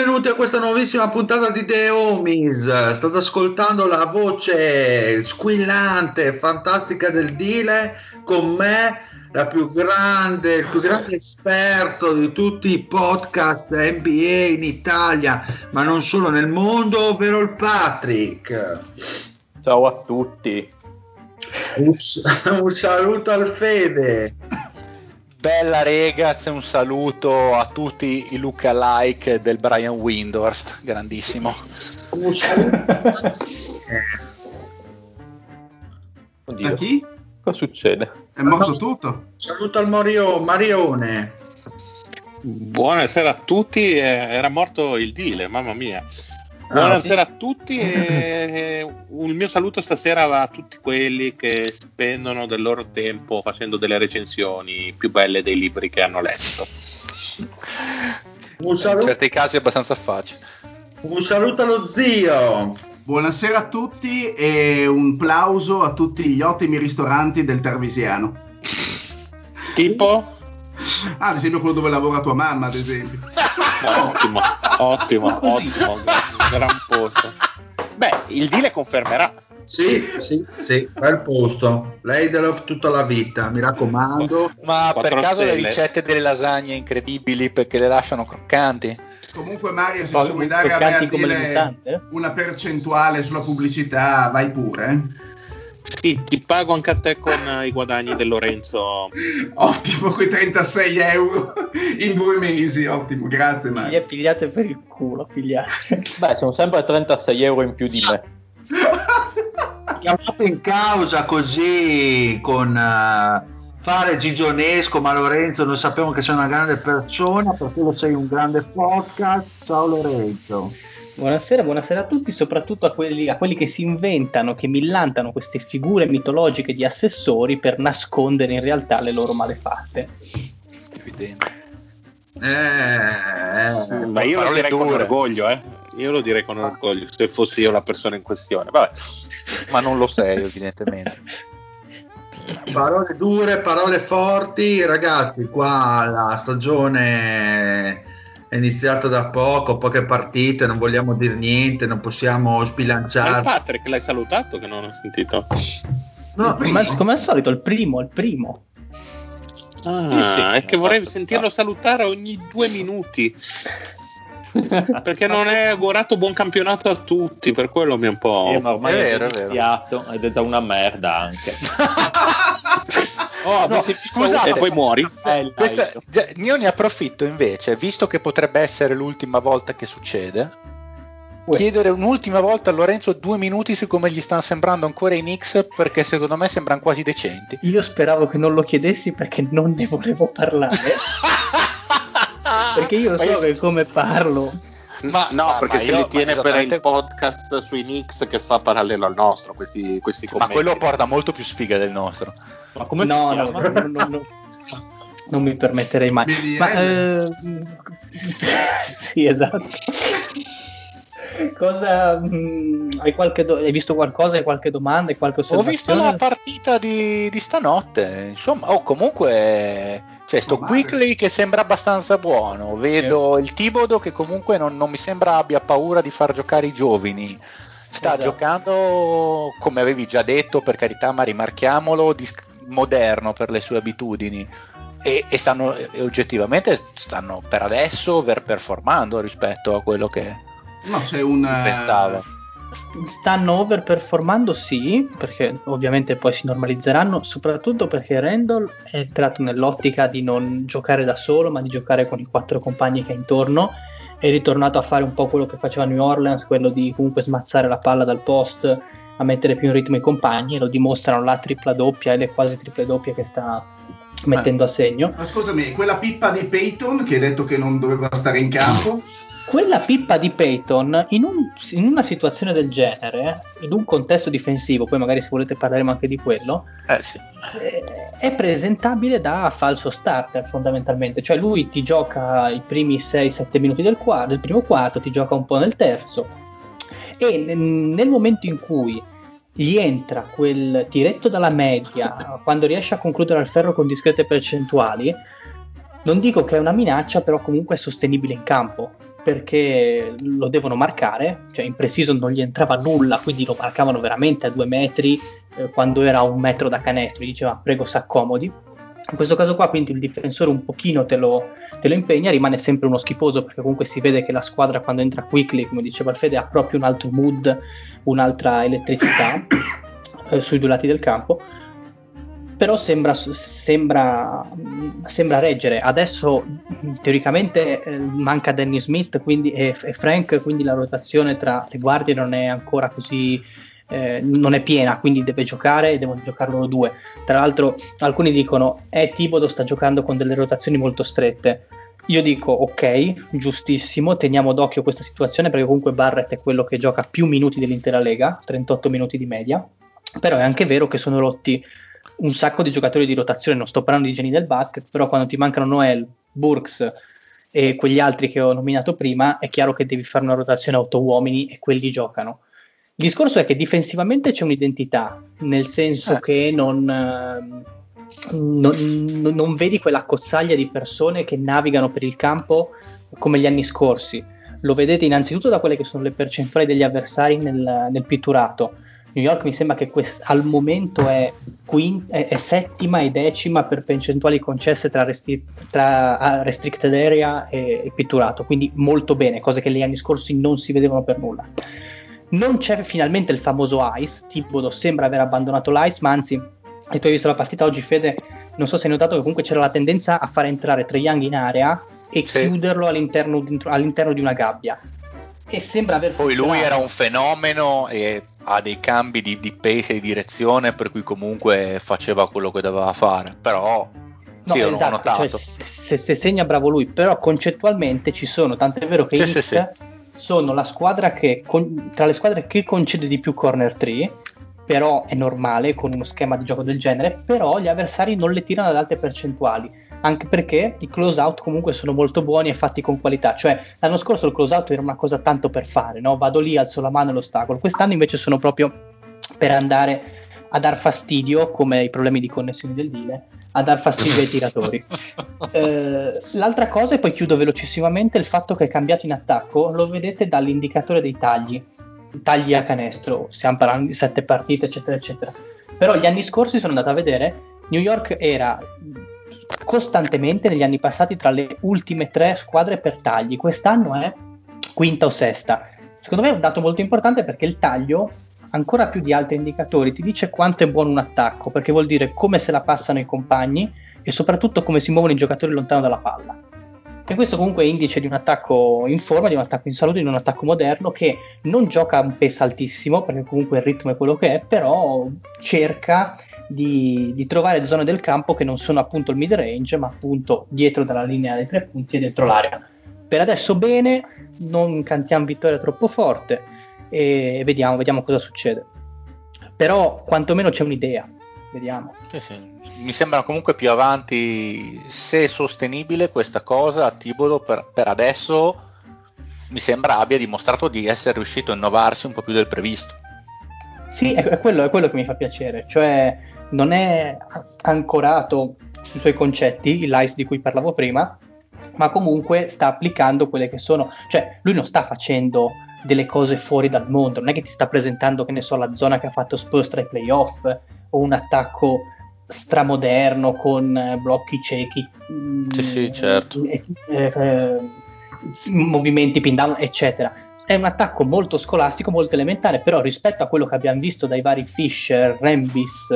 Benvenuti a questa nuovissima puntata di The Homies. State ascoltando la voce squillante, fantastica del Dile con me, la più grande, il più grande esperto di tutti i podcast NBA in Italia, ma non solo nel mondo, ovvero il Patrick. Ciao a tutti. Un, un saluto al Fede. Bella ragazzi, un saluto a tutti i lookalike del Brian Windhorst, grandissimo. Un saluto. Oddio, A chi? cosa succede? È morto tutto? Saluto al Mario, Marione. Buonasera a tutti, eh, era morto il deal, mamma mia. Buonasera a tutti e un mio saluto stasera va a tutti quelli che spendono del loro tempo facendo delle recensioni più belle dei libri che hanno letto. Un In certi casi è abbastanza facile. un saluto allo zio. Buonasera a tutti e un plauso a tutti gli ottimi ristoranti del Tarvisiano. Tipo? Ah, ad esempio quello dove lavora tua mamma, ad esempio. Ottimo, ottimo, ottimo, gran, posto. Beh, il deal confermerà. Sì, sì, sì, bel posto. Lei della tutta la vita, mi raccomando. Ma per caso le stelle. ricette delle lasagne incredibili perché le lasciano croccanti? Comunque Mario, se vuoi dare a me a le dire una percentuale sulla pubblicità, vai pure. Sì, ti pago anche a te con eh, i guadagni del Lorenzo. Ottimo, quei 36 euro in due mesi, ottimo, grazie Mario. pigliate per il culo, pigliate. Beh, sono sempre 36 euro in più di me. Chiamato in causa così con eh, fare gigionesco, ma Lorenzo noi sappiamo che sei una grande persona, perché lo sei un grande podcast. Ciao Lorenzo. Buonasera, buonasera a tutti, soprattutto a quelli, a quelli che si inventano, che millantano queste figure mitologiche di assessori per nascondere in realtà le loro malefatte. Evidente. Eh, eh. Ma io lo direi con dure. orgoglio, eh. Io lo direi con orgoglio, se fossi io la persona in questione. Vabbè. Ma non lo sei, evidentemente. Parole dure, parole forti, ragazzi. Qua la stagione è iniziata da poco, poche partite, non vogliamo dire niente, non possiamo Ma il sbilanciare. Patrick l'hai salutato che non ho sentito? No, Come, al- come al solito, il primo, il primo. Ah, Sì, sì, è che ho vorrei fatto- sentirlo salutare ogni due minuti. Perché non è augurato buon campionato a tutti, per quello mi è un po'. Eh, ma ormai È vero, è vero. iniziato ed è già una merda anche. Oh, No, scusate. E poi muori. Eh, Questa- già- io ne approfitto invece, visto che potrebbe essere l'ultima volta che succede, Uè. chiedere un'ultima volta a Lorenzo due minuti su come gli stanno sembrando ancora i Knicks perché secondo me sembrano quasi decenti. Io speravo che non lo chiedessi perché non ne volevo parlare. perché io Ma so che come parlo. Ma- no, ma- perché ma se io- li ma tiene per esattamente- il podcast sui Knicks che fa parallelo al nostro, questi, questi Ma commenti. quello porta molto più sfiga del nostro. Ma come no, no, chiama? no, no, no. Non mi permetterei mai. Ma, eh, sì, esatto. Cosa mh, hai, qualche do- hai visto qualcosa? Hai qualche domanda? Hai qualche Ho visto la partita di, di stanotte, insomma, oh, comunque c'è sto Non male. Quickly che sembra abbastanza buono, vedo il Tibodo che comunque non, non mi sembra abbia paura di far giocare i giovani. Sta Esatto. giocando, come avevi già detto, per carità, ma rimarchiamolo, dis- moderno per le sue abitudini. E, e stanno e oggettivamente stanno per adesso overperformando rispetto a quello che No, c'è un... si pensava. Stanno overperformando, sì, perché ovviamente poi si normalizzeranno, soprattutto perché Randall è entrato nell'ottica di non giocare da solo, ma di giocare con i quattro compagni che ha intorno. È ritornato a fare un po' quello che faceva New Orleans, quello di comunque smazzare la palla dal post, a mettere più in ritmo i compagni, e lo dimostrano la tripla doppia e le quasi triple doppie che sta mettendo a segno. Ma scusami, quella pippa di Peyton che hai detto che non doveva stare in campo? Quella pippa di Peyton in, un- in una situazione del genere, in un contesto difensivo, poi magari se volete parleremo anche di quello, Eh sì. eh, è presentabile da falso starter fondamentalmente, cioè lui ti gioca i primi 6-7 minuti del, qua- del primo quarto, ti gioca un po' nel terzo. E ne- nel momento in cui gli entra quel tiretto dalla media, quando riesce a concludere al ferro con discrete percentuali, non dico che è una minaccia, però comunque è sostenibile in campo perché lo devono marcare, cioè in precision non gli entrava nulla, quindi lo marcavano veramente a due metri eh, quando era un metro da canestro, gli diceva prego s'accomodi. In questo caso qua quindi il difensore un pochino te lo, te lo impegna, rimane sempre uno schifoso perché comunque si vede che la squadra quando entra quickly, come diceva il Fede, ha proprio un altro mood, un'altra elettricità eh, sui due lati del campo però sembra, sembra, sembra reggere. Adesso teoricamente eh, manca Danny Smith quindi, e, e Frank, quindi la rotazione tra le guardie non è ancora così, eh, non è piena, quindi deve giocare e devono giocare loro due. Tra l'altro alcuni dicono, eh, Tibodo sta giocando con delle rotazioni molto strette. Io dico ok, giustissimo, teniamo d'occhio questa situazione perché comunque Barrett è quello che gioca più minuti dell'intera lega, 38 minuti di media, però è anche vero che sono rotti un sacco di giocatori di rotazione, non sto parlando di geni del basket, però quando ti mancano Noel, Burks e quegli altri che ho nominato prima, è chiaro che devi fare una rotazione a otto uomini e quelli giocano. Il discorso è che difensivamente c'è un'identità, nel senso Eh. che non, ehm, non, non- non vedi quella cozzaglia di persone che navigano per il campo come gli anni scorsi. Lo vedete innanzitutto da quelle che sono le percentuali degli avversari nel, nel pitturato. New York mi sembra che quest- al momento è, quin- è- è settima e decima per percentuali concesse tra, resti- tra, restricted area e, e pitturato, quindi molto bene, cose che negli anni scorsi non si vedevano per nulla. Non c'è finalmente il famoso Ice, Thibodeau sembra aver abbandonato l'Ice, ma anzi, e tu hai visto la partita oggi Fede, non so se hai notato che comunque c'era la tendenza a far entrare Trae Young in area e Sì. chiuderlo all'interno, all'interno di una gabbia. E sembra aver Poi lui era un fenomeno e ha dei cambi di, di pace e di direzione per cui comunque faceva quello che doveva fare. Però No, sì, esatto, notato. cioè, se, se segna bravo lui, però concettualmente ci sono, tant'è vero che Sì, sì, sono la squadra che con- tra le squadre che concede di più corner 3, però è normale con uno schema di gioco del genere, però gli avversari non le tirano ad alte percentuali, anche perché i close out comunque sono molto buoni e fatti con qualità, cioè l'anno scorso il close out era una cosa tanto per fare, no? vado lì, alzo la mano e l'ostacolo, quest'anno invece sono proprio per andare a dar fastidio, come i problemi di connessione del Dile, a dar fastidio ai tiratori. Eh, l'altra cosa, e poi chiudo velocissimamente, il fatto che è cambiato in attacco, lo vedete dall'indicatore dei tagli, tagli a canestro, stiamo parlando di sette partite, eccetera, eccetera. Però gli anni scorsi sono andato a vedere, New York era costantemente negli anni passati tra le ultime tre squadre per tagli, quest'anno è quinta o sesta. Secondo me è un dato molto importante perché il taglio, ancora più di altri indicatori, ti dice quanto è buono un attacco, perché vuol dire come se la passano i compagni e soprattutto come si muovono i giocatori lontano dalla palla. E questo comunque è indice di un attacco in forma, di un attacco in salute, di un attacco moderno che non gioca un pace altissimo, perché comunque il ritmo è quello che è, però cerca di, di trovare zone del campo che non sono appunto il mid range, ma appunto dietro dalla linea dei tre punti e dentro l'area. Per adesso bene, non cantiamo vittoria troppo forte e vediamo, vediamo cosa succede. Però quantomeno c'è un'idea, vediamo. Sì, sì. Mi sembra comunque più avanti, se è sostenibile questa cosa a Tibodo per, per adesso mi sembra abbia dimostrato di essere riuscito a innovarsi un po' più del previsto. Sì, è, è quello, è quello che mi fa piacere, cioè non è ancorato sui suoi concetti, l'ICE di cui parlavo prima, ma comunque sta applicando quelle che sono, cioè lui non sta facendo delle cose fuori dal mondo, non è che ti sta presentando, che ne so, la zona che ha fatto Spurs tra i playoff o un attacco stramoderno con eh, blocchi ciechi, Sì, sì, certo. eh, eh, eh, movimenti pin down, eccetera. È un attacco molto scolastico, molto elementare, però rispetto a quello che abbiamo visto dai vari Fisher, Rambis,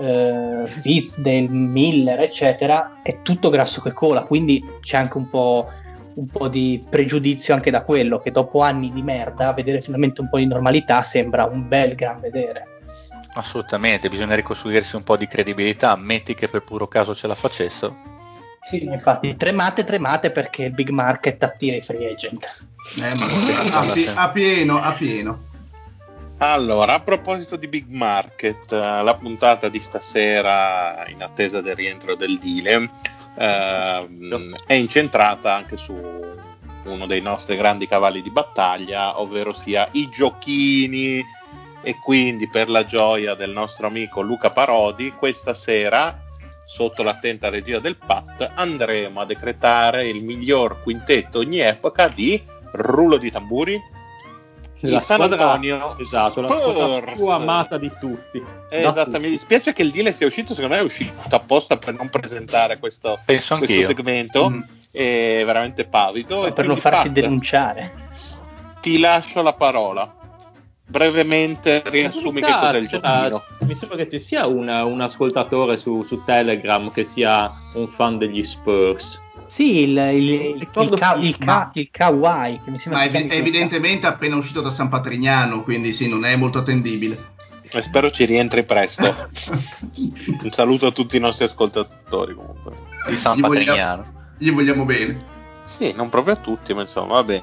eh, Fitzdale, Miller, eccetera, è tutto grasso che cola, quindi c'è anche un po', un po' di pregiudizio anche da quello, che dopo anni di merda, vedere finalmente un po' di normalità sembra un bel gran vedere. Assolutamente, bisogna ricostruirsi un po' di credibilità, ammetti che per puro caso ce la facessero. Sì, infatti, tremate, tremate perché il big market attira i free agent. Eh, ma a, pi- a pieno, a pieno. Allora, a proposito di Big Market, eh, la puntata di stasera, in attesa del rientro del Dile, ehm, è incentrata anche su uno dei nostri grandi cavalli di battaglia, ovvero sia i giochini. E quindi, per la gioia del nostro amico Luca Parodi, questa sera, sotto l'attenta regia del PAT, andremo a decretare il miglior quintetto ogni epoca di rullo di tamburi La il San Antonio esatto, la squadra più amata di tutti. Eh, esatto, tutti. mi dispiace che il deal sia uscito, secondo me è uscito apposta per non presentare questo, questo segmento, Mm. è veramente pavido. e per non farsi Pat, denunciare. Ti lascio la parola. Brevemente riassumi che cos'è il giochino. Mi sembra che ci sia una- un ascoltatore su, su Telegram che sia un fan degli Spurs. Sì, il, il, il, Ricordo il, chi- il, ma- il Kawaii, che mi sembra Ma come evidentemente appena uscito da San Patrignano, quindi sì, non è molto attendibile. E spero ci rientri presto. Un saluto a tutti i nostri ascoltatori comunque. Di San Gli vogliamo- Patrignano. Gli vogliamo bene. Sì, non proprio a tutti, ma insomma, vabbè.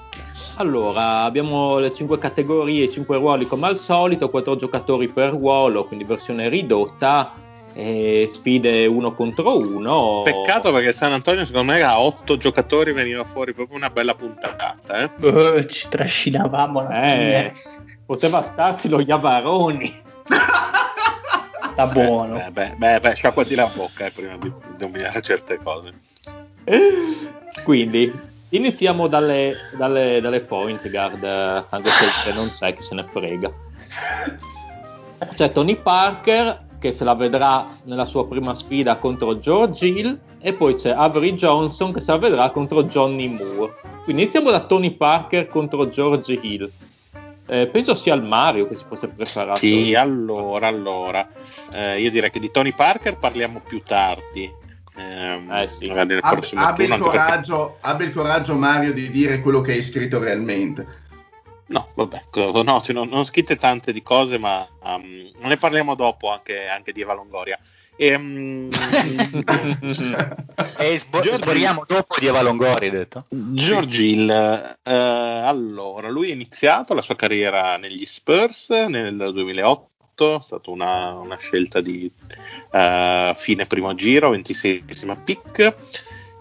Allora, abbiamo le 5 categorie, i 5 ruoli come al solito, 4 giocatori per ruolo, quindi versione ridotta, e sfide uno contro uno. Peccato perché San Antonio secondo me a 8 giocatori veniva fuori proprio una bella puntata. Eh? Eh, ci trascinavamo Eh, poteva starsi lo Iavaroni. Sta buono. Beh, beh, beh, beh, sciacquati la bocca eh, prima di dominare certe cose. Quindi, iniziamo dalle, dalle, dalle point guard, eh, anche se non c'è chi se ne frega. C'è Tony Parker che se la vedrà nella sua prima sfida contro George Hill e poi c'è Avery Johnson che se la vedrà contro Johnny Moore. Quindi iniziamo da Tony Parker contro George Hill. Eh, penso sia il Mario che si fosse preparato. Sì, allora, allora. Eh, io direi che di Tony Parker parliamo più tardi. Ehm, Eh, sì. Ab- abbia, il perché- coraggio, abbia il coraggio, Mario, di dire quello che hai scritto realmente. No, vabbè, no, cioè, non, non scritte tante di cose, ma um, ne parliamo dopo anche, anche di Eva Longoria. Ehm, E sbo- sboriamo dopo di Eva Longori, hai detto? George Hill, eh, allora, lui ha iniziato la sua carriera negli Spurs nel 2008, è stata una, una scelta di eh, fine primo giro, 26esima pick,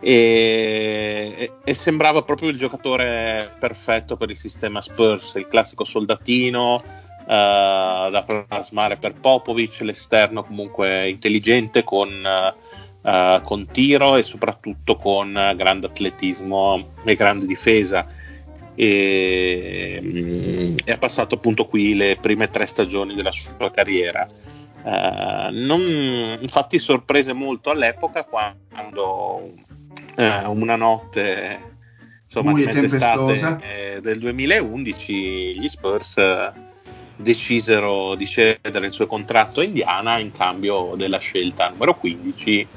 e, e- sembrava proprio il giocatore perfetto per il sistema Spurs, il classico soldatino eh, da plasmare per Popovic, l'esterno comunque intelligente con... eh, con tiro e soprattutto con grande atletismo e grande difesa. E, mm, e ha passato appunto qui le prime tre stagioni della sua carriera. Eh, non- infatti sorprese molto all'epoca quando eh, una notte insomma di mezz'estate eh, del 2011 gli Spurs eh, decisero di cedere il suo contratto a Indiana in cambio della scelta numero 15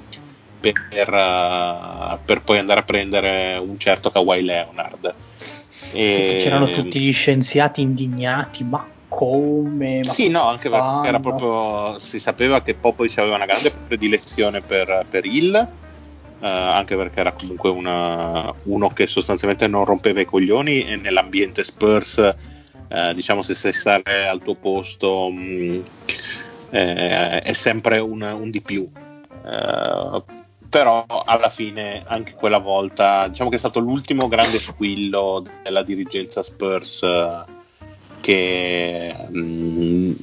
per, eh, per poi andare a prendere un certo Kawhi Leonard. E- c'erano tutti gli scienziati indignati, ma come? Ma Sì, no, anche perché proprio, si sapeva che Popovic aveva una grande predilezione per, per Hill, eh, anche perché era comunque una- uno che sostanzialmente non rompeva i coglioni e nell'ambiente Spurs, eh, diciamo, se sai stare al tuo posto, mh, eh, è sempre un, un di più. Eh, però alla fine anche quella volta diciamo che è stato l'ultimo grande squillo della dirigenza Spurs eh, che mh,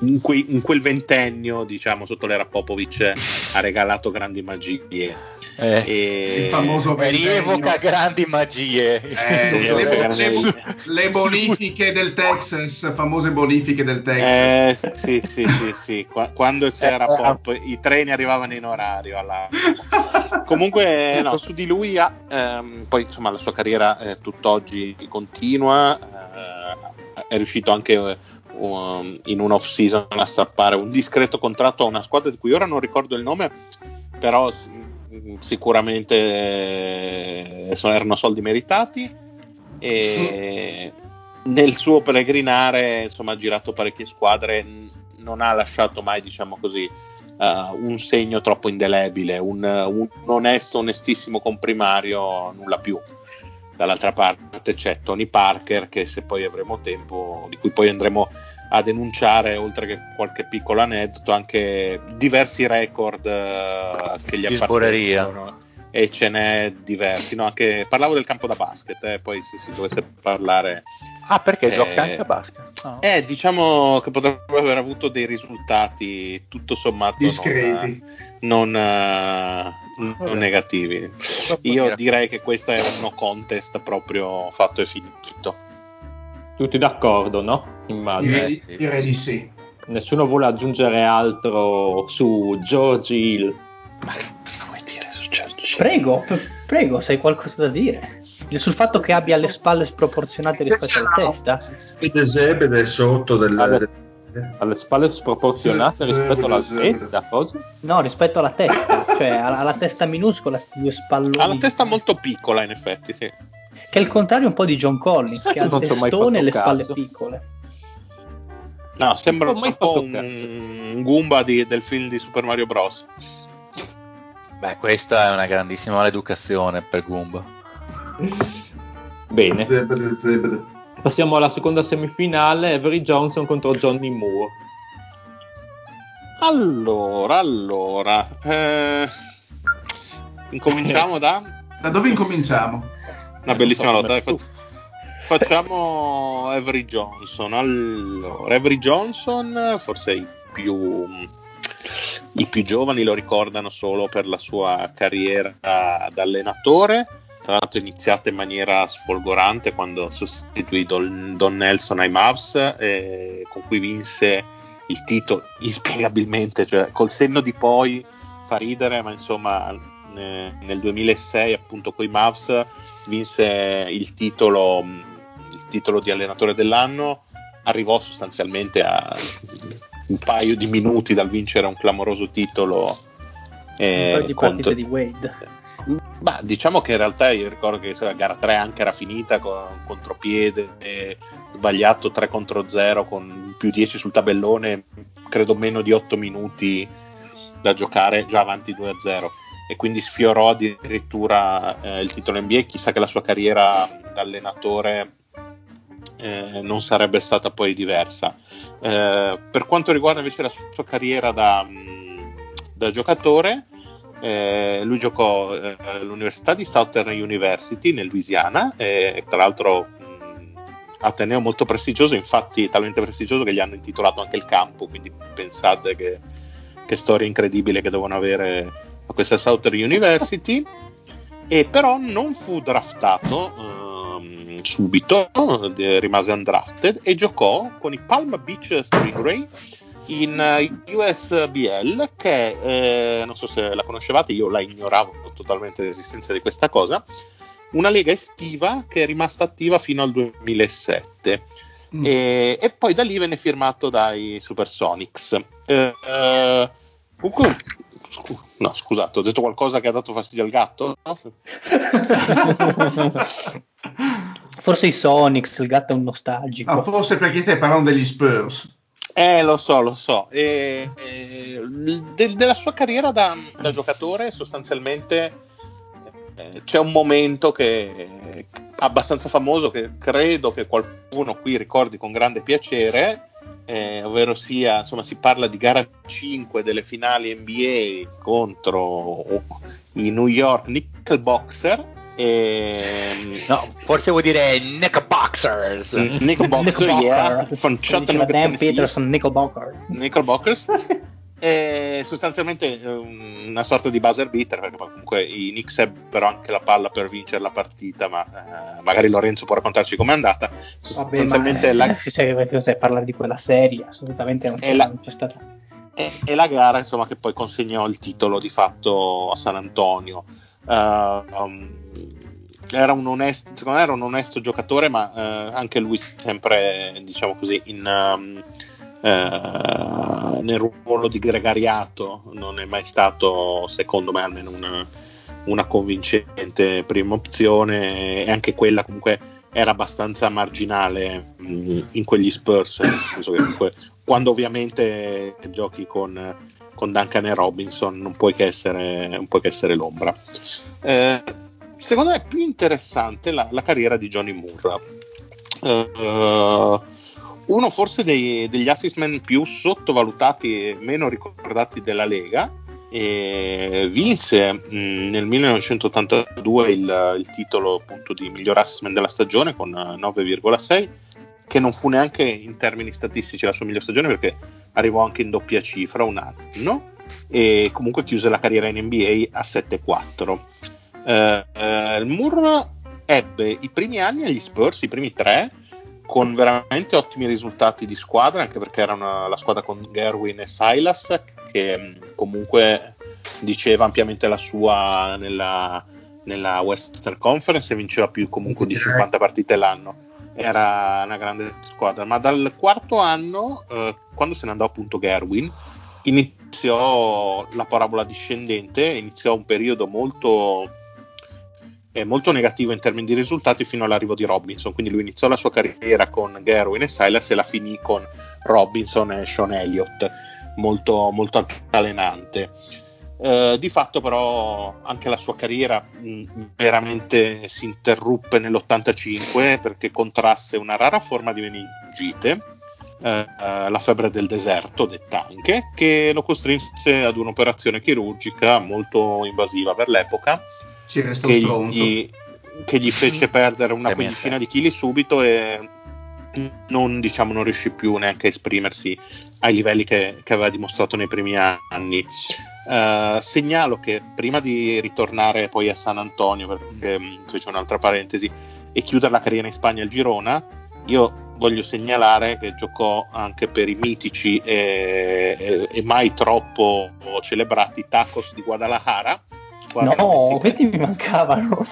in, que- in, quel ventennio diciamo sotto l'era Popovic ha regalato grandi magie. Eh, e... il famoso rievoca grandi magie. Eh, le, le, le, bonifiche del Texas famose bonifiche del Texas. Eh, sì sì sì, sì. quando c'era eh, Pop i treni arrivavano in orario alla... comunque no, su di lui ha, ehm, poi insomma la sua carriera eh, tutt'oggi continua eh, è riuscito anche um, in un off season a strappare un discreto contratto a una squadra di cui ora non ricordo il nome però sicuramente eh, erano soldi meritati e nel suo peregrinare insomma ha girato parecchie squadre non ha lasciato mai diciamo così uh, un segno troppo indelebile un, un, onesto onestissimo comprimario nulla più. Dall'altra parte c'è Tony Parker che se poi avremo tempo di cui poi andremo a denunciare, oltre che qualche piccolo aneddoto, anche diversi record uh, che gli appartengono e ce n'è diversi. No, anche, parlavo del campo da basket, eh, poi se si dovesse parlare... Ah, perché eh, gioca anche a basket? Oh. Eh, diciamo che potrebbe aver avuto dei risultati tutto sommato discreti, non, non, uh, non negativi. Io direi che questo è un no contest proprio fatto e finito. Tutti d'accordo, no? Immagino. Direi, direi di sì. Nessuno vuole aggiungere altro su George Hill. Ma che cosa vuoi dire su George Hill? Prego, prego, se hai qualcosa da dire. Sul fatto che abbia le spalle sproporzionate rispetto alla testa? Vede Zebede sotto del... Alle, alle spalle sproporzionate sì, rispetto all'altezza, cosa? No, rispetto alla testa, cioè alla, alla testa minuscola, due spalloni. Ha la testa molto piccola, in effetti, sì che è il contrario un po' di John Collins, che ha il testone e le spalle piccole. No, sembra un po' un, un Goomba di, del film di Super Mario Bros. Beh, questa è una grandissima maleducazione per Goomba. Bene. Zebre, zebre. Passiamo alla seconda semifinale, Avery Johnson contro Johnny Moore. Allora, allora, eh, incominciamo da... Da dove incominciamo? Una bellissima lotta. Dai, facciamo Avery Johnson. Allora, Avery Johnson, forse i più, i più giovani lo ricordano solo per la sua carriera da allenatore. Tra l'altro, è iniziata in maniera sfolgorante quando sostituì Don, Don Nelson ai Mavs, eh, con cui vinse il titolo inspiegabilmente, cioè col senno di poi fa ridere, ma insomma nel 2006 appunto con i Mavs vinse il titolo, il titolo di allenatore dell'anno, arrivò sostanzialmente a un paio di minuti dal vincere un clamoroso titolo. Eh, un di contro... di Wade. Bah, diciamo che in realtà io ricordo che la gara 3 anche era finita con un contropiede sbagliato 3 contro 0 con più 10 sul tabellone, credo meno di 8 minuti da giocare già avanti 2 0 e quindi sfiorò addirittura eh, il titolo NBA. Chissà che la sua carriera da allenatore eh, non sarebbe stata poi diversa. Eh, per quanto riguarda invece la sua carriera da, da giocatore, eh, lui giocò eh, all'Università di Southern University nel Louisiana, tra l'altro mh, Ateneo molto prestigioso, infatti talmente prestigioso che gli hanno intitolato anche il campo, quindi pensate che, che storia incredibile che devono avere a questa Southern University e però non fu draftato um, subito, rimase undrafted e giocò con i Palm Beach Stingray in eh, USBL che eh, non so se la conoscevate, io la ignoravo totalmente l'esistenza di questa cosa, una lega estiva che è rimasta attiva fino al 2007 mm. e, e, poi da lì venne firmato dai Supersonics. Eh, eh, comunque No, scusate, ho detto qualcosa che ha dato fastidio al gatto? forse i Sonics, il gatto è un nostalgico. Ah, forse perché stai parlando degli Spurs. Eh, lo so, lo so. E, e, de, della sua carriera da, da giocatore, sostanzialmente eh, c'è un momento che è abbastanza famoso che credo che qualcuno qui ricordi con grande piacere eh, ovvero sia, insomma, si parla di gara 5 delle finali NBA contro i New York Nickelboxer. E, no, forse vuol dire Nickelboxers. Nickelboxer, yeah, from Chattanooga, Dan Peterson, Nickelbocker. Nickelboxers. È sostanzialmente una sorta di buzzer beater perché comunque i Knicks ebbero anche la palla per vincere la partita ma eh, magari Lorenzo può raccontarci com'è andata. Sostanzialmente Vabbè, ma, la... sì, sì, sì, parlare di quella serie assolutamente non c'è, la... non c'è stata. è, è, la gara insomma che poi consegnò il titolo di fatto a San Antonio. Uh, um, era un onesto, secondo me era un onesto giocatore ma uh, anche lui sempre diciamo così in um, eh, nel ruolo di gregariato non è mai stato, secondo me, almeno una, una convincente prima opzione e anche quella comunque era abbastanza marginale mh, mm, in quegli Spurs, nel senso che comunque quando ovviamente giochi con, con Duncan e Robinson non puoi che essere, non puoi che essere l'ombra. Eh, secondo me è più interessante la, la carriera di Johnny Moore. Uh, uno forse dei, degli assistman più sottovalutati e meno ricordati della Lega. E vinse mh, nel 1982 il, il titolo appunto di miglior assistman della stagione con 9,6 che non fu neanche in termini statistici la sua migliore stagione perché arrivò anche in doppia cifra un anno e comunque chiuse la carriera in NBA a 7-4 eh, eh, Moore ebbe i primi anni agli Spurs, i primi tre con veramente ottimi risultati di squadra, anche perché era una, la squadra con Gerwin e Silas, che mm, comunque diceva ampiamente la sua nella, nella Western Conference e vinceva più comunque di 50 partite l'anno. Era una grande squadra, ma dal quarto anno, eh, quando se ne andò appunto Gerwin, iniziò la parabola discendente, iniziò un periodo molto molto negativo in termini di risultati fino all'arrivo di Robinson. Quindi lui iniziò la sua carriera con Gerwin e Silas e la finì con Robinson e Sean Elliott, molto, molto altalenante. Eh, di fatto, però, anche la sua carriera mh, veramente si interruppe nell'85 perché contrasse una rara forma di meningite. Eh, la febbre del deserto, detta anche, che lo costrinse ad un'operazione chirurgica molto invasiva per l'epoca ci resta che, gli, che gli fece perdere una quindicina di chili subito e non, diciamo, non riuscì più neanche a esprimersi ai livelli che, che aveva dimostrato nei primi anni. Uh, segnalo che prima di ritornare poi a San Antonio, perché um, fece un'altra parentesi, e chiudere la carriera in Spagna al Girona, io voglio segnalare che giocò anche per i mitici e, e, e mai troppo celebrati Tacos di Guadalajara, no, messicana. questi mi mancavano.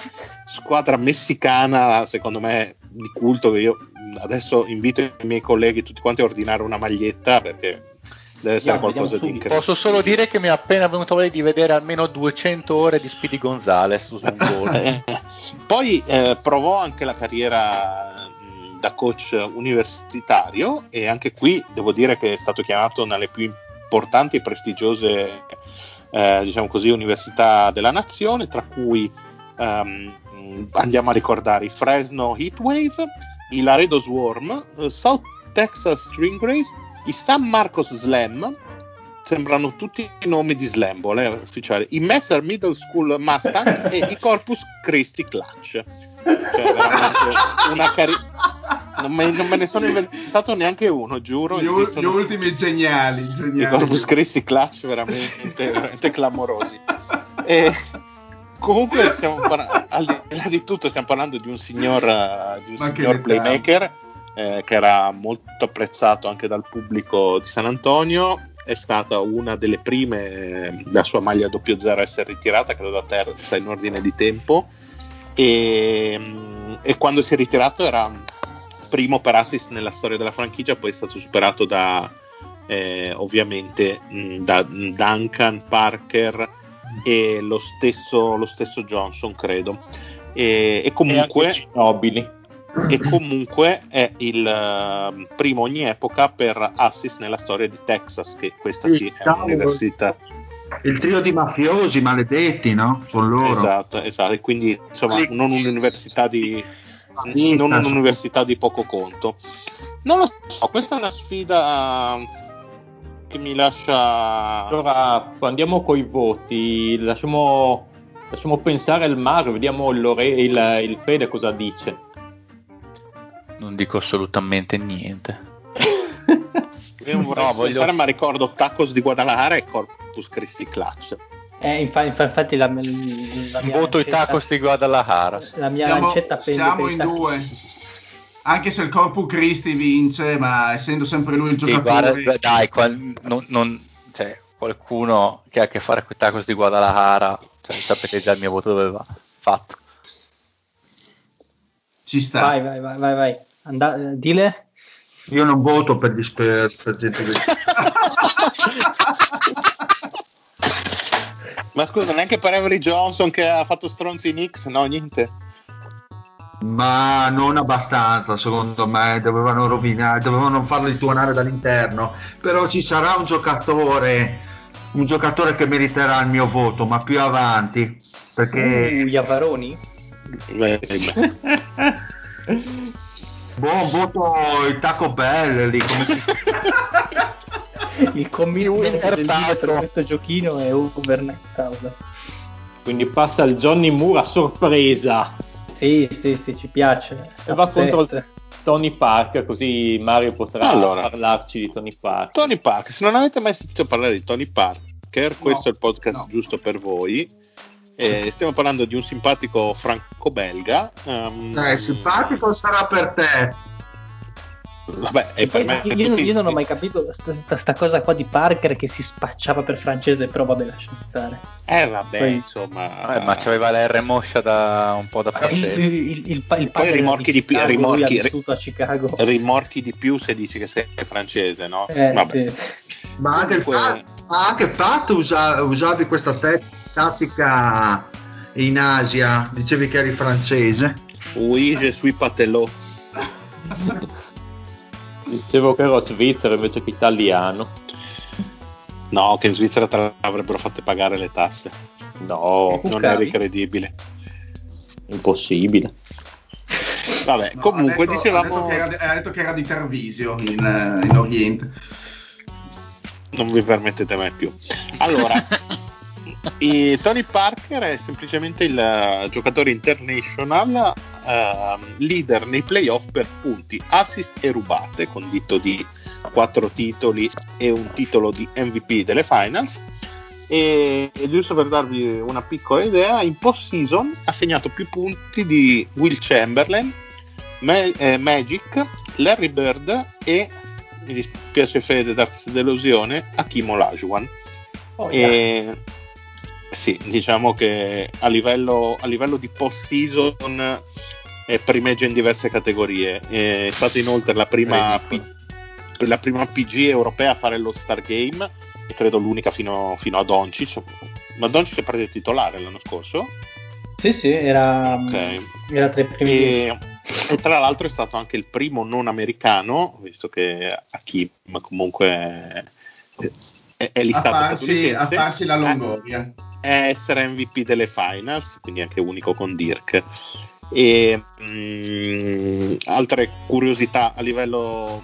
Squadra messicana, secondo me, di culto. Che io adesso invito i miei colleghi tutti quanti a ordinare una maglietta perché deve essere Andiamo, qualcosa di incredibile. Posso solo dire che mi è appena venuto voglia di vedere almeno 200 ore di Speedy Gonzales su un gol. Poi eh, provò anche la carriera da coach universitario e anche qui devo dire che è stato chiamato nelle più importanti e prestigiose eh, diciamo così, università della nazione, tra cui um, andiamo a ricordare i Fresno Heatwave, i Laredo Swarm, South Texas String Race, i San Marcos Slam, sembrano tutti i nomi di Slambol, eh, ufficiali, i Messer Middle School Mustang e i Corpus Christi Clutch. Cioè, una carriera non me, non me, ne sono inventato neanche uno, giuro. Gli, u- gli ultimi geniali, geniali. I Corpus Christi Clutch veramente, veramente clamorosi. E comunque, par- al di là di tutto, stiamo parlando di un signor, di un signor playmaker eh, che era molto apprezzato anche dal pubblico di San Antonio. È stata una delle prime, la sua maglia 00 a essere ritirata, credo da terza in ordine di tempo. E, e quando si è ritirato era primo per assist nella storia della franchigia, poi è stato superato da eh, ovviamente mh, da Duncan, Parker e lo stesso, lo stesso Johnson, credo. E, e comunque. Nobili. E comunque è il uh, primo ogni epoca per assist nella storia di Texas, che questa sì, sì è un'università il trio di mafiosi maledetti, no? Sono loro. Esatto, esatto. E quindi insomma, non un'università di non un'università di poco conto. Non lo so, questa è una sfida che mi lascia... Allora andiamo coi voti, lasciamo, lasciamo pensare al Mario, vediamo il, Lore- il, il Fede cosa dice. Non dico assolutamente niente. Io non vorrei No, voglio- ma ricordo Tacos di Guadalajara e Corpus Christi Clutch. Eh, infa- infa- infatti la, la mia Voto i lancetta- tacos di Guadalajara. La mia Siamo, lancetta pende siamo per i in tacos. due. Anche se il Corpo Cristi vince, ma essendo sempre lui il giocatore... guarda, dai, qual- non- non- cioè, qualcuno che ha a che fare con i tacos di Guadalajara, cioè, sapete già il mio voto dove va. Fatto. Ci sta. Vai, vai, vai, vai, vai. Anda- eh, dile? Io non voto per, gli per gente che... Ma scusa, neanche per Avery Johnson che ha fatto stronzi in X, no, niente. Ma non abbastanza, secondo me, dovevano rovinare, dovevano farli tuonare dall'interno. Però ci sarà un giocatore, un giocatore che meriterà il mio voto, ma più avanti. Perché Uh, Iavaroni? Beh, beh. buon voto il Taco Bell lì, come si Il commitment del per Taco. questo giochino è over causa. Quindi passa il Johnny Moore a sorpresa Sì, sì, sì, ci piace. e va contro il Tony Park, così Mario potrà Allora. parlarci di Tony Park. Tony Park, se non avete mai sentito parlare di Tony Parker, questo è il podcast no. giusto per voi. Eh, stiamo parlando di un simpatico franco-belga. ehm, Eh, simpatico sarà per te. Vabbè, e per me io, io- tutti- io non ho mai capito sta, sta- sta cosa qua di Parker che si spacciava per francese, però vabbè, lasciamo stare. Eh, vabbè, Poi- insomma. Eh, ma c'aveva la R moscia da un po' da Il, il, francese. il, il, pa- il padre rimorchi di più- Chicago, rimorchi- a Chicago. rimorchi di più se dici che sei francese, no? Eh, Vabbè. sì. Ma anche, Comunque- Pat, ma anche Pat usa- usavi questa te- tattica in Asia, dicevi che eri francese. Oui, je suis patelot. Dicevo che ero svizzero invece che italiano. No, che in Svizzera te l'avrebbero fatte pagare le tasse. No, Non Cuccavi? eri credibile. impossibile. Vabbè, No, comunque ha detto, dicevamo. ha detto, che era, ha detto che era di Tarvisio in, eh, in Oriente. non vi permettete mai più. Allora, i- Tony Parker è semplicemente il eh, giocatore international ehm, leader nei playoff per punti, assist e rubate, condito di quattro titoli e un titolo di MVP delle finals. E, e giusto per darvi una piccola idea, in post-season ha segnato più punti di Will Chamberlain, Ma- eh, Magic, Larry Bird e mi dispiace Fede darti delusione Hakim Olajuwon Oh, yeah. e sì diciamo che a livello, a livello di post season eh, primeggia in diverse categorie. È stata inoltre la prima, P- la prima PG europea a fare lo Star Game e credo l'unica fino, fino a Doncic. Ma Doncic è partito titolare l'anno scorso? Sì, sì, era, ok. era tra i primi. E, e tra l'altro è stato anche il primo non americano, visto che Hakim comunque è, è A listato farsi, a farsi la Longoria. è essere MVP delle finals, quindi anche unico con Dirk. E mm, altre curiosità a livello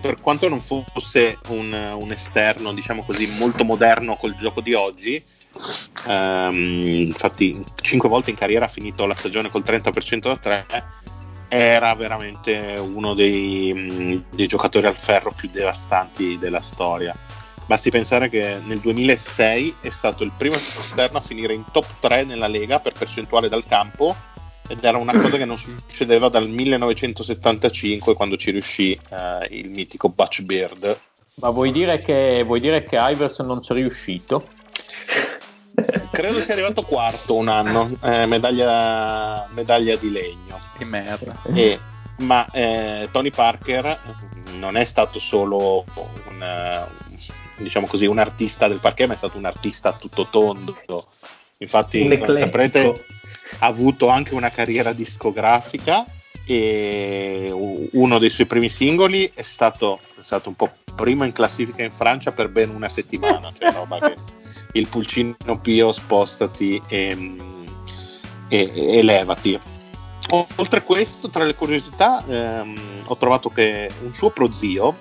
per quanto non fosse un, un esterno, diciamo così, molto moderno col gioco di oggi, ehm, infatti 5 volte in carriera ha finito la stagione col 30% da 3, era veramente uno dei, mm, dei giocatori al ferro più devastanti della storia. Basti pensare che nel 2006 è stato il primo esterno a finire in top 3 nella Lega per percentuale dal campo ed era una cosa che non succedeva dal 1975 quando ci riuscì eh, il mitico Butch Beard. Ma vuoi dire che, vuoi dire che Iverson non ci è riuscito? Credo sia arrivato quarto un anno, eh, medaglia, medaglia di legno. Che merda. E- ma eh, Tony Parker non è stato solo un, diciamo così, un artista del parquet, ma è stato un artista tutto tondo. Infatti, come saprete, ha avuto anche una carriera discografica e uno dei suoi primi singoli è stato, è stato un po' primo in classifica in Francia per ben una settimana, cioè roba che il pulcino pio spostati e, e- e levati. oltre a questo, tra le curiosità, ehm, ho trovato che un suo prozio,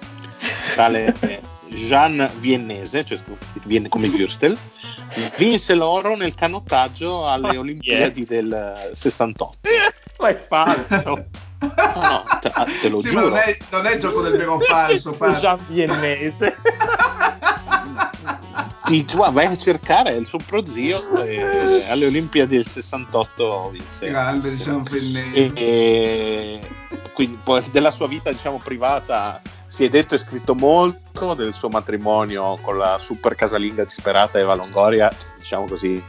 tale Jean Viennese, cioè viene come Würstel, vinse l'oro nel canottaggio alle Oh, Olimpiadi del 68. Ma è falso. No, no, te, ah, te lo Sì, giuro. non è, non è il gioco del vero o falso. Gian Viennese. Ti, vai a cercare il suo prozio eh, alle Olimpiadi del 68 vinse. Grande, Sì. diciamo, E, e quindi poi della sua vita diciamo privata si è detto e scritto molto del suo matrimonio con la super casalinga disperata Eva Longoria diciamo così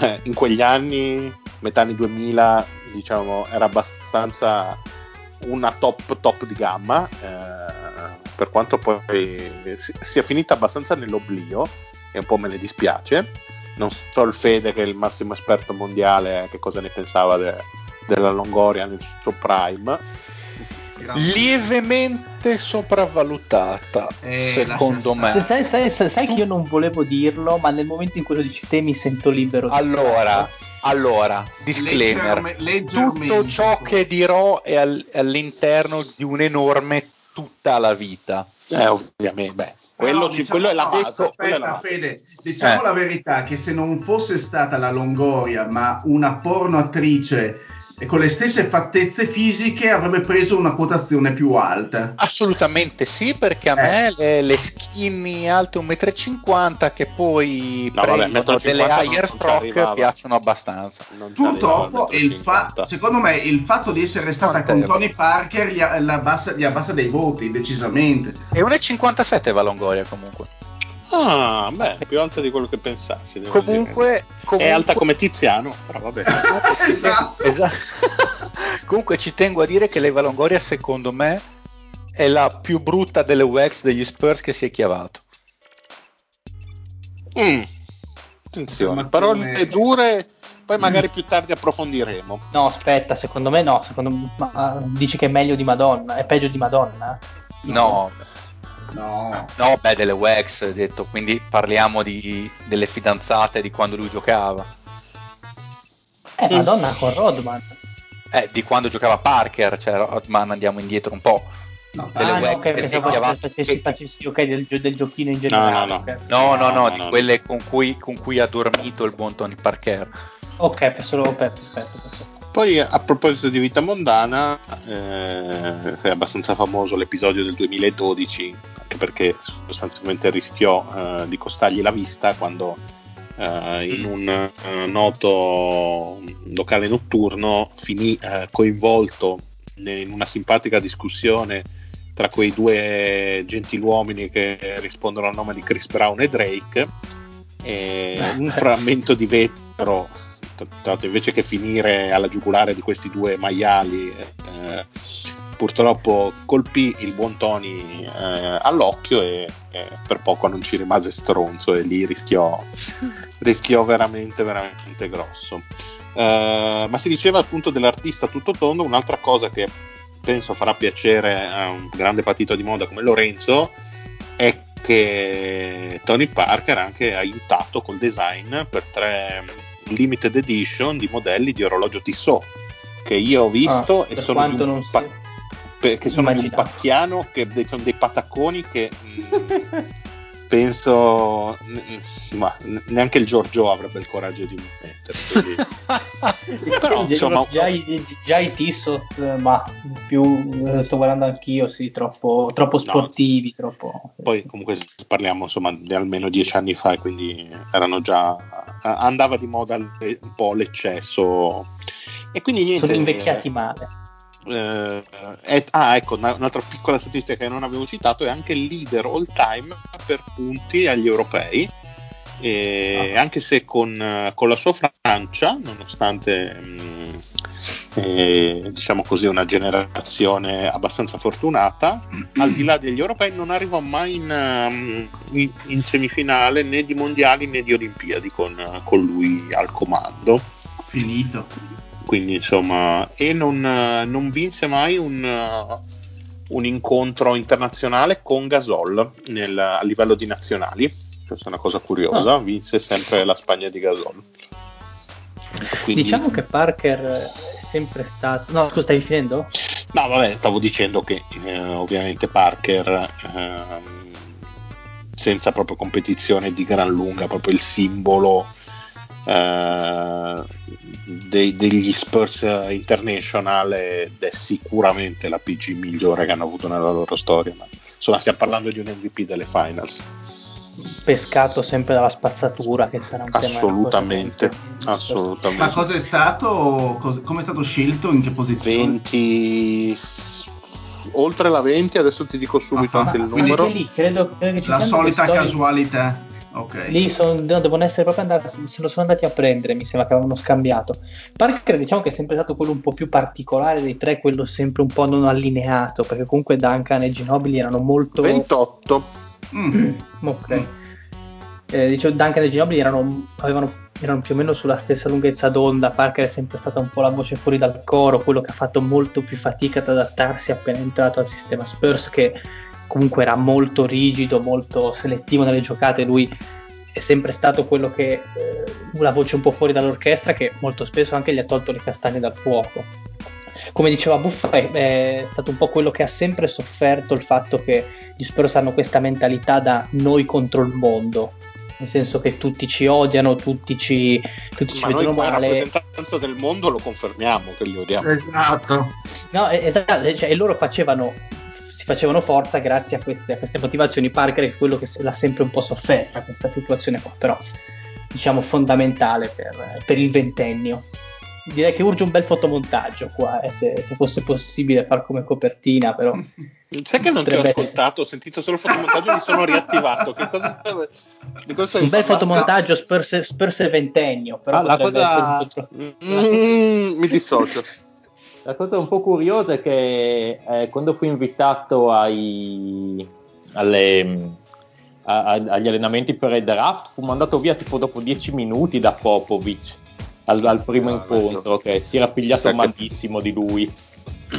eh, in quegli anni metà anni 2000 diciamo era abbastanza una top top di gamma eh, per quanto poi si- sia finita abbastanza nell'oblio e un po' me ne dispiace non so il Fede che è il massimo esperto mondiale che cosa ne pensava de- della Longoria nel suo prime. Lievemente sopravvalutata, Eh, secondo me. Sai, sai- sai- sai che io non volevo dirlo, ma nel momento in cui lo dici te mi sento libero. Allora, allora, disclaimer. Leggerme- leggermente. Tutto ciò che dirò è al- all'interno di un enorme tutta la vita. eh ovviamente beh, quello, Però, ci- diciamo- quello è la no, base aspetta, quello è la base. Fede, diciamo Eh. la verità che se non fosse stata la Longoria, ma una porno attrice e con le stesse fattezze fisiche avrebbe preso una quotazione più alta. Assolutamente sì, perché a Eh. me le, le skinny alte 1,50 m che poi No, vabbè, prendono 1,50 delle higher stroke piacciono abbastanza. Non Purtroppo fa- 1,50. secondo me il fatto di essere stata con Tony Parker gli, abbassa, gli abbassa dei voti, decisamente. E 1,57 va Longoria comunque. Ah beh più alta di quello che pensassi devo Comunque, dire. comunque è alta come Tiziano però vabbè esatto. Esatto. Comunque ci tengo a dire che l'Eva Longoria secondo me è la più brutta delle wax degli Spurs che si è chiavato. Mm. attenzione parole dure poi magari più tardi approfondiremo No, aspetta, secondo me no. Secondo me, ma, dici che è meglio di Madonna, è peggio di Madonna? No, No. No, beh, delle wax, detto, quindi parliamo di, delle fidanzate di quando lui giocava. Eh, Madonna con Rodman. Eh, di quando giocava Parker, cioè Rodman andiamo indietro un po'. No, Delle ah, no, wax ok, che chiavava- facessi, facessi ok del, del giochino in generale. no, no. No, no, no, No, di no, no. quelle con cui, con cui ha dormito il buon Tony Parker. Ok, solo perfetto, perfetto, perfetto. Poi a proposito di vita mondana, eh, è abbastanza famoso l'episodio del 2012, anche perché sostanzialmente rischiò eh, di costargli la vista quando eh, in un eh, noto locale notturno finì eh, coinvolto in una simpatica discussione tra quei due gentiluomini che rispondono al nome di Chris Brown e Drake. Un frammento di vetro tra invece che finire alla giugulare di questi due maiali eh, purtroppo colpì il buon Tony eh, all'occhio e, e per poco non ci rimase stronzo e lì rischiò, rischiò veramente veramente grosso. Eh, ma si diceva appunto dell'artista tutto tondo un'altra cosa che penso farà piacere a un grande partito di moda come Lorenzo è che Tony Parker ha anche aiutato col design per tre limited edition di modelli di orologio Tissot che io ho visto Ah, e sono di un pa- che sono di un pacchiano che sono dei patacconi che mm, penso ma neanche il Giorgio avrebbe il coraggio di mettere Però, Già- insomma- già, i, già i Tissot, eh, ma più eh, sto guardando anch'io, sì, troppo, troppo sportivi, troppo... poi comunque parliamo insomma di almeno dieci anni fa e quindi erano già andava di moda un po' l'eccesso. E quindi niente sono invecchiati male. Eh, è- ah, ecco, una- un'altra piccola statistica che non avevo citato è anche il leader all time per punti agli europei. Ah. anche se con, con la sua Francia, nonostante mm, eh, diciamo così una generazione abbastanza fortunata, al di là degli europei non arrivò mai in, ehm, in- in semifinale né di mondiali né di olimpiadi con, con lui al comando Finito. Quindi insomma e non, eh, non vinse mai un, eh, un incontro internazionale con Gasol nel- a livello di nazionali questa è una cosa curiosa vinse sempre la Spagna di Gasol Quindi- Diciamo che Parker eh, sempre stato. No, scusa, stavi finendo? No, vabbè, stavo dicendo che eh, ovviamente Parker, ehm, senza proprio competizione di gran lunga, proprio il simbolo eh, dei- degli Spurs International ed è sicuramente la PG migliore che hanno avuto nella loro storia. Ma, insomma, stiamo parlando di un MVP delle finals. Pescato sempre dalla spazzatura, che sarà un tema Assolutamente, importante. assolutamente. Ma cosa è stato? cos- come è stato scelto? In che posizione? 20 oltre la 20 adesso ti dico subito Ah, anche il numero lì credo, credo che ci La solita storie- casualità. Ok. Lì son- no, devono essere proprio andati, se lo sono andati a prendere, mi sembra che avevano scambiato. Parker diciamo che è sempre stato quello un po' più particolare dei tre, quello sempre un po' non allineato, perché comunque Duncan e Ginobili erano molto... 28 Mm. Ok. Eh, dicevo, Duncan e Ginobili erano, avevano- erano più o meno sulla stessa lunghezza d'onda. Parker è sempre stata un po' la voce fuori dal coro, quello che ha fatto molto più fatica ad adattarsi appena entrato al sistema Spurs, che comunque era molto rigido, molto selettivo nelle giocate. Lui è sempre stato quello che eh, la voce un po' fuori dall'orchestra, che molto spesso anche gli ha tolto le castagne dal fuoco. Come diceva Buffa, è, è stato un po' quello che ha sempre sofferto il fatto che gli Spurs hanno questa mentalità da noi contro il mondo, nel senso che tutti ci odiano, tutti ci, tutti ci vedono male. rappresentanza del mondo lo confermiamo che li odiamo Esatto. No, esatto, cioè, e loro facevano, si facevano forza grazie a queste, a queste motivazioni. Parker è quello che l'ha sempre un po' sofferta questa situazione qua, però diciamo fondamentale per, per il ventennio. Direi che urge un bel fotomontaggio qua, eh, se, se fosse possibile far come copertina, però sai che non ti ho ascoltato ho sentito solo il fotomontaggio e mi sono riattivato che cosa di cosa un bel parlando? fotomontaggio Spurs, Spurs e ventennio, però Ah, la cosa- essere un po' troppo- Mm, mi dissocio La cosa un po' curiosa è che eh, quando fui invitato ai, alle, a- a- agli allenamenti per il draft fu mandato via tipo dopo 10 minuti da Popovic al, al primo Ah, incontro che si era pigliato che- malissimo di lui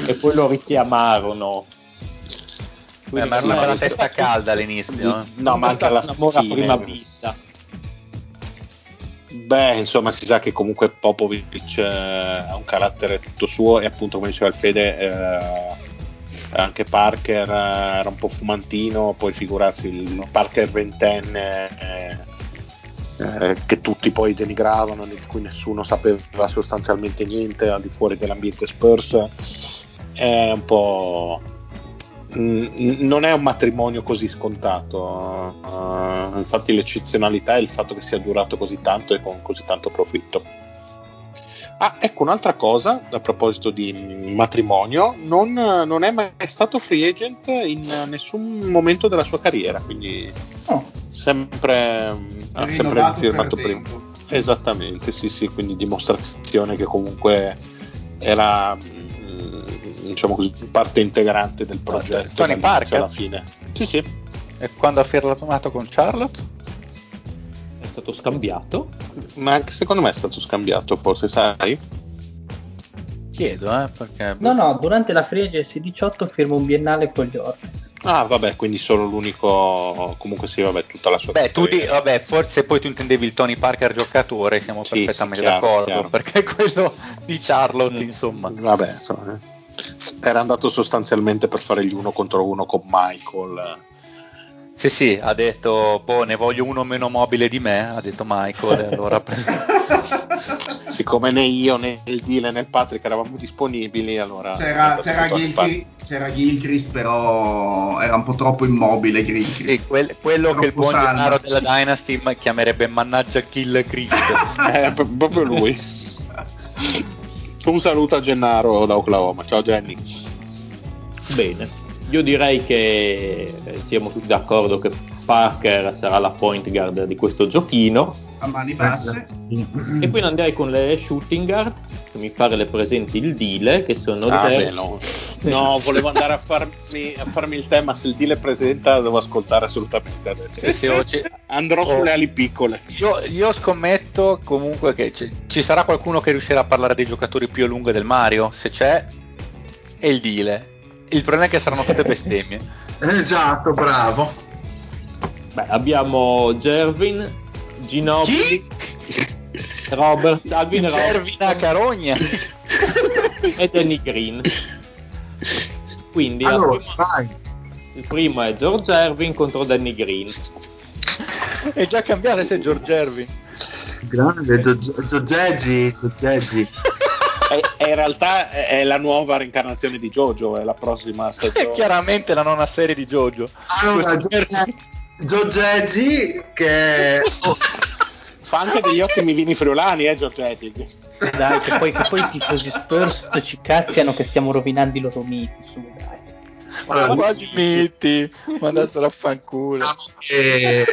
e poi lo richiamarono. Beh, ma Quindi, era eh, la testa calda all'inizio. eh. no ma anche alla prima vista. Beh, insomma, si sa che comunque Popovic eh, ha un carattere tutto suo e appunto, come diceva il Fede, eh, anche Parker eh, era un po' fumantino, poi figurarsi il Parker ventenne eh, eh, che tutti poi denigravano, di cui nessuno sapeva sostanzialmente niente al di fuori dell'ambiente Spurs, è un po'... Non è un matrimonio così scontato, eh, infatti l'eccezionalità è il fatto che sia durato così tanto e con così tanto profitto. Ah, ecco un'altra cosa a proposito di matrimonio, non, non è mai stato free agent in nessun momento della sua carriera, quindi Oh, sempre, ha sempre firmato prima. Esattamente, sì, sì, quindi dimostrazione che comunque era diciamo così parte integrante del progetto Tony Parker? alla fine. Sì, sì. E quando ha firmato con Charlotte? È stato scambiato. Ma anche secondo me è stato scambiato, forse, sai? Chiedo, eh, perché... no, no, durante la Free Agency 18 firma un biennale con gli Hornets. Ah, vabbè, quindi solo l'unico. Comunque, sì, vabbè, tutta la sua Beh, tu di, vabbè, forse poi tu intendevi il Tony Parker giocatore, siamo Sì, perfettamente sì, chiaro, d'accordo, chiaro. perché quello di Charlotte, Mm. insomma. Vabbè, insomma, eh. Era andato sostanzialmente per fare gli uno contro uno con Michael. Sì, sì, ha detto, boh, ne voglio uno meno mobile di me, ha detto Michael, e allora Siccome né io né il Dile né il Patrick eravamo disponibili, allora. è C'era, c'era, Gilchrist, c'era Gilchrist, però era un po' troppo immobile Gilchrist. Sì, quel- quello che il buon. Gennaro della Dynasty chiamerebbe mannaggia kill Cristo. Parker. Eh, proprio lui. Un saluto a Gennaro da Oklahoma. Ciao Jenny. Bene, io direi che eh, siamo tutti d'accordo che Parker sarà la point guard di questo giochino. A mani basse. E poi andrei con le shooting guard, che mi pare le presenti il Dile, che sono Ah, Jer- beh, no. No, volevo andare a farmi, a farmi il tema. Se il Dile presenta, devo ascoltare assolutamente adesso. Sì, oggi- Andrò Oh. sulle ali piccole. Io, io scommetto comunque che ci, ci sarà qualcuno che riuscirà a parlare dei giocatori più a lungo del Mario. Se c'è, è il Dile. Il problema è che saranno tutte bestemmie. Esatto, bravo. Beh, abbiamo Gervin, Ginobili, Roberts, Alvin Roberts, Servina carogna. e Danny Green. Quindi la Allora, prima- vai. il primo è George Ervin contro Danny Green. È già cambiato se George Ervin. Grande Giogeggi, Giogeggi. E, e in realtà è è la nuova reincarnazione di Jojo, è la prossima È stagione. chiaramente la nona serie di Jojo. Allora, Giogeggi che Fa anche degli ottimi vini friulani, eh, Giorgetti. Dai, che poi, che poi i tifosi Spurs ci cazziano che stiamo rovinando i loro miti. Su, dai. Allora, Quali miti? Mandassero a fanculo. diciamo che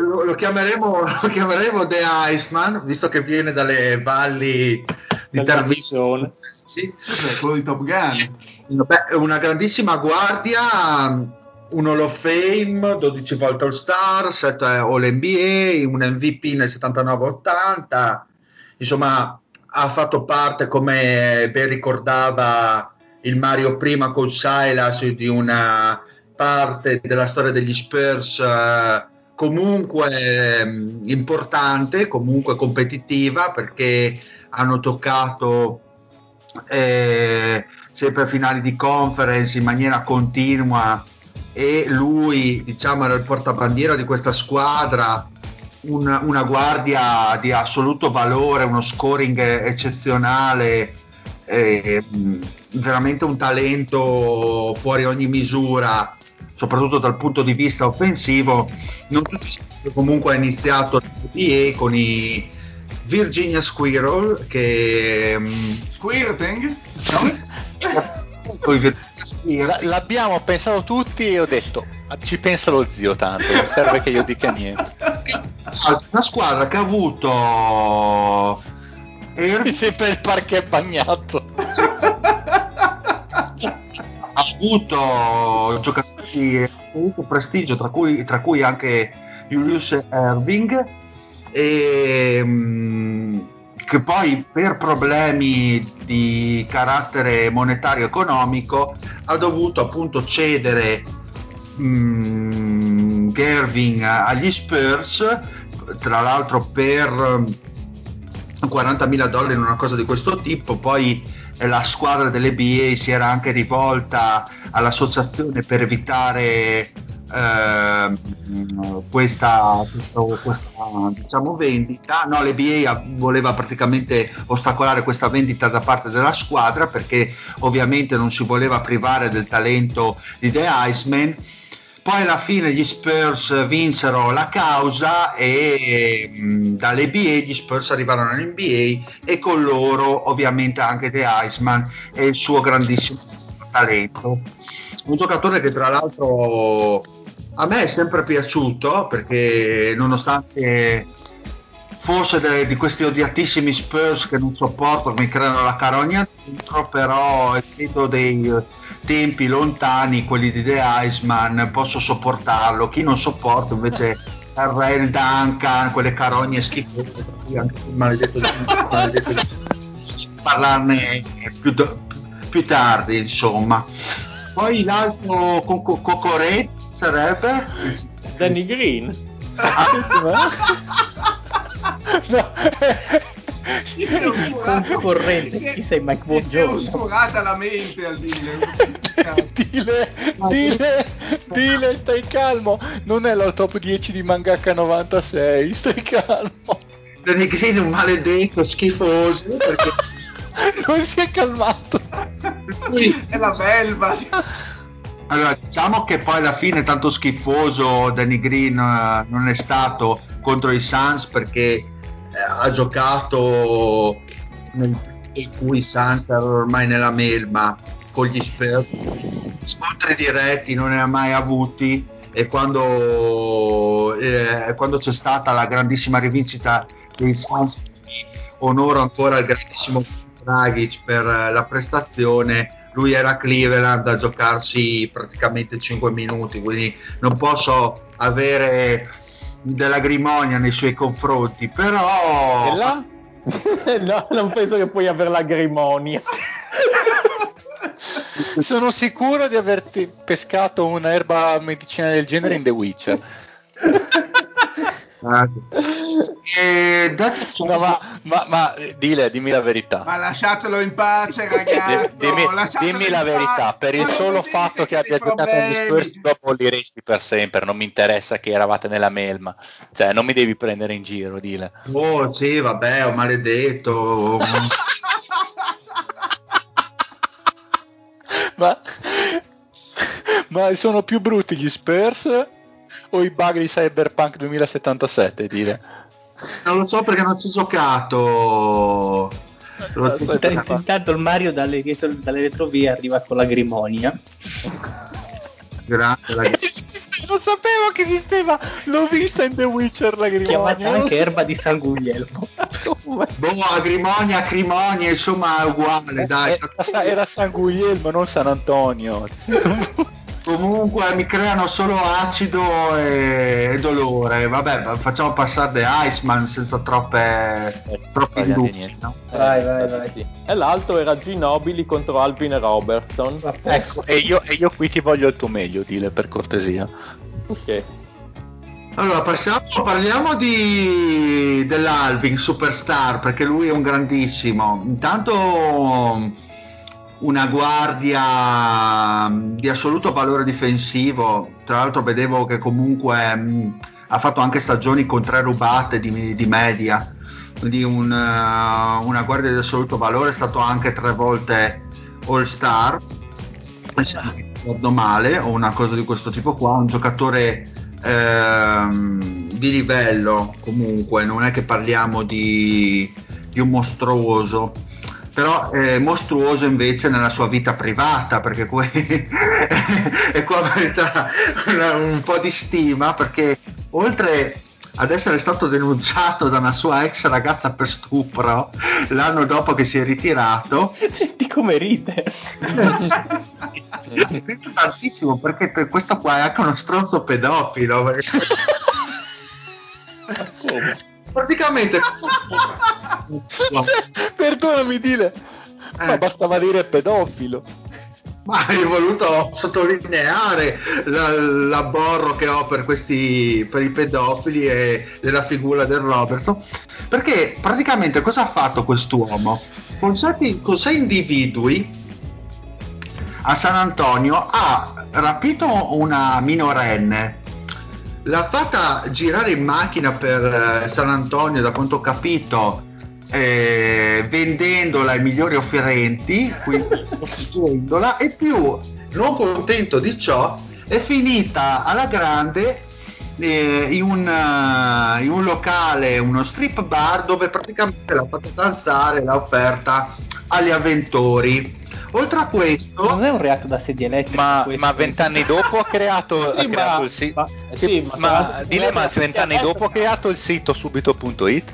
lo, lo chiameremo, lo chiameremo The Iceman, visto che viene dalle valli di Tarvisio. Sì. Quello di Top Gun. Beh, una grandissima guardia, un Hall of Fame, 12 volte All Star, 7 All NBA, un MVP nel 79-80, insomma ha fatto parte, come ben ricordava il Mario prima con Silas, di una parte della storia degli Spurs eh, comunque ehm, importante, comunque competitiva, perché hanno toccato eh, sempre finali di conference in maniera continua e lui diciamo era il portabandiera di questa squadra un- una guardia di assoluto valore uno scoring eccezionale eh, veramente un talento fuori ogni misura soprattutto dal punto di vista offensivo. Non tutti comunque ha iniziato l'NBA con i Virginia Squirrel che Squirting? i Virginia Squirrel La- l'abbiamo pensato tutti e ho detto, "Ah, ci pensa lo zio tanto, non serve che io dica niente. una squadra che ha avuto Mi sempre il parquet bagnato. ha avuto giocatori di prestigio tra cui, tra cui anche Julius Erving e mm, che poi per problemi di carattere monetario economico ha dovuto appunto cedere mm, Gerving agli Spurs tra l'altro per mm, 40.000 dollari una cosa di questo tipo. Poi la squadra dell'NBA si era anche rivolta all'associazione per evitare ehm, questa, questo- questa, diciamo, vendita. No, l'NBA ha- voleva praticamente ostacolare questa vendita da parte della squadra perché ovviamente non si voleva privare del talento di The Iceman. Poi alla fine gli Spurs vinsero la causa e mh, dall'NBA gli Spurs arrivarono all'NBA e con loro ovviamente anche The Iceman e il suo grandissimo talento. Un giocatore che tra l'altro a me è sempre piaciuto perché nonostante fosse delle- di questi odiatissimi Spurs che non sopporto, mi creano la carogna dentro, però essendo dei tempi lontani, quelli di The Iceman, posso sopportarlo. Chi non sopporta invece Terrell Duncan, quelle carogne schifose, maledetto, maledetto parlarne più, più tardi, insomma. Poi l'altro co- co- Cocorè sarebbe Danny Green. No. Chi è oscurata- Concorrente, chi si è- chi sei Mike chi si è oscurata la mente al dire. Dile, dile, dile, stai calmo. Non è la top 10 di Mangaka 96, stai calmo. Danny Green è un maledetto schifoso perché Non si è calmato. lui- È la belva. Allora diciamo che poi alla fine tanto schifoso Danny Green eh, non è stato contro i Suns perché eh, ha giocato nel in cui i Suns erano ormai nella melma con gli Spurs. Scontri diretti non ne ha mai avuti e quando, eh, quando c'è stata la grandissima rivincita dei Suns onoro ancora il grandissimo Dragic per eh, la prestazione lui era a Cleveland a giocarsi praticamente 5 minuti quindi non posso avere della grimonia nei suoi confronti però là? no, non penso che puoi avere la grimonia. Sono sicuro di averti pescato un'erba medicinale del genere in The Witcher. Ah, E No, ma, ma, ma, dile, dimmi la verità. Ma lasciatelo in pace, ragazzo. Dimmi, dimmi la verità, per il solo fatto dite che abbia giocato agli. Spurs, dopo li resti per sempre. Non mi interessa che eravate nella melma, cioè non mi devi prendere in giro, dile. oh sì, vabbè, ho maledetto. Ma, ma sono più brutti gli Spurs o i bug di Cyberpunk 2077? Dire. Non lo so perché non ci ho giocato. Non ci ho giocato. Intanto il Mario dalle, dietro- dalle retrovie arriva con la grimonia. Grande, la- non sapevo che esisteva, l'ho vista in The Witcher la Chiamata grimonia. non anche so- erba di San Guglielmo. Boh, acrimonia, acrimonia, insomma è uguale, dai. Era, era San Guglielmo, non San Antonio. Comunque mi creano solo acido e, e dolore. Vabbè, facciamo passare The Iceman senza troppe, troppi sbagliate dubbi. niente. no? Vai, vai, vai. sì. E l'altro era Ginobili contro Alvin Robertson. Ecco, e io, e io qui ti voglio il tuo meglio, dile per cortesia. Ok. Allora, passiamo, parliamo di, dell'Alvin Superstar perché lui è un grandissimo. Intanto una guardia mh, di assoluto valore difensivo. Tra l'altro vedevo che comunque mh, ha fatto anche stagioni con tre rubate di, di media. Quindi un, eh, una guardia di assoluto valore, è stato anche tre volte All Star, se non ricordo male, o una cosa di questo tipo qua. Un giocatore ehm, di livello comunque, non è che parliamo di, di un mostruoso però è mostruoso invece nella sua vita privata perché que- e qua merita un po' di stima perché oltre ad essere stato denunciato da una sua ex ragazza per stupro l'anno dopo che si è ritirato Senti come ride. Rido tantissimo perché per questo qua è anche uno stronzo pedofilo perché- praticamente Perdonami, dile. Ma Eh. bastava dire pedofilo. Ma hai voluto sottolineare la- l'abborro che ho per questi per i pedofili e della figura del Robertson perché praticamente cosa ha fatto quest'uomo con, sette- con sei individui a San Antonio ha rapito una minorenne l'ha fatta girare in macchina per eh, San Antonio da quanto ho capito eh, vendendola ai migliori offerenti, quindi prostituendola, e più non contento di ciò, è finita alla grande eh, in, un, eh, in un locale, uno strip bar dove praticamente l'ha fatta danzare, l'ha offerta agli avventori. Oltre a questo, Non è un reato da sedia elettrica. Ma, vent'anni dopo ha creato, Sì, ha creato ma- il sito. ma- sì, ma ma sarà- dile, ma se vent'anni dopo ha creato il sito subito.it.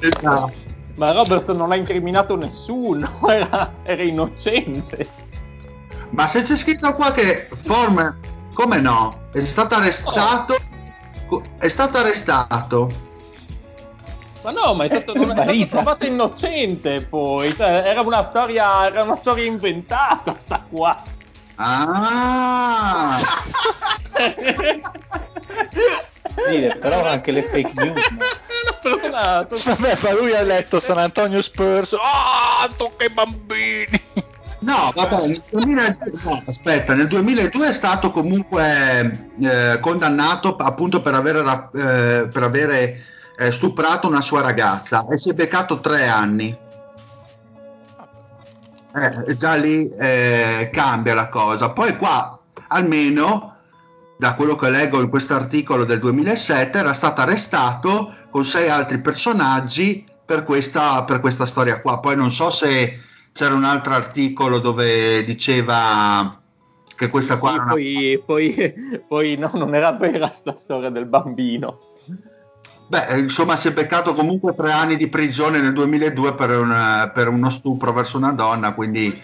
Esatto. Ma Roberto non ha incriminato nessuno, era, era innocente. Ma se c'è scritto qua che Form, come no? È stato arrestato. È stato arrestato. Ma no, ma è stato, non è stato trovato innocente poi. Cioè, era una storia, era una storia inventata, sta qua. Ah, Dire, però anche le fake news. no? Una persona Vabbè, ma lui ha letto San Antonio Spurs. Ah, tocca ai bambini. no, vabbè, nel 2002, no, aspetta, nel 2002 è stato comunque eh, condannato appunto per avere, eh, per avere eh, stuprato una sua ragazza e si è beccato tre anni. Eh, già lì eh, cambia la cosa. Poi qua, almeno, da quello che leggo in questo articolo del 2007, era stato arrestato con sei altri personaggi per questa, per questa storia qua. Poi non so se c'era un altro articolo dove diceva che questa qua Sì, era una- poi, poi, poi no, non era vera sta storia del bambino. Beh, eh, insomma, si è beccato comunque tre anni di prigione nel 2002 per, un- per uno stupro verso una donna, quindi...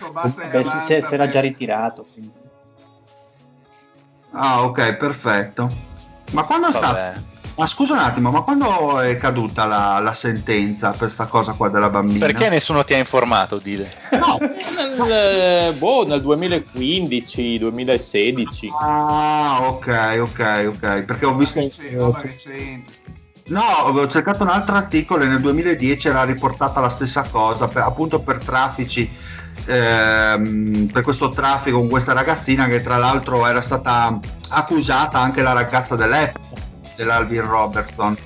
Beh, si, era già ritirato. quindi. Ah, ok, perfetto. Ma quando è stato... Vabbè. Ma scusa un attimo, ma quando è caduta la, la sentenza per sta cosa qua della bambina? Perché nessuno ti ha informato, dile. No. Nel, eh, boh, nel 2015, 2016. Ah, ok, ok, ok. Perché ho visto... Recente, roba recente. No, ho cercato un altro articolo e nel 2010 era riportata la stessa cosa, per- appunto per traffici, ehm, per questo traffico con questa ragazzina che tra l'altro era stata accusata anche la ragazza dell'epoca, dell'Alvin Robertson.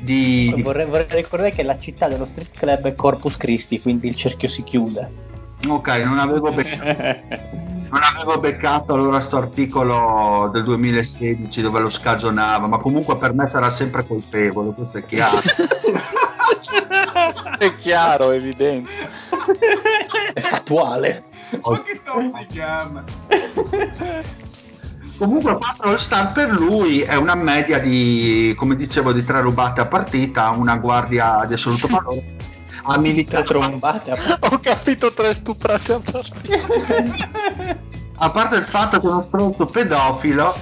Di, di- Vorrei, vorrei ricordare che la città dello street club è Corpus Christi, quindi il cerchio si chiude. Ok, non avevo, beccato, non avevo beccato allora sto articolo del 2016 dove lo scagionava, ma comunque per me sarà sempre colpevole, questo è chiaro. È chiaro, evidente. È fattuale. Ma che chiama? Comunque 4 all star per lui è una media di, come dicevo, di tre rubate a partita, una guardia di assoluto valore. Ha Tre militato, trombate. a- Ho capito tre stuprate a partita. a parte il fatto che è uno stronzo pedofilo,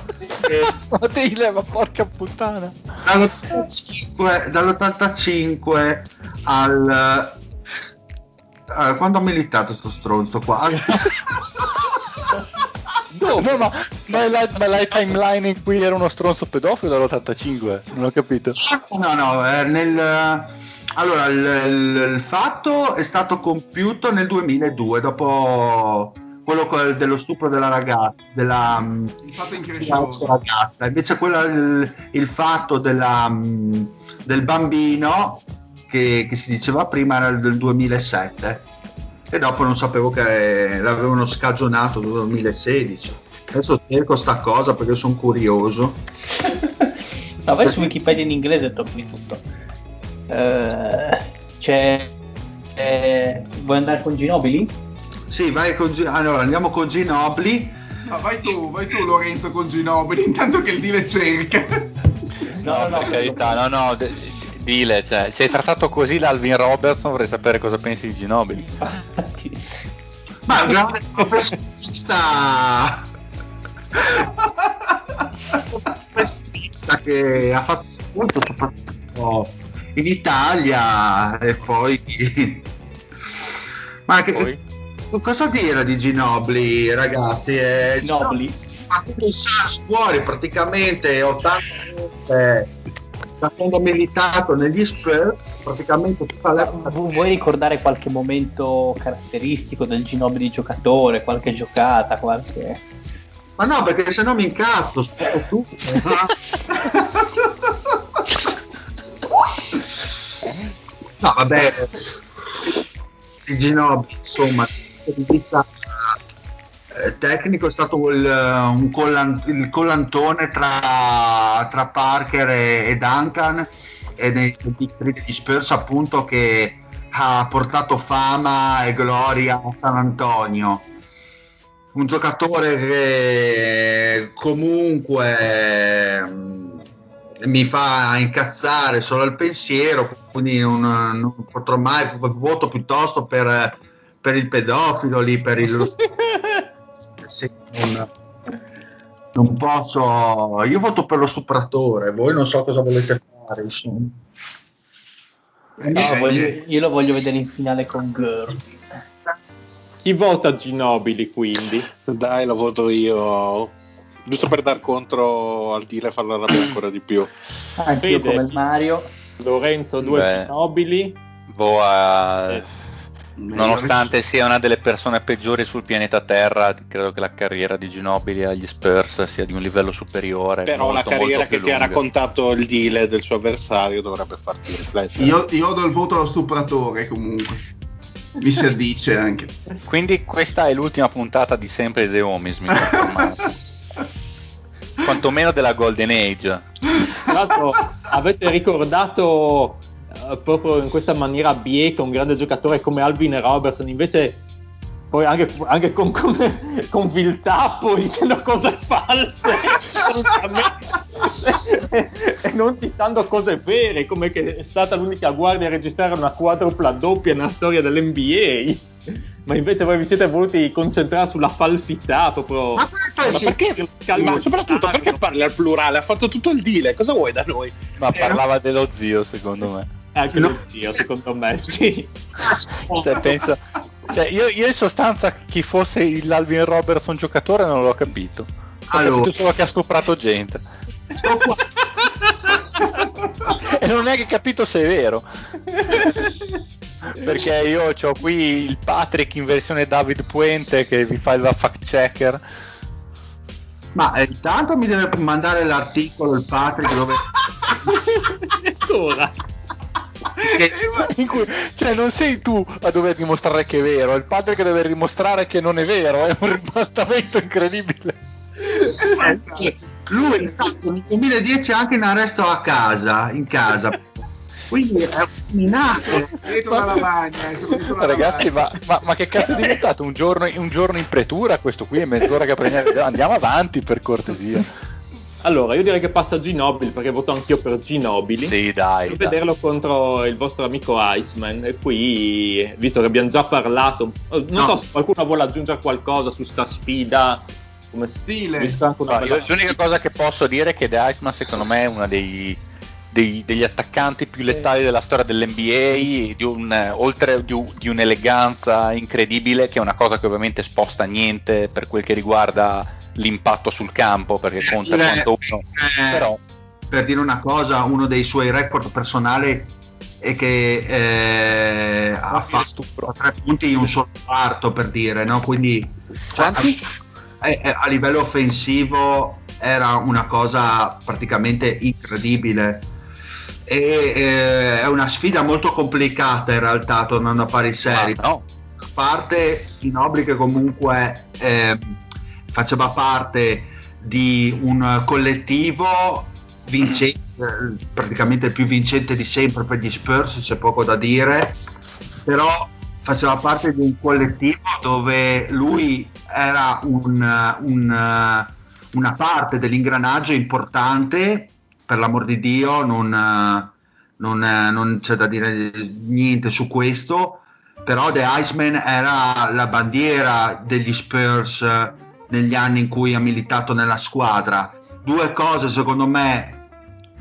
che Ma dile, ma porca puttana. dall'85, dall'85 al... eh, quando ha militato sto stronzo qua? No, ma, ma, è la, ma la timeline in cui era uno stronzo pedofilo dall'85? Non ho capito. No, no, eh, nel... Allora, il, il- il fatto è stato compiuto nel 2002, dopo quello co- dello stupro della ragazza, della mm, ragazza. Invece quello, il, il fatto della, mm, del bambino che, che si diceva prima era del 2007 e dopo non sapevo che l'avevano scagionato nel 2016. Adesso cerco sta cosa perché sono curioso. No, vai su Wikipedia in inglese e trovi tutto. Eh, c'è. eh, vuoi andare con Ginobili? Sì, vai con Gi- allora andiamo con Ginobili. Ma vai tu, vai tu Lorenzo con Ginobili, intanto che il dile cerca. No, no, no. per carità, no, no. d- d- Dile, cioè, se hai trattato così l'Alvin Robertson vorrei sapere cosa pensi di Ginobili. Ma è un grande professionista. professionista che ha fatto molto soprattutto in Italia e poi ma che, Poi? cosa dire di Ginobili ragazzi Eh, Ginobili? ha tutto il Suns fuori praticamente 80 volte da quando ha militato negli Spurs praticamente tutta la vu- vuoi ricordare qualche momento caratteristico del Ginobili giocatore, qualche giocata, qualche... ma no perché se no mi incazzo tutto no vabbè. Di Ginobili insomma dal punto di vista eh, tecnico è stato il, un collan- il collantone tra, tra Parker e, e Duncan e nei Three degli Spurs appunto che ha portato fama e gloria a San Antonio. Un giocatore che comunque mm, mi fa incazzare solo al pensiero, quindi non, non potrò mai voto piuttosto per, per il pedofilo lì, per il non, non posso, io voto per lo stupratore, voi non so cosa volete fare, insomma. No, voglio- io lo voglio vedere in finale con Girl. Chi vota Ginobili quindi? Dai, lo voto io. Giusto per dar contro al Dile e farlo arrabbiare ancora di più. Anch'io Fede, come chi- Mario. Lorenzo, due Beh. Ginobili. Boh, eh, nonostante sia una delle persone peggiori sul pianeta Terra, credo che la carriera di Ginobili agli Spurs sia di un livello superiore. Però la molto, carriera molto che più ti ha lunga. raccontato il Dile del suo avversario dovrebbe farti riflettere. Io, io do il voto allo stupratore comunque. Mi si addice anche. Quindi questa è l'ultima puntata di sempre The Homies, mi confermate. Quantomeno della Golden Age. Tra l'altro avete ricordato eh, proprio in questa maniera bieca un grande giocatore come Alvin Robertson, invece poi anche, anche con, con, con viltà poi dicendo cose false. E non citando cose vere come che è stata l'unica guardia a registrare una quadrupla doppia nella storia dell'NBA ma invece voi vi siete voluti concentrare sulla falsità proprio Ma sì? perché? Ma soprattutto perché parli al plurale? Ha fatto tutto il Dile, cosa vuoi da noi? Ma parlava dello zio, secondo me. anche lo zio secondo me sì Cioè, penso, cioè, io, io in sostanza chi fosse l'Alvin Robertson giocatore non l'ho capito. Ho Allora. capito solo che ha stuprato gente. Qua- non ho neanche capito se è vero. Perché io ho qui il Patrick in versione David Puente che vi fa il fact checker. Ma eh, intanto mi deve mandare l'articolo il Patrick dove... Ancora. Che, cui, cioè non sei tu a dover dimostrare che è vero, è il padre che deve dimostrare che non è vero, è un ribastamento incredibile. Lui è stato nel 2010 anche in arresto a casa, in casa. Quindi è minato dietro la lavagna. Ragazzi, ma, ma- ma che cazzo è diventato? Un giorno, un giorno in pretura? Questo qui è mezz'ora che prendiamo. Andiamo avanti per cortesia. Allora, io direi che passa Ginobili perché voto anch'io per Ginobili. Sì, dai. Per dai. vederlo contro il vostro amico Iceman. E qui, visto che abbiamo già parlato, eh, non No. so se qualcuno vuole aggiungere qualcosa su sta sfida. Come Stile. No, bella- io- l'unica cosa che posso dire è che The Iceman secondo me è uno dei, dei- degli attaccanti più letali della storia dell'NBA, di un, eh, oltre di, di un'eleganza incredibile, che è una cosa che ovviamente sposta niente per quel che riguarda l'impatto sul campo, perché conta Dire- quanto uno. eh, Però per dire una cosa, uno dei suoi record personali è che eh, ha fatto stupro? tre punti in un solo quarto per dire, no? Quindi Quanti? eh, eh, a livello offensivo era una cosa praticamente incredibile. E, eh, è una sfida molto complicata in realtà, tornando a pari seri. Ah, no. a parte Ginobili che comunque eh, faceva parte di un collettivo vincente, eh, praticamente il più vincente di sempre per gli Spurs, c'è poco da dire, però faceva parte di un collettivo dove lui era un- un- una parte dell'ingranaggio importante, per l'amor di Dio, non, eh, non, eh, non c'è da dire niente su questo, però The Iceman era la bandiera degli Spurs eh, negli anni in cui ha militato nella squadra. Due cose secondo me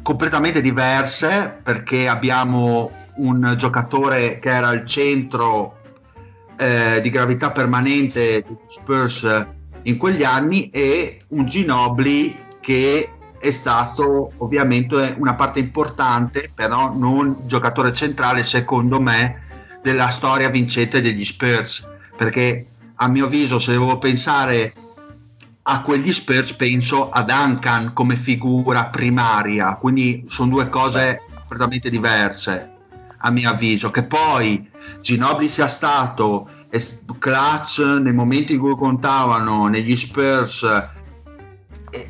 completamente diverse perché abbiamo un giocatore che era al centro eh, di gravità permanente degli Spurs in quegli anni e un Ginobili che è stato ovviamente una parte importante, però non giocatore centrale secondo me della storia vincente degli Spurs, perché a mio avviso se devo pensare a quegli Spurs penso a Duncan come figura primaria, quindi sono due cose completamente diverse a mio avviso, che poi Ginobili sia stato clutch nei momenti in cui contavano negli Spurs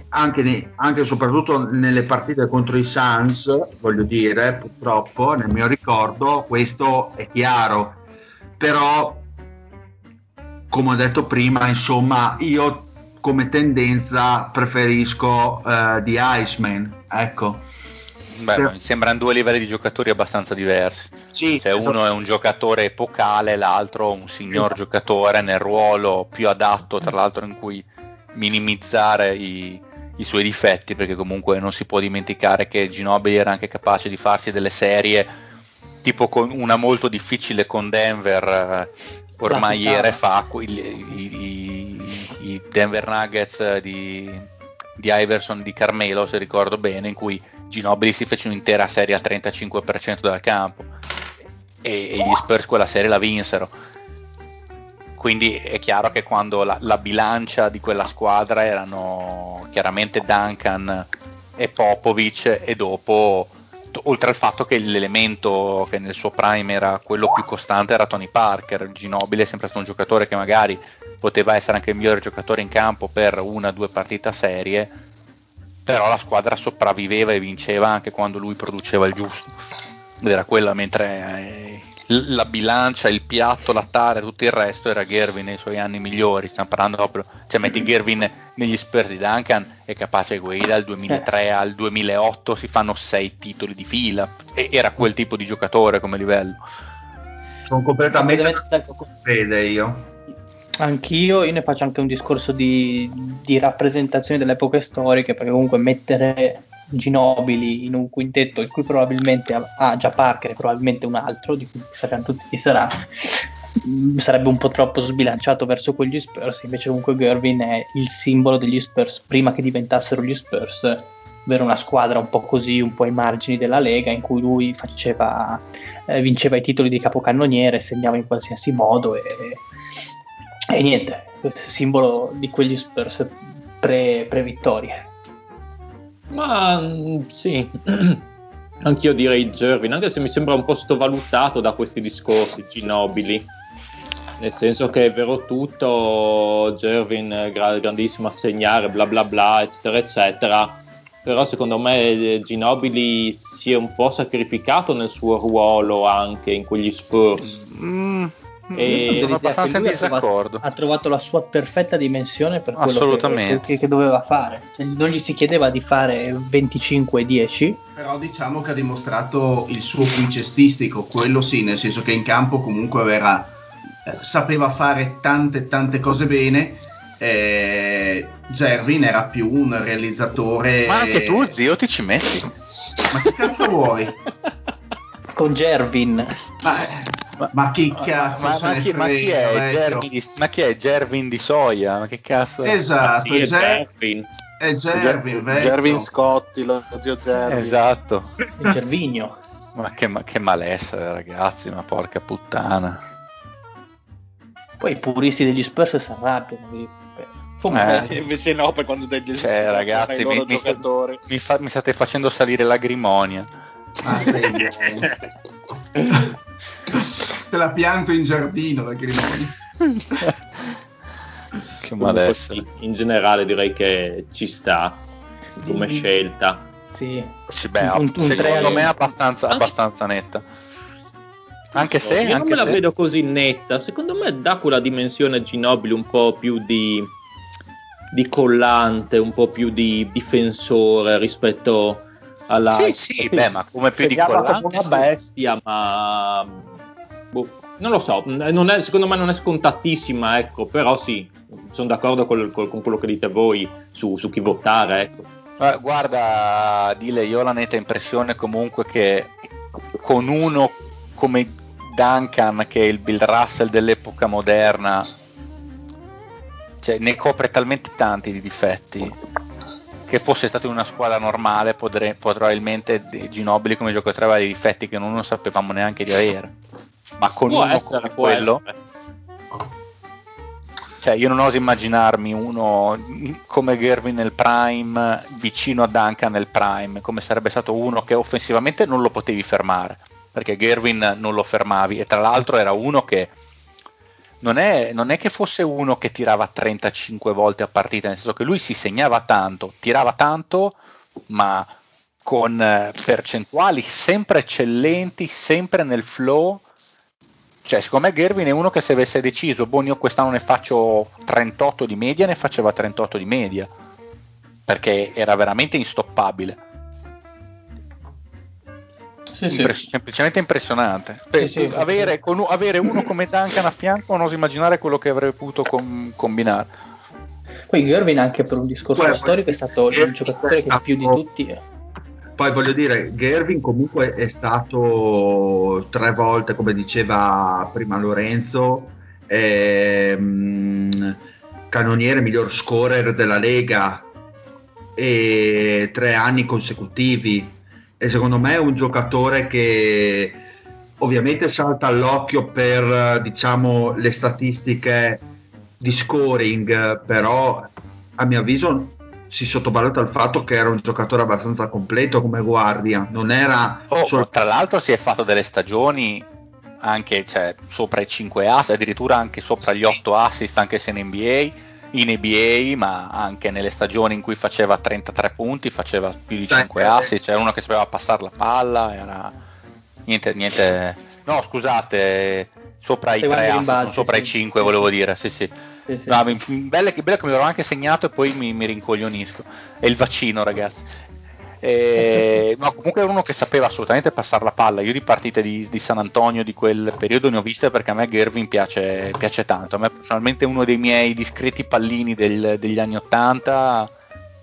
anche, ne- anche e soprattutto nelle partite contro i Suns, voglio dire, purtroppo nel mio ricordo questo è chiaro, però come ho detto prima, insomma, io come tendenza preferisco The Iceman, ecco. Beh, Sì. mi sembrano due livelli di giocatori abbastanza diversi. Sì, Cioè, uno è un giocatore epocale, l'altro un signor giocatore nel ruolo più adatto, tra l'altro, in cui minimizzare i, i suoi difetti, perché comunque non si può dimenticare che Ginobili era anche capace di farsi delle serie, tipo con una molto difficile con Denver, eh, ormai puttana. fa, i, i- i- i Denver Nuggets di, di Iverson di Carmelo, se ricordo bene, in cui Ginobili si fece un'intera serie al 35% dal campo e, e gli Spurs quella serie la vinsero. Quindi è chiaro che quando la, la bilancia di quella squadra erano chiaramente Duncan e Popovic e dopo, oltre al fatto che l'elemento che nel suo prime era quello più costante era Tony Parker, Ginobili è sempre stato un giocatore che magari poteva essere anche il migliore giocatore in campo per una o due partite serie, però la squadra sopravviveva e vinceva anche quando lui produceva il giusto. Ed era quella mentre eh, la bilancia, il piatto, la tara e tutto il resto era Gervin nei suoi anni migliori. Stiamo parlando proprio, cioè metti Gervin negli Spurs di Duncan, è capace quelli dal 2003 al 2008 si fanno sei titoli di fila. E era quel tipo di giocatore come livello. sono completamente d'accordo con Fede io. Anch'io, io ne faccio anche un discorso di, di rappresentazione delle epoche storiche, perché comunque mettere Ginobili in un quintetto in cui probabilmente ha, ha già Parker e probabilmente un altro, di cui sappiamo tutti chi sarà, mh, sarebbe un po' troppo sbilanciato verso quegli Spurs, invece comunque Gervin è il simbolo degli Spurs prima che diventassero gli Spurs avere una squadra un po' così, un po' ai margini della Lega, in cui lui faceva, eh, vinceva i titoli di capocannoniere, segnava in qualsiasi modo e, e niente, simbolo di quegli Spurs pre, pre-vittorie. Ma mm, sì, anch'io direi Jervin, anche se mi sembra un po' sottovalutato da questi discorsi Ginobili. Nel senso che è vero tutto, Jervin grandissimo a segnare, bla bla bla, eccetera, eccetera. Però secondo me Ginobili si è un po' sacrificato nel suo ruolo anche in quegli Spurs. Mm, e sono abbastanza in disaccordo. Ha trovato, ha trovato, la sua perfetta dimensione per quello che, che, che, doveva fare. Non gli si chiedeva di fare 25-10. Però diciamo che ha dimostrato il suo qui cestistico, quello sì, nel senso che in campo comunque era, eh, sapeva fare tante tante cose bene. Eh, Gervin era più un realizzatore. Ma anche tu, zio, ti ci metti. Ma che cazzo vuoi? Con Gervin. Ma, ma, ma chi cazzo ma, ma, chi, ma, chi è Gervin di, ma chi è Gervin di Soia? Ma che cazzo? Esatto, sì, è Gervin. È Gervin, Gervin Scotti, lo zio Gervin. Esatto. Il Gervigno. ma che, ma che malessere, ragazzi, ma porca puttana. Poi i puristi degli Spurs si arrabbiano. Eh, invece no, per quando dai cioè, ragazzi, mi, mi, sta, mi, fa, mi, state facendo salire l'agrimonia. Ah, Te la pianto in giardino la grimonia. che malessere. In generale direi che ci sta come mm. scelta. Sì. sì beh, un, un secondo me è abbastanza, abbastanza netta. Anche se... Io anche non me la se... vedo così netta. Secondo me dà quella dimensione Ginobili un po' più di, di collante, un po' più di difensore rispetto alla... Sì, sì, sì, beh, ma come più di collante... come una bestia, ma... Boh, non lo so, è, secondo me non è scontatissima, ecco, però sì, sono d'accordo col, col, con quello che dite voi su, su chi votare, ecco. Eh, guarda, Dile, io ho la netta impressione comunque che con uno come Duncan, che è il Bill Russell dell'epoca moderna, cioè, ne copre talmente tanti di difetti che fosse stato in una squadra normale potre, probabilmente Ginobili come giocatore aveva dei difetti che non sapevamo neanche di avere ma con può uno essere, quello essere. cioè io non oso immaginarmi uno come Gervin nel prime vicino a Duncan nel prime come sarebbe stato uno che offensivamente non lo potevi fermare perché Gervin non lo fermavi e tra l'altro era uno che non è, non è, che fosse uno che tirava 35 volte a partita, nel senso che lui si segnava tanto, tirava tanto, ma con eh, percentuali sempre eccellenti, sempre nel flow. Cioè, secondo me Gervin è uno che se avesse deciso, boh, io quest'anno ne faccio 38 di media, ne faceva 38 di media, perché era veramente instoppabile sì, Impre- sì. semplicemente impressionante. Beh, sì, avere, con, avere, uno come Duncan a fianco non oso immaginare quello che avrebbe potuto com- combinare. Poi Gervin anche per un discorso Poi, storico è stato il giocatore che più di tutti poi voglio dire, Gervin comunque è stato tre volte, come diceva prima Lorenzo, ehm, cannoniere miglior scorer della Lega e tre anni consecutivi e secondo me è un giocatore che ovviamente salta all'occhio per diciamo le statistiche di scoring però a mio avviso si sottovaluta il fatto che era un giocatore abbastanza completo come guardia. Non era oh, solo... tra l'altro si è fatto delle stagioni anche cioè, sopra i 5 assist addirittura anche sopra gli 8 assist anche se in NBA in NBA, ma anche nelle stagioni in cui faceva 33 punti, faceva più di 5 assist, c'era uno che sapeva passare la palla, era niente, niente, no scusate, sopra i 3 assist, non sopra sì. i 5 volevo dire, sì sì. sì, sì. No, belle, belle che mi l'avevo anche segnato e poi mi, mi rincoglionisco. È il vaccino, ragazzi. E, no, comunque era uno che sapeva assolutamente passare la palla. Io di partite di, di, San Antonio di quel periodo ne ho viste perché a me Gervin piace, piace tanto. A me personalmente è uno dei miei discreti pallini del, degli anni 80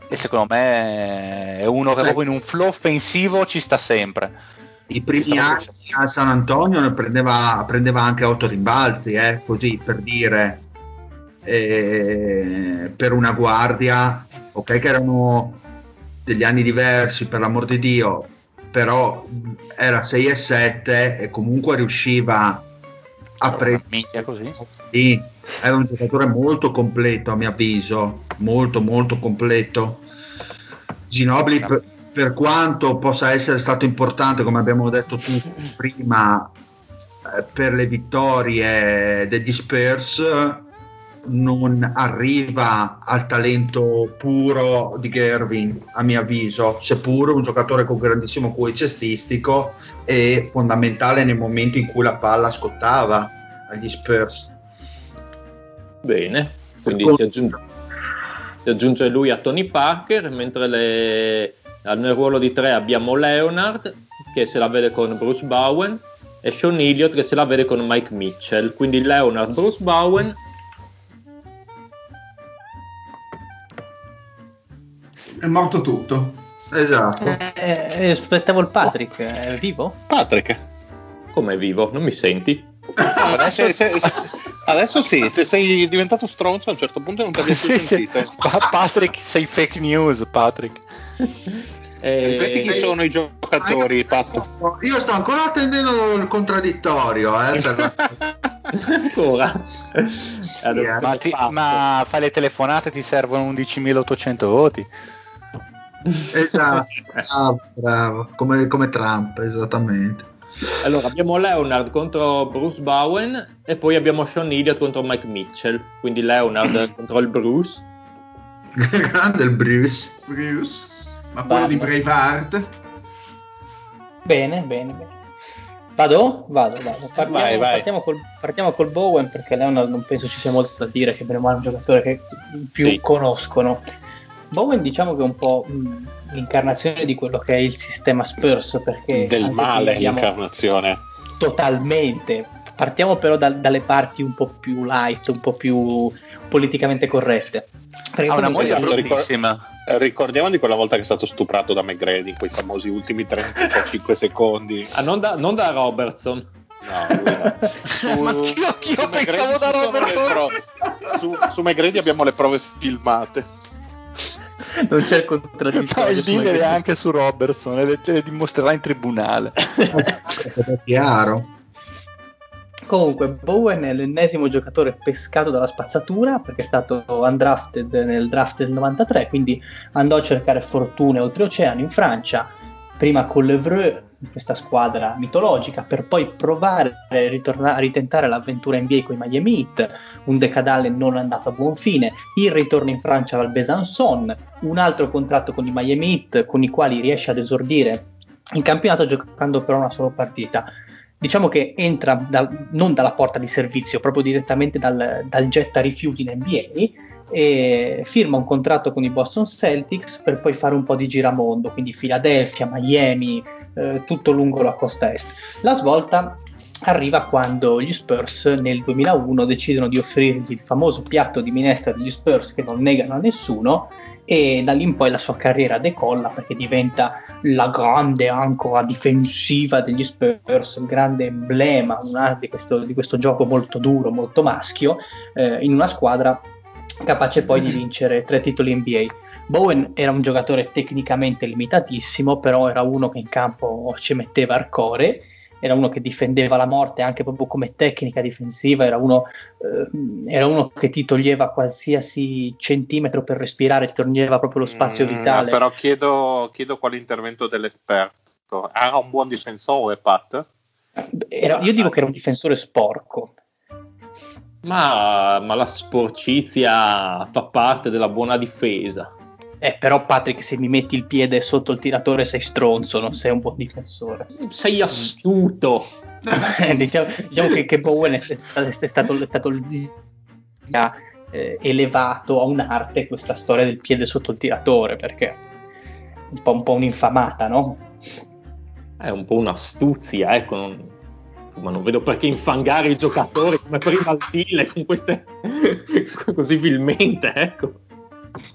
e secondo me è uno che proprio in un flow offensivo ci sta sempre. I primi anni a San Antonio prendeva, prendeva anche 8 rimbalzi, eh, così per dire, eh, per una guardia, ok, che erano degli anni diversi, per l'amor di Dio, però era 6 e 7 e comunque riusciva a prendere così. Sì, era un giocatore molto completo a mio avviso, molto molto completo. Ginobili per, per quanto possa essere stato importante, come abbiamo detto tutti prima, eh, per le vittorie degli Spurs, non arriva al talento puro di Gervin, a mio avviso, seppur un giocatore con grandissimo QI cestistico e fondamentale nei momenti in cui la palla scottava agli Spurs. Bene, quindi si aggiunge, si aggiunge, lui a Tony Parker, mentre le, nel ruolo di tre abbiamo Leonard che se la vede con Bruce Bowen e Sean Elliott che se la vede con Mike Mitchell. Quindi Leonard, Bruce Bowen È morto tutto. Esatto. Eh, eh, aspettavo il Patrick, è vivo? Patrick. Come è vivo? Non mi senti? adesso, se, se, adesso sì, te sei diventato stronzo a un certo punto e non ti abbiamo più sentito. Patrick, sei fake news, Patrick. Eh, Ripeti chi sono i giocatori, Pat. Io sto ancora attendendo il contraddittorio, eh, per... ancora. Sì, ma, ti, ma fai le telefonate ti servono 11.800 voti. Esatto, bravo, bravo. Come, come Trump, esattamente. Allora abbiamo Leonard contro Bruce Bowen e poi abbiamo Sean Elliott contro Mike Mitchell. Quindi Leonard contro il Bruce. Grande il Bruce. Bruce. Ma quello di Braveheart. Bene, bene, bene. Vado? Vado, vado. Partiamo, vai, vai. Partiamo, col, partiamo, col, Bowen perché Leonard non penso ci sia molto da dire, che bene o male è un giocatore che più sì. conoscono. Bowen diciamo che è un po' mh, l'incarnazione di quello che è il sistema Spurs perché del male l'incarnazione. Totalmente. Partiamo però da, dalle parti un po' più light un po' più politicamente corrette. Ha una moglie bruttissima. Ricordiamo di quella volta che è stato stuprato da McGrady in quei famosi ultimi 35 secondi. Ah, non, da, non da Robertson. No, no. Su, Ma io, io pensavo da Robertson. Pro- su, su McGrady abbiamo le prove filmate non c'è il contraddittorio. il dealer è anche su Robertson e le dimostrerà in tribunale. è chiaro. Comunque, Bowen è l'ennesimo giocatore pescato dalla spazzatura perché è stato undrafted nel draft del 93, quindi andò a cercare fortune oltreoceano in Francia, prima con l'Evreux questa squadra mitologica per poi provare a, ritornare, a ritentare l'avventura NBA con i Miami Heat, un decadale non andato a buon fine, il ritorno in Francia al Besançon, un altro contratto con i Miami Heat con i quali riesce ad esordire in campionato giocando però una sola partita. Diciamo che entra dal, non dalla porta di servizio, proprio direttamente dal, dal getta rifiuti in NBA e firma un contratto con i Boston Celtics per poi fare un po' di giramondo, quindi Philadelphia, Miami, eh, tutto lungo la costa est. La svolta arriva quando gli Spurs nel 2001 decidono di offrirgli il famoso piatto di minestra degli Spurs che non negano a nessuno e da lì in poi la sua carriera decolla perché diventa la grande ancora difensiva degli Spurs, il grande emblema di questo, di, questo, gioco molto duro, molto maschio, eh, in una squadra capace poi di vincere tre titoli NBA. Bowen era un giocatore tecnicamente limitatissimo, però era uno che in campo ci metteva arcore, era uno che difendeva la morte anche proprio come tecnica difensiva, era uno, eh, era uno che ti toglieva qualsiasi centimetro per respirare, ti toglieva proprio lo spazio mm, vitale. Però chiedo, chiedo quale intervento dell'esperto. Era un buon difensore, Pat? Era, io dico che era un difensore sporco. Ma, ma la sporcizia fa parte della buona difesa. Eh, però Patrick, se mi metti il piede sotto il tiratore sei stronzo, non sei un buon difensore. Sei astuto. Diciamo, diciamo che, che, Bowen è stato, è stato, è stato ha eh, elevato a un'arte questa storia del piede sotto il tiratore, perché è un po', un po' un'infamata, no? È un po' un'astuzia, ecco. Non, ma non vedo perché infangare i giocatori come prima al stile con queste così vilmente, ecco.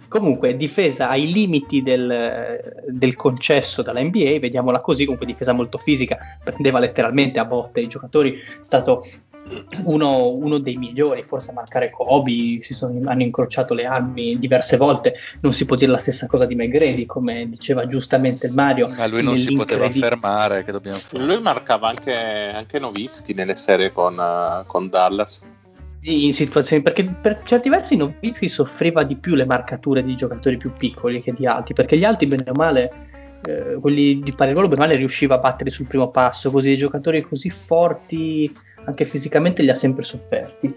Comunque, difesa ai limiti del, del, concesso dalla NBA, vediamola così, comunque difesa molto fisica, prendeva letteralmente a botte i giocatori, è stato uno, uno, dei migliori, forse a marcare Kobe, si sono, hanno incrociato le armi diverse volte, non si può dire la stessa cosa di McGrady, come diceva giustamente Mario. Ma lui non si poteva fermare, che dobbiamo fare? Lui marcava anche, anche Novitsky nelle serie con, uh, con Dallas. In situazioni, perché per certi versi Novitsky soffriva di più le marcature di giocatori più piccoli che di alti, perché gli alti bene o male eh, quelli di Palermo bene o male riusciva a battere sul primo passo, così i giocatori così forti anche fisicamente li ha sempre sofferti.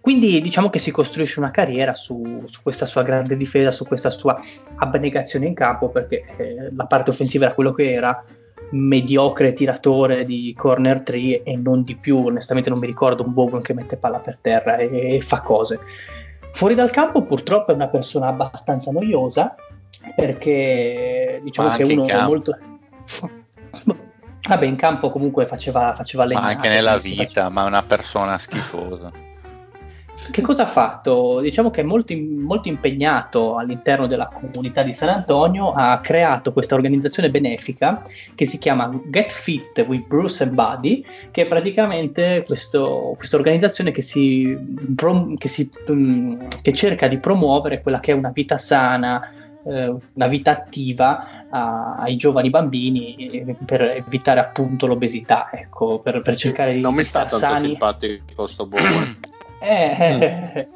Quindi diciamo che si costruisce una carriera su, su, questa sua grande difesa, su questa sua abnegazione in campo, perché eh, la parte offensiva era quello che era, mediocre tiratore di corner 3 e non di più, onestamente non mi ricordo un Bowen che mette palla per terra e, e fa cose. Fuori dal campo purtroppo è una persona abbastanza noiosa, perché diciamo che uno è molto... Vabbè, in campo comunque faceva, faceva le... Ma anche nella vita, faceva... ma è una persona schifosa. Che cosa ha fatto? Diciamo che è molto, molto, impegnato all'interno della comunità di San Antonio, ha creato questa organizzazione benefica che si chiama Get Fit with Bruce and Buddy, che è praticamente questa organizzazione che, si, che, si, mm, che cerca di promuovere quella che è una vita sana, eh, una vita attiva a, ai giovani bambini eh, per evitare appunto l'obesità, ecco, per, per cercare di non mi sta tanto sani. simpatico sto buono. Eh, eh,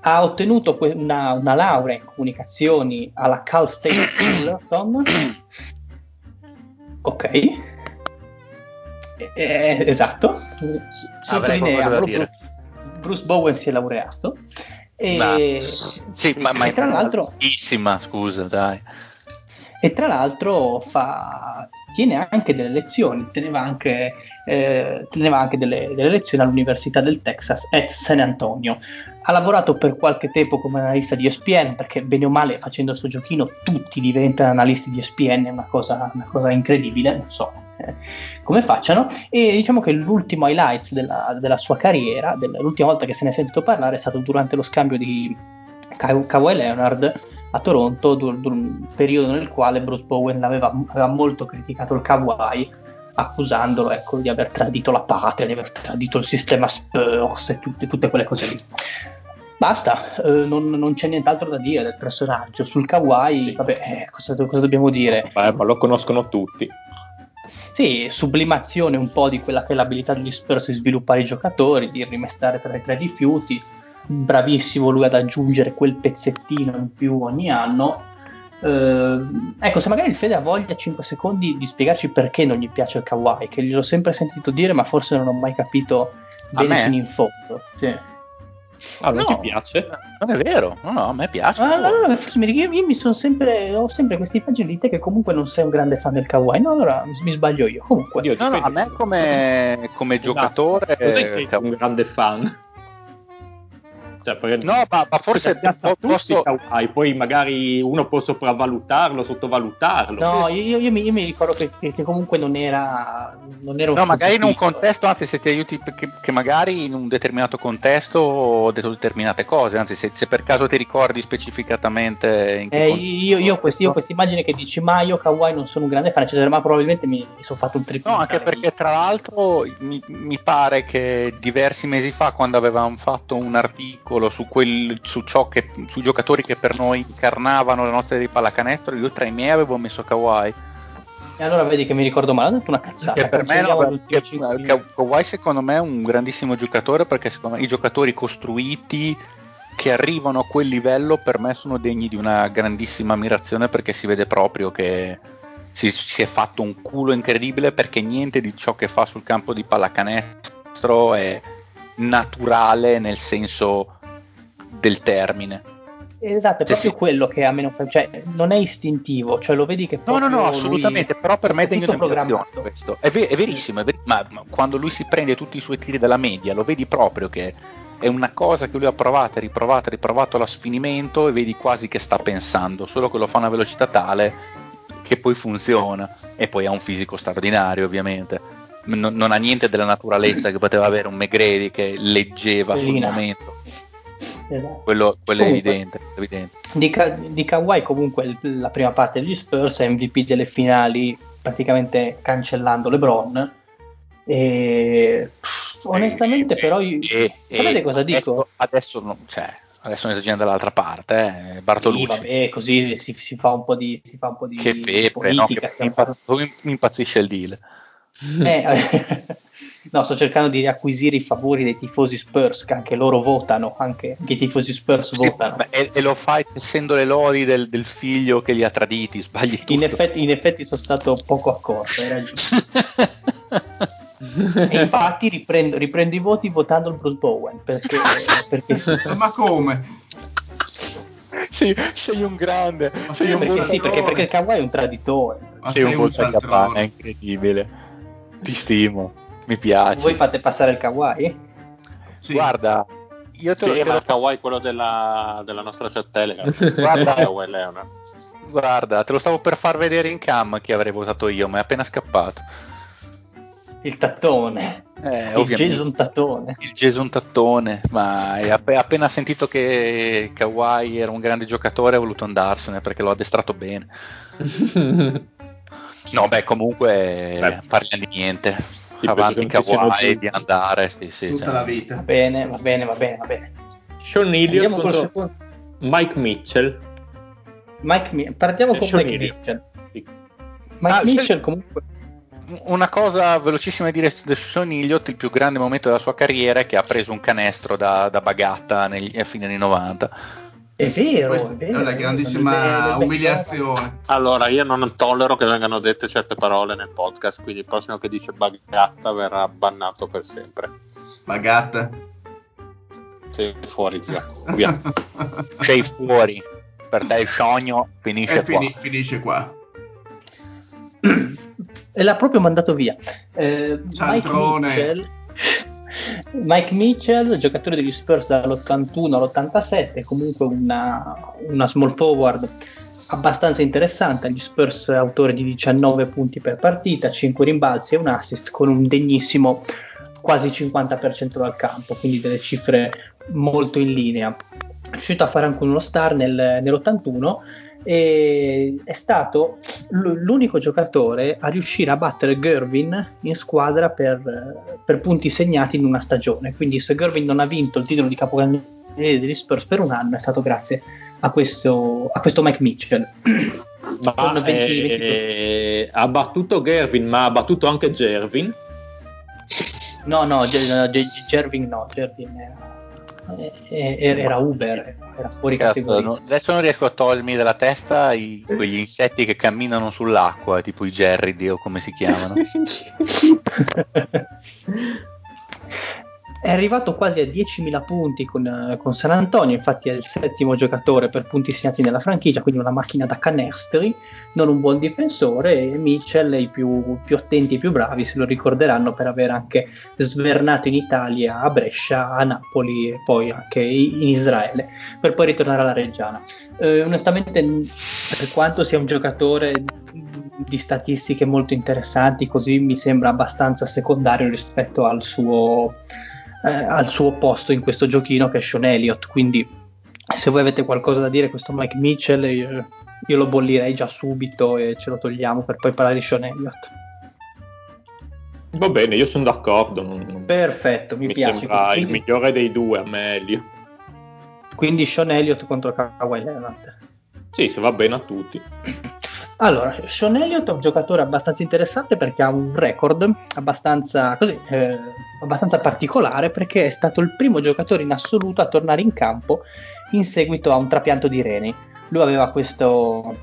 ha ottenuto una, una, laurea in comunicazioni alla Cal State Fullerton. ok. Eh, esatto. Sottolineiamolo. Bruce, Bruce Bowen si è laureato. E, ma, sì, ma, ma tra l'altro, scusa, dai. E tra l'altro fa, tiene anche delle lezioni, teneva anche, eh, teneva anche delle, delle, lezioni all'Università del Texas at San Antonio. Ha lavorato per qualche tempo come analista di ESPN, perché bene o male facendo questo giochino tutti diventano analisti di ESPN, è una cosa, una cosa incredibile, non so eh, come facciano. E diciamo che l'ultimo highlights della, della sua carriera, della, l'ultima volta che se ne è sentito parlare è stato durante lo scambio di Kawhi Leonard a Toronto, dur- un periodo nel quale Bruce Bowen aveva, aveva molto criticato il Kawhi, accusandolo ecco, di aver tradito la patria, di aver tradito il sistema Spurs e tutte, tutte quelle cose lì. Basta, eh, non, non, c'è nient'altro da dire del personaggio. Sul Kawhi, vabbè, eh, cosa, cosa, dobbiamo dire? Beh, ma lo conoscono tutti. Sì, sublimazione un po' di quella che è l'abilità degli Spurs di sviluppare i giocatori, di rimestare tra i tre rifiuti bravissimo lui ad aggiungere quel pezzettino in più ogni anno. Eh, ecco, se magari il Fede ha voglia 5 secondi di spiegarci perché non gli piace il kawaii, che gliel'ho sempre sentito dire, ma forse non ho mai capito bene fino in fondo. Sì. Ah, non no, ti piace? Non è vero, no, no, a me piace. Ah, allora, forse mi, io, io mi sono sempre, ho sempre questa immagine di te che comunque non sei un grande fan del kawaii. No, allora mi, mi sbaglio io. Comunque, io no, no, a me come, come giocatore, no, sei un grande fan. Cioè, no, ma, ma forse po- posso... Kawaii, poi magari uno può sopravvalutarlo, sottovalutarlo. No, io, io, mi, io, mi, ricordo che, che, che, comunque non era, non era un No, magari in un contesto, anzi, se ti aiuti, che, che, magari in un determinato contesto ho detto determinate cose, anzi, se, se per caso ti ricordi specificatamente. In eh, io, io, questi, ho questa immagine che dici, ma io Kawaii non sono un grande fan, eccetera, ma probabilmente mi, mi sono fatto un trip. No, anche perché tra l'altro mi, mi pare che diversi mesi fa, quando avevamo fatto un articolo articolo su, quel, su ciò che, sui giocatori che per noi incarnavano le nostre di pallacanestro, io tra i miei avevo messo Kawhi. E allora vedi che mi ricordo male, ho detto una cazzata. Che per me no, Kawhi secondo me è un grandissimo giocatore perché secondo me i giocatori costruiti che arrivano a quel livello per me sono degni di una grandissima ammirazione perché si vede proprio che si, si è fatto un culo incredibile perché niente di ciò che fa sul campo di pallacanestro è naturale nel senso del termine. Esatto, è cioè, proprio sì. quello che a me non cioè non è istintivo, cioè lo vedi che No, no, no, assolutamente, però per me è degno di questo. È, ver- è verissimo, è ver- ma, ma, quando lui si prende tutti i suoi tiri dalla media, lo vedi proprio che è una cosa che lui ha provato riprovato riprovato allo sfinimento e vedi quasi che sta pensando, solo che lo fa a una velocità tale che poi funziona e poi ha un fisico straordinario, ovviamente. Non, non ha niente della naturalezza che poteva avere un McGrady che leggeva sul momento Esatto. Quello, quello comunque, è evidente. evidente. Di, di Kawhi comunque la prima parte degli Spurs è MVP delle finali praticamente cancellando LeBron E, onestamente, E- però, io, e- sapete e cosa adesso, dico? Adesso, non- cioè, adesso ne sta girando dall'altra parte, eh, Sì, Bartolucci. vabbè, così si, si fa un po' di, si fa un po' di che pepe, no? politica. Che mi impazz- impazzisce il deal. Eh, no, sto cercando di riacquisire i favori dei tifosi Spurs, che anche loro votano, anche, anche i tifosi Spurs Sì, votano. beh, e, e lo fai tessendo le lodi del, del figlio che li ha traditi, sbagli tutto. In effetti, in effetti sono stato poco accorto, hai ragione. E infatti riprendo, riprendo i voti votando il Bruce Bowen, perché, perché. Ma come? sei, sei un grande, Ma sei un Perché sì, perché, perché il Kawhi è un traditore. Ma sei un sei buon cialtrone. sagapane, è incredibile. Ti stimo, mi piace. Voi fate passare il Kawhi? Sì. Guarda, io te lo, Sì, te ma lo- il kawaii quello della, della nostra chat Telegram. Guarda. Kawaii guarda, te lo stavo per far vedere in cam chi avrei votato io, ma è appena scappato. Il tattone. Eh, il ovviamente. Jason Tattone. il Jason Tattone, ma è app- appena sentito che Kawhi era un grande giocatore ha voluto andarsene perché l'ho addestrato bene. No, beh, comunque Beh. parliamo di niente. Avanti siano Kawhi, di andare, sì, sì. Tutta cioè. la Va vita. bene, va bene, va bene, va bene. Sean Elliott contro secondo. Mike Mitchell. Mike Mi- partiamo E con Sean Mike Elliott. Mitchell. Sì. Mike Ah, Mitchell comunque Una cosa velocissima da dire su Sean Elliott, il più grande momento della sua carriera è che ha preso un canestro da, da bagatta negli, a fine anni 90. È vero, è è vero. una nel- grandissima umiliazione. Allora, io non tollero che vengano dette certe parole nel podcast, quindi il prossimo che dice bagatta verrà bannato per sempre. Bagatta. Sei fuori, zio. Via. Sei fuori, per te il sogno finisce e qua. fini- finisce qua. e l'ha proprio mandato via. Eh, Cialtrone. Mitchell, Mike Mitchell, giocatore degli Spurs dall'81 all'87, comunque una, una small forward abbastanza interessante. Agli Spurs autore di 19 punti per partita, 5 rimbalzi e un assist con un degnissimo quasi 50% dal campo, quindi delle cifre molto in linea. È riuscito a fare anche uno star nel- nell'81 e è stato l'unico giocatore a riuscire a battere Gervin in squadra per, per punti segnati in una stagione. Quindi se Gervin non ha vinto il titolo di capocannoniere degli Spurs per un anno è stato grazie a questo, a questo Mike Mitchell. Ma Con 20, eh, ha battuto Gervin, ma ha battuto anche Gervin. No, no, Ge- no, Ge- Gervin no, Gervin era, era, era Uber, era fuori Cazzo, categoria. no- adesso non riesco a togliermi dalla testa i- quegli insetti che camminano sull'acqua, tipo i gerridi o come si chiamano. È arrivato quasi a 10.000 punti con, eh, con San Antonio, infatti è il settimo giocatore per punti segnati nella franchigia, quindi una macchina da canestri, non un buon difensore e Mitchell, i più, più attenti e più bravi, se lo ricorderanno per aver anche svernato in Italia, a Brescia, a Napoli e poi anche in Israele, per poi ritornare alla Reggiana. Eh, onestamente, per quanto sia un giocatore di statistiche molto interessanti, così mi sembra abbastanza secondario rispetto al suo, eh, al suo posto in questo giochino che è Sean Elliott. Quindi, se voi avete qualcosa da dire, questo Mike Mitchell, io, lo bollirei già subito e ce lo togliamo per poi parlare di Sean Elliott. Va bene, io sono d'accordo. non- Perfetto, mi, mi piace. sembra il Quindi, migliore dei due, a me Elliott. quindi Sean Elliott contro Kawhi Leonard. Sì, se va bene a tutti. Allora, Sean Elliott è un giocatore abbastanza interessante perché ha un record abbastanza, così, eh, abbastanza particolare perché è stato il primo giocatore in assoluto a tornare in campo in seguito a un trapianto di reni. Lui aveva questo-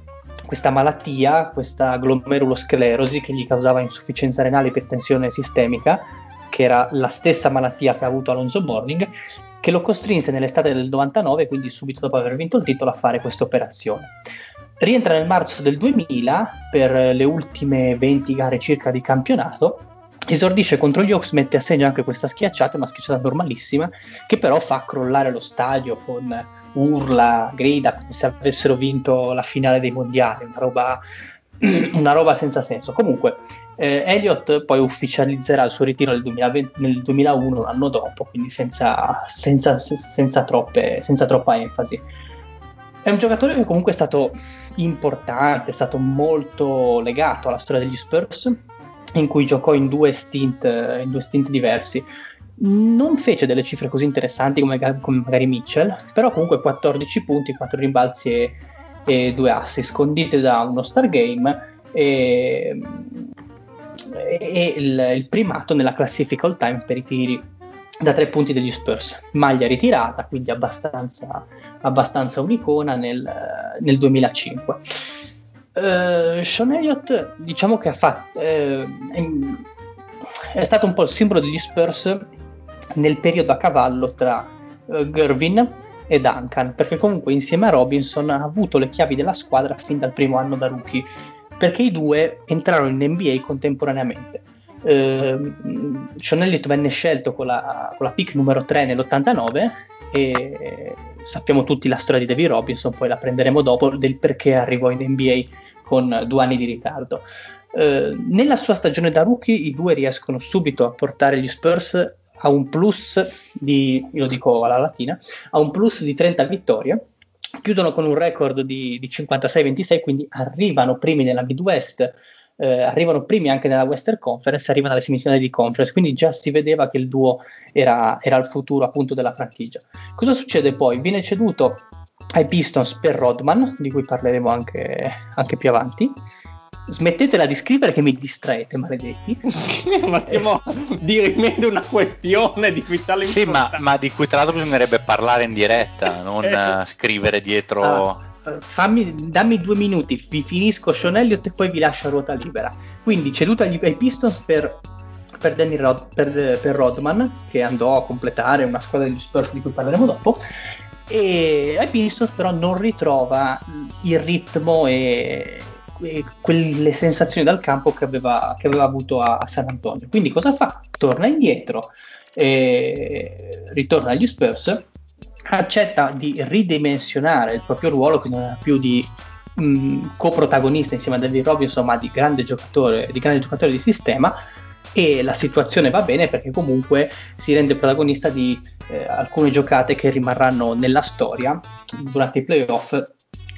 questa malattia, questa glomerulosclerosi che gli causava insufficienza renale e ipertensione sistemica, che era la stessa malattia che ha avuto Alonso Morning, che lo costrinse nell'estate del 99, quindi subito dopo aver vinto il titolo, a fare questa operazione. Rientra nel marzo del 2000 per le ultime 20 gare circa di campionato. Esordisce contro gli Hawks, mette a segno anche questa schiacciata, una schiacciata normalissima, che però fa crollare lo stadio con urla, grida, come se avessero vinto la finale dei mondiali, una roba, una roba senza senso. Comunque, eh, Elliott poi ufficializzerà il suo ritiro nel, 2020 nel 2001, un anno dopo, quindi senza, senza, senza, troppe, senza troppa enfasi. È un giocatore che comunque è stato importante, è stato molto legato alla storia degli Spurs in cui giocò in due stint, in due stint diversi. Non fece delle cifre così interessanti come, come, magari Mitchell, però comunque 14 punti, 4 rimbalzi e, e 2 assist, scondite da uno Star Game e, e il, il, primato nella classifica all time per i tiri da 3 punti degli Spurs. Maglia ritirata, quindi abbastanza, abbastanza un'icona nel, nel 2005. Uh, Sean Elliott diciamo che ha fatto eh, è stato un po' il simbolo degli Spurs nel periodo a cavallo tra uh, Gervin e Duncan perché comunque insieme a Robinson ha avuto le chiavi della squadra fin dal primo anno da rookie perché i due entrarono in NBA contemporaneamente uh, Sean Elliott venne scelto con la, con la pick numero 3 nell'89 e sappiamo tutti la storia di David Robinson, poi la prenderemo dopo, del perché arrivò in NBA con due anni di ritardo. Eh, nella sua stagione da rookie i due riescono subito a portare gli Spurs a un plus di, lo dico alla latina, a un plus di 30 vittorie, chiudono con un record di, di 56-26, quindi arrivano primi nella Midwest, eh, arrivano primi anche nella Western Conference, arrivano alle semifinali di conference, quindi già si vedeva che il duo era, era il futuro appunto della franchigia. Cosa succede poi? Viene ceduto ai Pistons per Rodman, di cui parleremo anche, anche più avanti. Smettetela di scrivere che mi distraete, maledetti. ma stiamo dirimendo una questione di vitale Sì, ma, ma, di cui tra l'altro bisognerebbe parlare in diretta, non uh, scrivere dietro... Ah fammi, dammi due minuti, vi finisco Sean Elliott e poi vi lascio a ruota libera. Quindi ceduta ai Pistons per, per, Rod, per, per, Rodman, che andò a completare una squadra degli Spurs di cui parleremo dopo. E ai Pistons però non ritrova il ritmo e quelle sensazioni dal campo che aveva, che aveva avuto a, a, San Antonio. Quindi cosa fa? Torna indietro, ritorna agli Spurs accetta di ridimensionare il proprio ruolo, che non era più di mh, mm, coprotagonista insieme a David Robinson, ma di grande giocatore, di grande giocatore di sistema. E la situazione va bene perché comunque si rende protagonista di eh, alcune giocate che rimarranno nella storia durante i playoff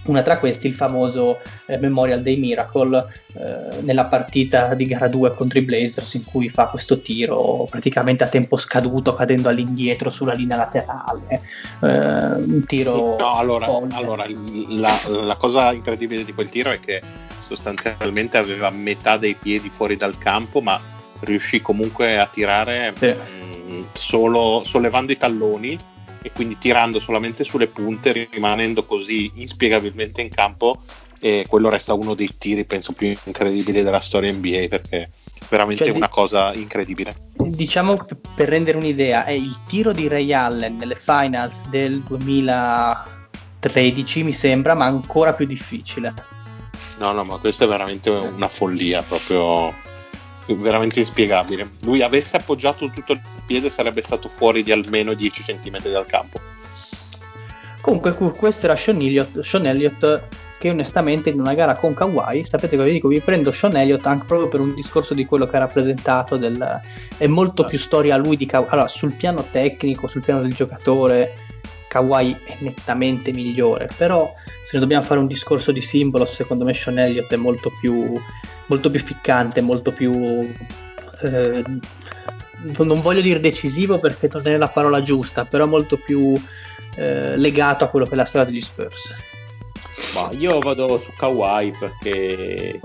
una tra questi il famoso eh, Memorial Day Miracle eh, nella partita di gara 2 contro i Blazers in cui fa questo tiro praticamente a tempo scaduto cadendo all'indietro sulla linea laterale eh, un tiro no, allora, allora la, la, cosa incredibile di quel tiro è che sostanzialmente aveva metà dei piedi fuori dal campo ma riuscì comunque a tirare sì. mh, mm, solo sollevando i talloni e quindi tirando solamente sulle punte, rimanendo così inspiegabilmente in campo. E quello resta uno dei tiri, penso, più incredibili della storia NBA perché è veramente cioè, una cosa incredibile. Diciamo per rendere un'idea, è il tiro di Ray Allen nelle finals del 2013, mi sembra, ma ancora più difficile. No, no, ma questo è veramente una follia proprio veramente inspiegabile. Lui avesse appoggiato tutto il piede sarebbe stato fuori di almeno 10 cm dal campo. Comunque questo era Sean Elliott, Sean Elliott che onestamente in una gara con Kawhi, sapete cosa vi dico, vi prendo Sean Elliott anche proprio per un discorso di quello che ha rappresentato, del, è molto più storia lui di Kawhi, allora sul piano tecnico, sul piano del giocatore, Kawhi è nettamente migliore, però se ne dobbiamo fare un discorso di simbolo, secondo me Sean Elliott è molto più molto più ficcante, molto più... Eh, non voglio dire decisivo perché non è la parola giusta, però molto più eh, legato a quello che è la storia degli Spurs. Ma io vado su Kawhi perché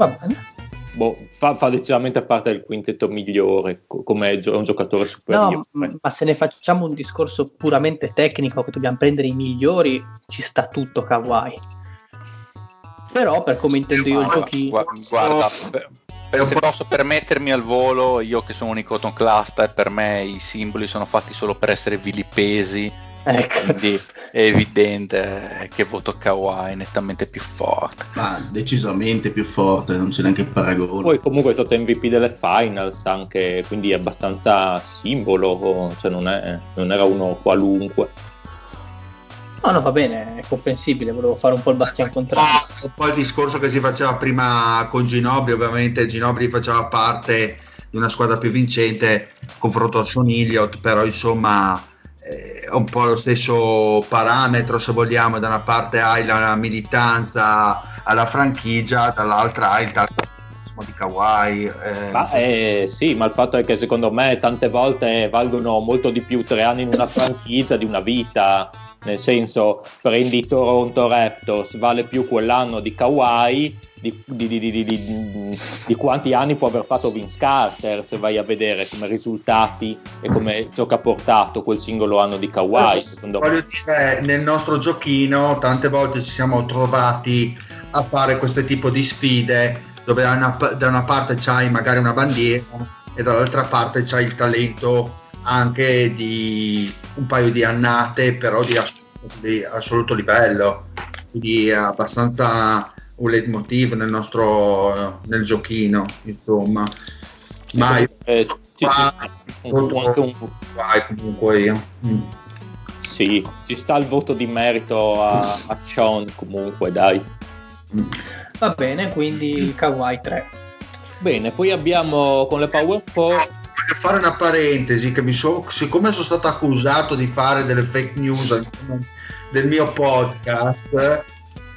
boh, fa, fa, decisamente parte del quintetto migliore come è un giocatore superiore. No, ma se ne facciamo un discorso puramente tecnico che dobbiamo prendere i migliori, ci sta tutto Kawhi però per come intendo io il giochino guarda per, per, se posso permettermi al volo io che sono un iconoclasta e per me i simboli sono fatti solo per essere vilipesi ecco. quindi è evidente che voto Kawhi è nettamente più forte. Ma decisamente più forte non c'è neanche paragone. Poi comunque è stato MVP delle finals anche quindi è abbastanza simbolo cioè non, è, non era uno qualunque No, no, va bene, è comprensibile, volevo fare un po' il bastian contrario. Un po' il discorso che si faceva prima con Ginobili, ovviamente Ginobili faceva parte di una squadra più vincente, confronto a Sean Elliott, però insomma eh, è un po' lo stesso parametro se vogliamo, da una parte hai la militanza alla franchigia, dall'altra hai il talento di Kawhi. eh, Ma eh, sì, ma il fatto è che secondo me tante volte valgono molto di più tre anni in una franchigia di una vita. Nel senso, prendi Toronto Raptors, vale più quell'anno di Kawhi di, di- di- di- di- di- di quanti anni può aver fatto Vince Carter, se vai a vedere come risultati e come ciò che ha portato quel singolo anno di Kawhi. Secondo me. Voglio dire, nel nostro giochino tante volte ci siamo trovati a fare questo tipo di sfide dove da una, da una parte c'hai magari una bandiera e dall'altra parte c'hai il talento anche di un paio di annate però di assoluto, di assoluto livello quindi è abbastanza un leitmotiv nel nostro nel giochino insomma ma io- Eh, sì, qua- sì, anche un- vai comunque io Mm. sì, ci sta il voto di merito a, a Sean comunque, dai. Mm. Va bene, quindi Kawaii 3. Bene, poi abbiamo con le Power 4 Voglio fare una parentesi che mi so, siccome sono stato accusato di fare delle fake news del mio podcast,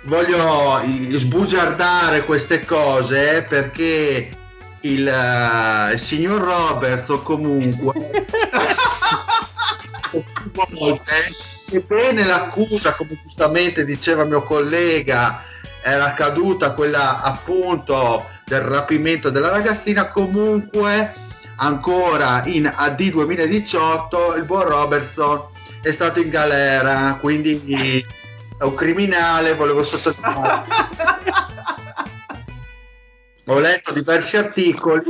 voglio sbugiardare queste cose perché il, eh, il signor Roberts o comunque sebbene l'accusa, come giustamente diceva mio collega, era caduta quella appunto del rapimento della ragazzina, comunque ancora in AD 2018 il buon Robertson è stato in galera, quindi è un criminale, volevo sottolineare. Ho letto diversi articoli.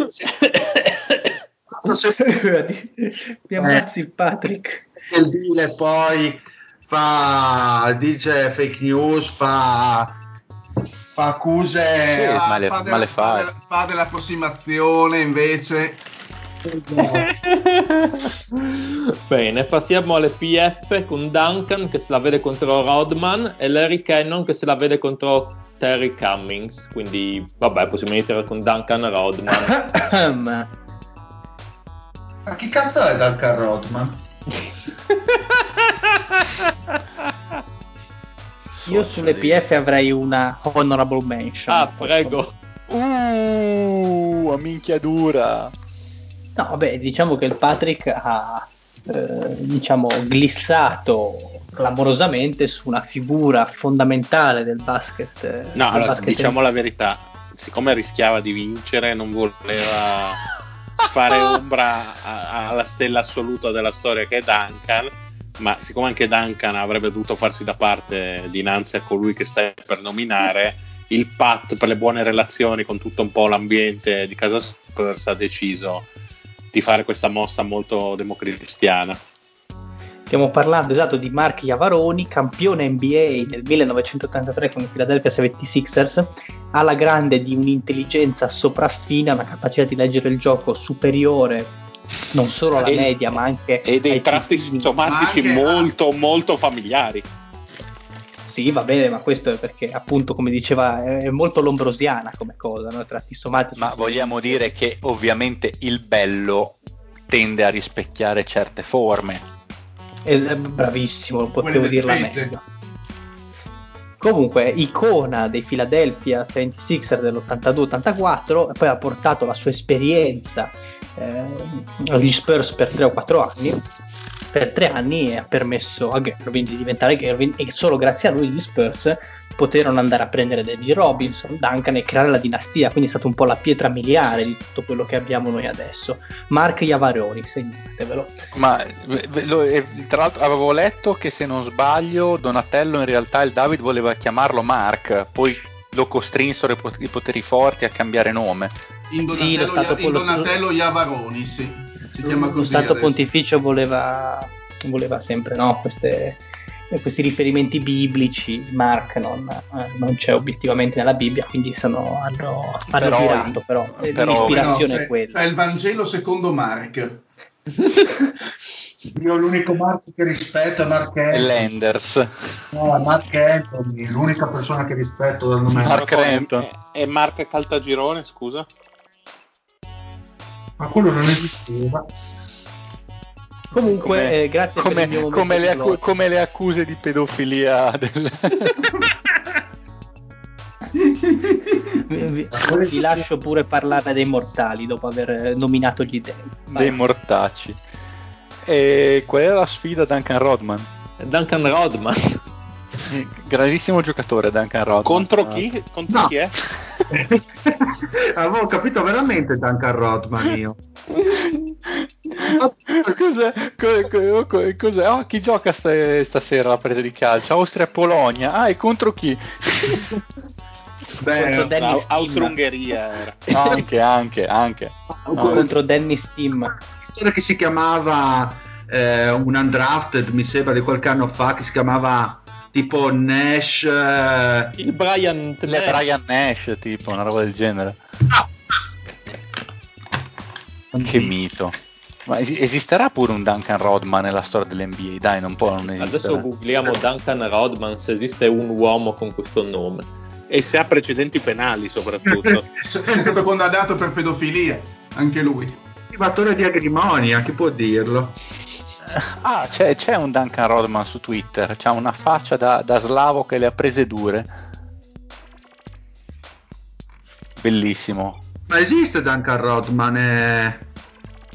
Mi ammazzi il Patrick. il deal poi fa dice fake news fa fa accuse Sì, a- ma le- fa, della, fa fa. della- fa dell'approssimazione invece Bene, passiamo alle PF con Duncan che se la vede contro Rodman e Larry Cannon che se la vede contro Terry Cummings. Quindi, vabbè, possiamo iniziare con Duncan Rodman. Ma- ma chi cazzo è Duncan Rodman? Io sulle PF avrei una honorable mention. ah, prego. Uh, a minchiadura. No, vabbè, diciamo che il Patrick ha eh, diciamo glissato clamorosamente su una figura fondamentale del basket. eh, No, del allora, basket diciamo la verità, siccome rischiava di vincere, non voleva fare ombra alla stella assoluta della storia che è Duncan, ma siccome anche Duncan avrebbe dovuto farsi da parte dinanzi a colui che stai per nominare, il Pat per le buone relazioni con tutto un po' l'ambiente di casa Spurs ha deciso di fare questa mossa molto democristiana. Stiamo parlando esatto di Mark Iavaroni, campione NBA nel 1983 con i Philadelphia 76ers, alla grande di un'intelligenza sopraffina, una capacità di leggere il gioco superiore non solo alla E- media ma anche E dei tratti somatici Ma anche- molto, molto familiari. Sì, va bene, ma questo è perché appunto come diceva è molto lombrosiana come cosa, no? tratti somatici. Ma vogliamo dire che ovviamente il bello tende a rispecchiare certe forme. Eh, bravissimo, potevo Quelle dirla perfette. meglio. Comunque, icona dei Philadelphia 76er dell'82-84, e poi ha portato la sua esperienza eh, agli Spurs per 3 o 4 anni. Per 3 anni ha permesso a Gervin di diventare Gervin, e solo grazie a lui gli Spurs poterono andare a prendere David Robinson, Duncan e creare la dinastia. Quindi è stata un po' la pietra miliare di tutto quello che abbiamo noi adesso. Mark Iavaroni, segnatevelo. Ma tra l'altro avevo letto che se non sbaglio Donatello in realtà il David voleva chiamarlo Mark, poi lo costrinsero i pot- i poteri forti a cambiare nome. in Sì, lo Donatello, Stato in Donatello Iavaroni sì. si chiama lo così Stato adesso. Pontificio voleva, voleva sempre no, queste- questi riferimenti biblici. Mark non, eh, non c'è obiettivamente nella Bibbia, quindi sono, hanno, hanno Però- girato, però, però- l'ispirazione No, è c'è- quella. c'è il Vangelo secondo Mark Io l'unico Mark che rispetto è Mark E Anthony. Landers. No, Mark Anthony, l'unica persona che rispetto dal nome Mark Renton. E Mark Caltagirone, scusa? Ma quello non esisteva. Comunque, Come- eh, grazie per come, il mio momento come le accu- come le accuse di pedofilia del... vi, vi lascio pure parlare dei mortali dopo aver nominato gli dei. Dei mortacci. E qual era la sfida Duncan Rodman? Duncan Rodman. Grandissimo giocatore Duncan Rodman. Contro chi? Contro No. chi è? Avevo capito veramente Duncan Rodman io. cos'è? Co- co- co- cos'è? Oh, chi gioca sta- stasera alla parete di calcio? Austria-Polonia. Ah, e contro chi? Contro Dennis Au- Tim. Austro-Ungheria era. anche, anche, anche. Contro Dennis Tim. Storia che si chiamava eh, un undrafted, mi sembra di qualche anno fa, che si chiamava tipo Nash. eh, Il Brian Le Nash. Brian Nash, tipo, una roba del genere. Che mito. Ma es- esisterà pure un Duncan Rodman nella storia dell'NBA? Dai, non può non esistere. Adesso googliamo Duncan Rodman se esiste un uomo con questo nome. E se ha precedenti penali soprattutto. È stato condannato per pedofilia, anche lui. Attivatore di agrimonia, chi può dirlo? Ah, c'è, c'è un Duncan Rodman su Twitter. C'ha una faccia da, da slavo che le ha prese dure. Bellissimo. Ma esiste Duncan Rodman? eh?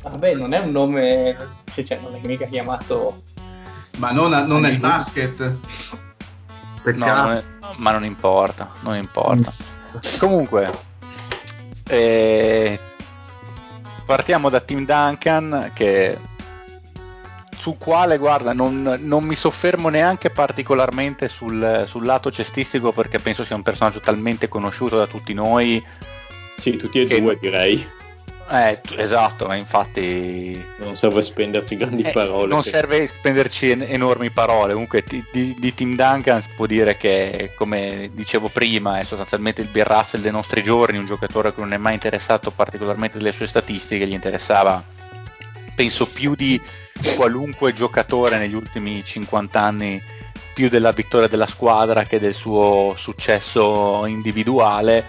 Vabbè, non è un nome. Cioè, cioè, non è mica chiamato. Ma non, a- non nel basket. No, Peccato. non è- ma non importa, non importa. Comunque, eh, partiamo da Tim Duncan che sul quale, guarda, non, non mi soffermo neanche particolarmente sul, sul lato cestistico perché penso sia un personaggio talmente conosciuto da tutti noi. Sì, tutti e due direi. Eh, esatto, ma infatti Non serve spenderci grandi Eh, parole. non che- serve spenderci en- enormi parole. Comunque, ti- di, di Tim Duncan si può dire che, come dicevo prima, è sostanzialmente il Bill Russell dei nostri giorni, un giocatore che non è mai interessato particolarmente delle sue statistiche, gli interessava, penso, più di qualunque giocatore negli ultimi 50 anni, più della vittoria della squadra che del suo successo individuale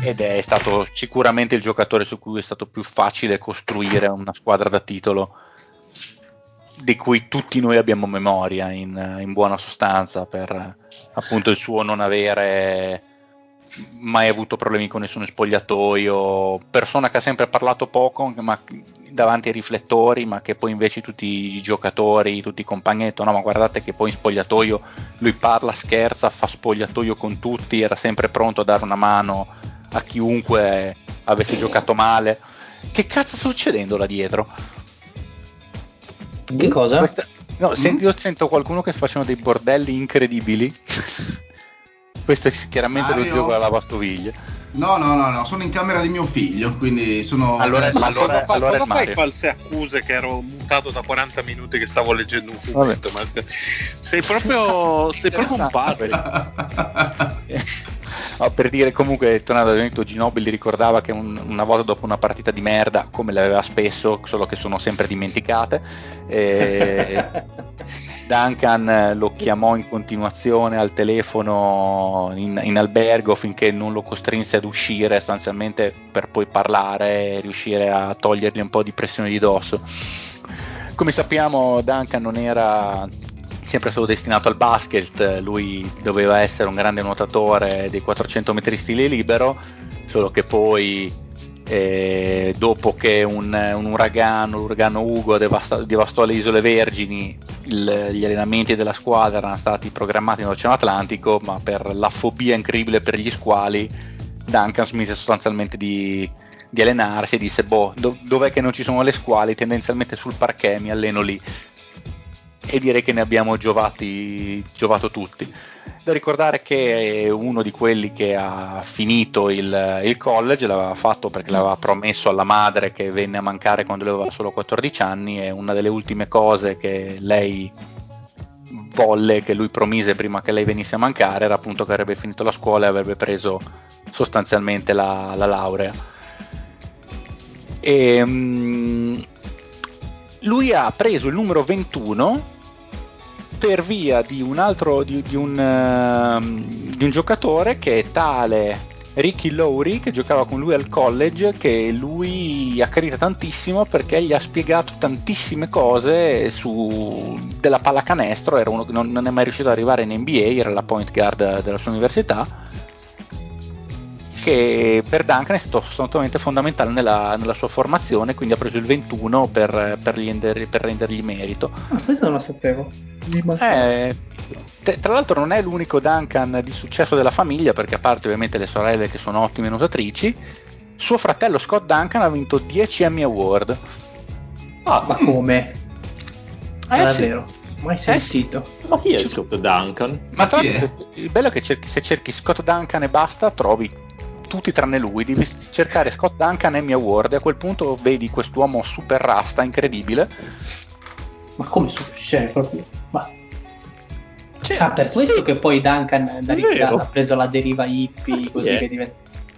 ed è stato sicuramente il giocatore su cui è stato più facile costruire una squadra da titolo di cui tutti noi abbiamo memoria in, in buona sostanza per appunto il suo non avere mai avuto problemi con nessuno spogliatoio persona che ha sempre parlato poco ma davanti ai riflettori ma che poi invece tutti i giocatori tutti i compagni hanno detto no ma guardate che poi in spogliatoio lui parla scherza fa spogliatoio con tutti era sempre pronto a dare una mano a chiunque avesse giocato male che cazzo sta succedendo là dietro Che cosa? questa- no, senti- io sento qualcuno che sta facendo dei bordelli incredibili. Questo è chiaramente lo Mario? gioco alla lavastoviglie. No, no, no, no, sono in camera di mio figlio, quindi sono... Allora- Ma allora- cosa, fa- allora cosa fai false accuse che ero mutato da 40 minuti che stavo leggendo un fumetto? Ma sei proprio, sei proprio un padre. No, per dire comunque tornando al detto Ginobili ricordava che un- una volta dopo una partita di merda come le aveva spesso solo che sono sempre dimenticate eh, Duncan eh, lo chiamò in continuazione al telefono in, in albergo finché non lo costrinse ad uscire sostanzialmente per poi parlare e riuscire a togliergli un po' di pressione di dosso. Come sappiamo Duncan non era sempre stato destinato al basket, lui doveva essere un grande nuotatore dei 400 metri stile libero, solo che poi eh, dopo che un, un uragano, l'uragano Ugo devasta- devastò le isole Vergini, il- gli allenamenti della squadra erano stati programmati nell'Oceano Atlantico, ma per la fobia incredibile per gli squali, Duncan smise sostanzialmente di, di allenarsi e disse, boh, do- dov'è che non ci sono le squali? Tendenzialmente sul parquet mi alleno lì e direi che ne abbiamo giovati, giovato tutti. Da ricordare che uno di quelli che ha finito il, il college, l'aveva fatto perché l'aveva promesso alla madre che venne a mancare quando aveva solo 14 anni e una delle ultime cose che lei volle, che lui promise prima che lei venisse a mancare, era appunto che avrebbe finito la scuola e avrebbe preso sostanzialmente la, la laurea. E, mm, lui ha preso il numero 21 per via di un altro di, di un, ehm, di un giocatore che è tale Ricky Lowry che giocava con lui al college che lui accarita tantissimo perché gli ha spiegato tantissime cose su, della pallacanestro era uno che non, non è mai riuscito ad arrivare in NBA era la point guard della sua università che per Duncan è stato assolutamente fondamentale nella, nella sua formazione, quindi ha preso il 21 per, per, render, per rendergli merito. Ah, questo non lo sapevo. Eh, tra l'altro non è l'unico Duncan di successo della famiglia, perché a parte ovviamente le sorelle che sono ottime nuotatrici, suo fratello Scott Duncan ha vinto 10 Emmy Award. Ah, ma come? Eh, è sì. vero, mai sentito. Ma chi è Scott Duncan? Ma tra l'altro, il bello è che cerchi- se cerchi Scott Duncan e basta, trovi tutti tranne lui. Devi cercare Scott Duncan Emmy Award e a quel punto vedi quest'uomo super rasta, incredibile. Ma come su? Cioè, proprio. Ma... Cioè, Ah, per questo sì. che poi Duncan da ritirata ha preso la deriva hippie, così Yeah. che diventa.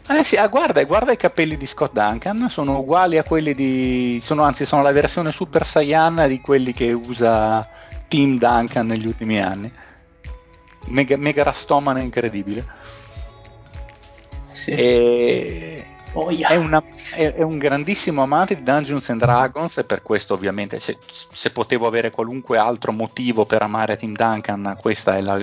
Eh sì, ah, guarda, guarda i capelli di Scott Duncan, sono uguali a quelli di... Sono, anzi, sono la versione Super Saiyan di quelli che usa Team Duncan negli ultimi anni. Mega, mega rastomane incredibile. Sì. E... Oh, yeah. È, una- è- è un grandissimo amante di Dungeons and Dragons e per questo ovviamente se, se potevo avere qualunque altro motivo per amare Team Duncan questa è la,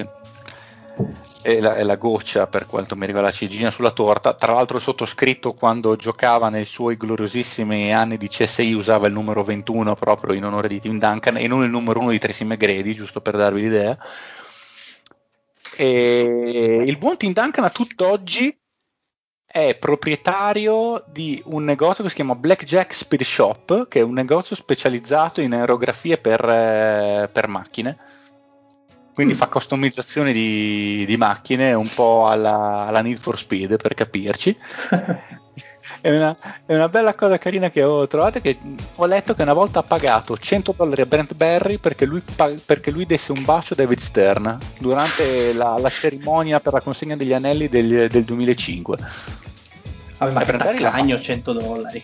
è la, è la goccia per quanto mi riguarda la ciliegina sulla torta tra l'altro il sottoscritto quando giocava nei suoi gloriosissimi anni di CSI usava il numero 21 proprio in onore di Team Duncan e non il numero 1 di Tracy McGrady giusto per darvi l'idea e il buon Tim Duncan a tutt'oggi è proprietario di un negozio che si chiama Blackjack Speed Shop, che è un negozio specializzato in aerografie per, eh, per macchine. Quindi Mm. fa customizzazioni di, di macchine un po' alla, alla Need for Speed per capirci. È una, è una bella cosa carina che ho trovato che ho letto che una volta ha pagato 100 dollari a Brent Berry perché lui, perché lui desse un bacio a David Stern durante la, la cerimonia per la consegna degli anelli del, del 2005. Vabbè, ma Eh, che Brandari la fa. taccagno 100 dollari.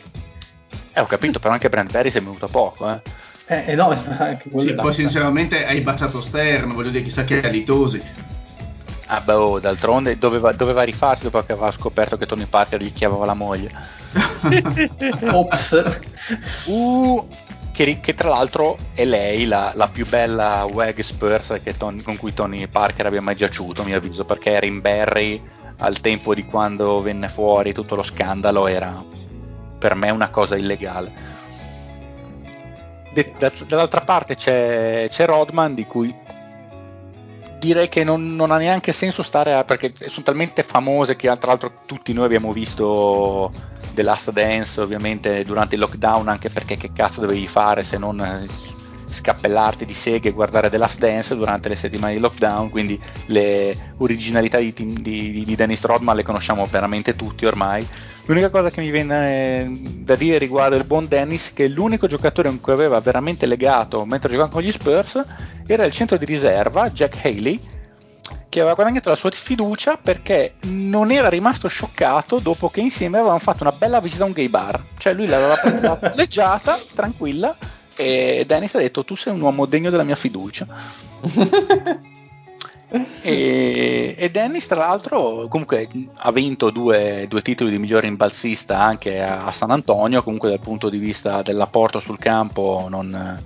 Eh, ho capito, però anche Brent Berry si è venuto poco, eh. Eh, eh, no, anche quello Sì, è poi sinceramente hai baciato Stern, voglio dire chissà che alitosi. Ah, beh, oh, d'altronde doveva, doveva rifarsi dopo che aveva scoperto che Tony Parker gli chiamava la moglie. Ops. Uh, che, che tra l'altro è lei la, la più bella WAG Spurs con cui Tony Parker abbia mai giaciuto, a mio avviso, perché Erin Barry al tempo di quando venne fuori tutto lo scandalo era per me una cosa illegale. Dall'altra parte c'è, c'è Rodman di cui direi che non, non ha neanche senso stare a, perché sono talmente famose che tra l'altro tutti noi abbiamo visto The Last Dance ovviamente durante il lockdown anche perché che cazzo dovevi fare se non scappellarti di seghe e guardare The Last Dance durante le settimane di lockdown quindi le originalità di, di, di Dennis Rodman le conosciamo veramente tutti ormai l'unica cosa che mi viene eh, da dire riguardo il buon Dennis è che l'unico giocatore con cui aveva veramente legato mentre giocava con gli Spurs era il centro di riserva Jack Haley che aveva guadagnato la sua fiducia perché non era rimasto scioccato dopo che insieme avevano fatto una bella visita a un gay bar. Cioè lui l'aveva presa leggiata, tranquilla, e Dennis ha detto tu sei un uomo degno della mia fiducia. E, e Dennis tra l'altro comunque ha vinto due, due titoli di migliore imbalzista anche a, a San Antonio, comunque dal punto di vista dell'apporto sul campo non,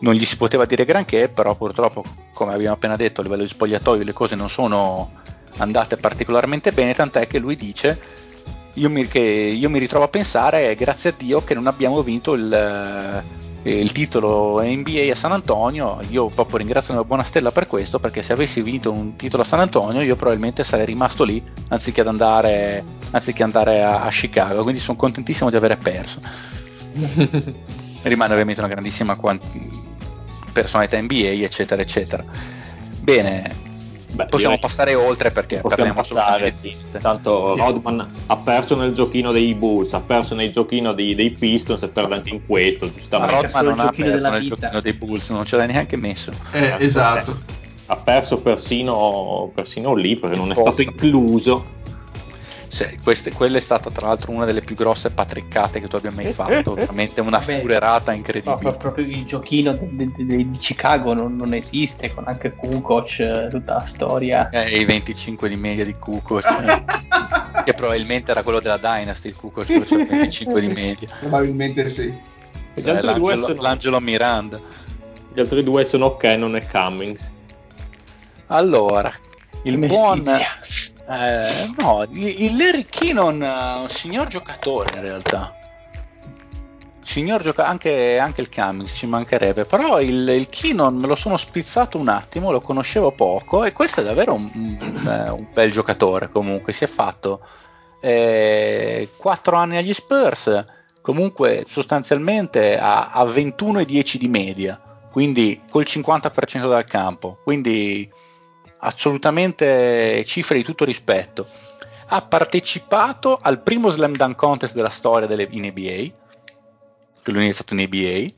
non gli si poteva dire granché, però purtroppo, come abbiamo appena detto, a livello di spogliatoio le cose non sono andate particolarmente bene, tant'è che lui dice, io mi, che io mi ritrovo a pensare, grazie a Dio che non abbiamo vinto il, eh, il titolo NBA a San Antonio, io proprio ringrazio una buona stella per questo, perché se avessi vinto un titolo a San Antonio io probabilmente sarei rimasto lì, anziché andare, anziché andare a, a Chicago, quindi sono contentissimo di aver perso. Rimane ovviamente una grandissima quant- personalità NBA, eccetera, eccetera. Bene, Beh, possiamo direi- passare oltre perché Possiamo passare, sì. Tanto Rodman ha perso nel giochino dei Bulls, ha perso nel giochino dei, dei Pistons e perde anche in questo, Ma giustamente. Rodman non ha giochino perso della nel vita. giochino dei Bulls, non ce l'hai neanche messo. Eh, esatto. Ha perso persino, persino lì perché non è stato incluso. Sì, queste- quella è stata tra l'altro una delle più grosse patriccate che tu abbia mai fatto, veramente una Vabbè, furerata No, incredibile. pro- proprio il giochino de- de- di Chicago non, non esiste, con anche Kukoc, eh, tutta la storia. Eh, i 25 di media di Kukoc, che probabilmente era quello della Dynasty, il Kukoc, c'era 25 di media. Probabilmente sì. Cioè, l'angelo, sono- l'angelo Miranda. Gli altri due sono Cannon e Cummings. Allora, il buon. Eh, no, il, Larry Keenan è un signor giocatore in realtà. Signor gioca- anche, anche il Cummings ci mancherebbe, però il, il Keenan me lo sono spizzato un attimo, lo conoscevo poco e questo è davvero un, un, eh, un bel giocatore comunque, si è fatto. Eh, 4 anni agli Spurs, comunque sostanzialmente 21 e 10 di media, quindi col 50% dal campo, quindi assolutamente cifre di tutto rispetto. Ha partecipato al primo slam dunk contest della storia delle, in NBA, che lui è stato in NBA,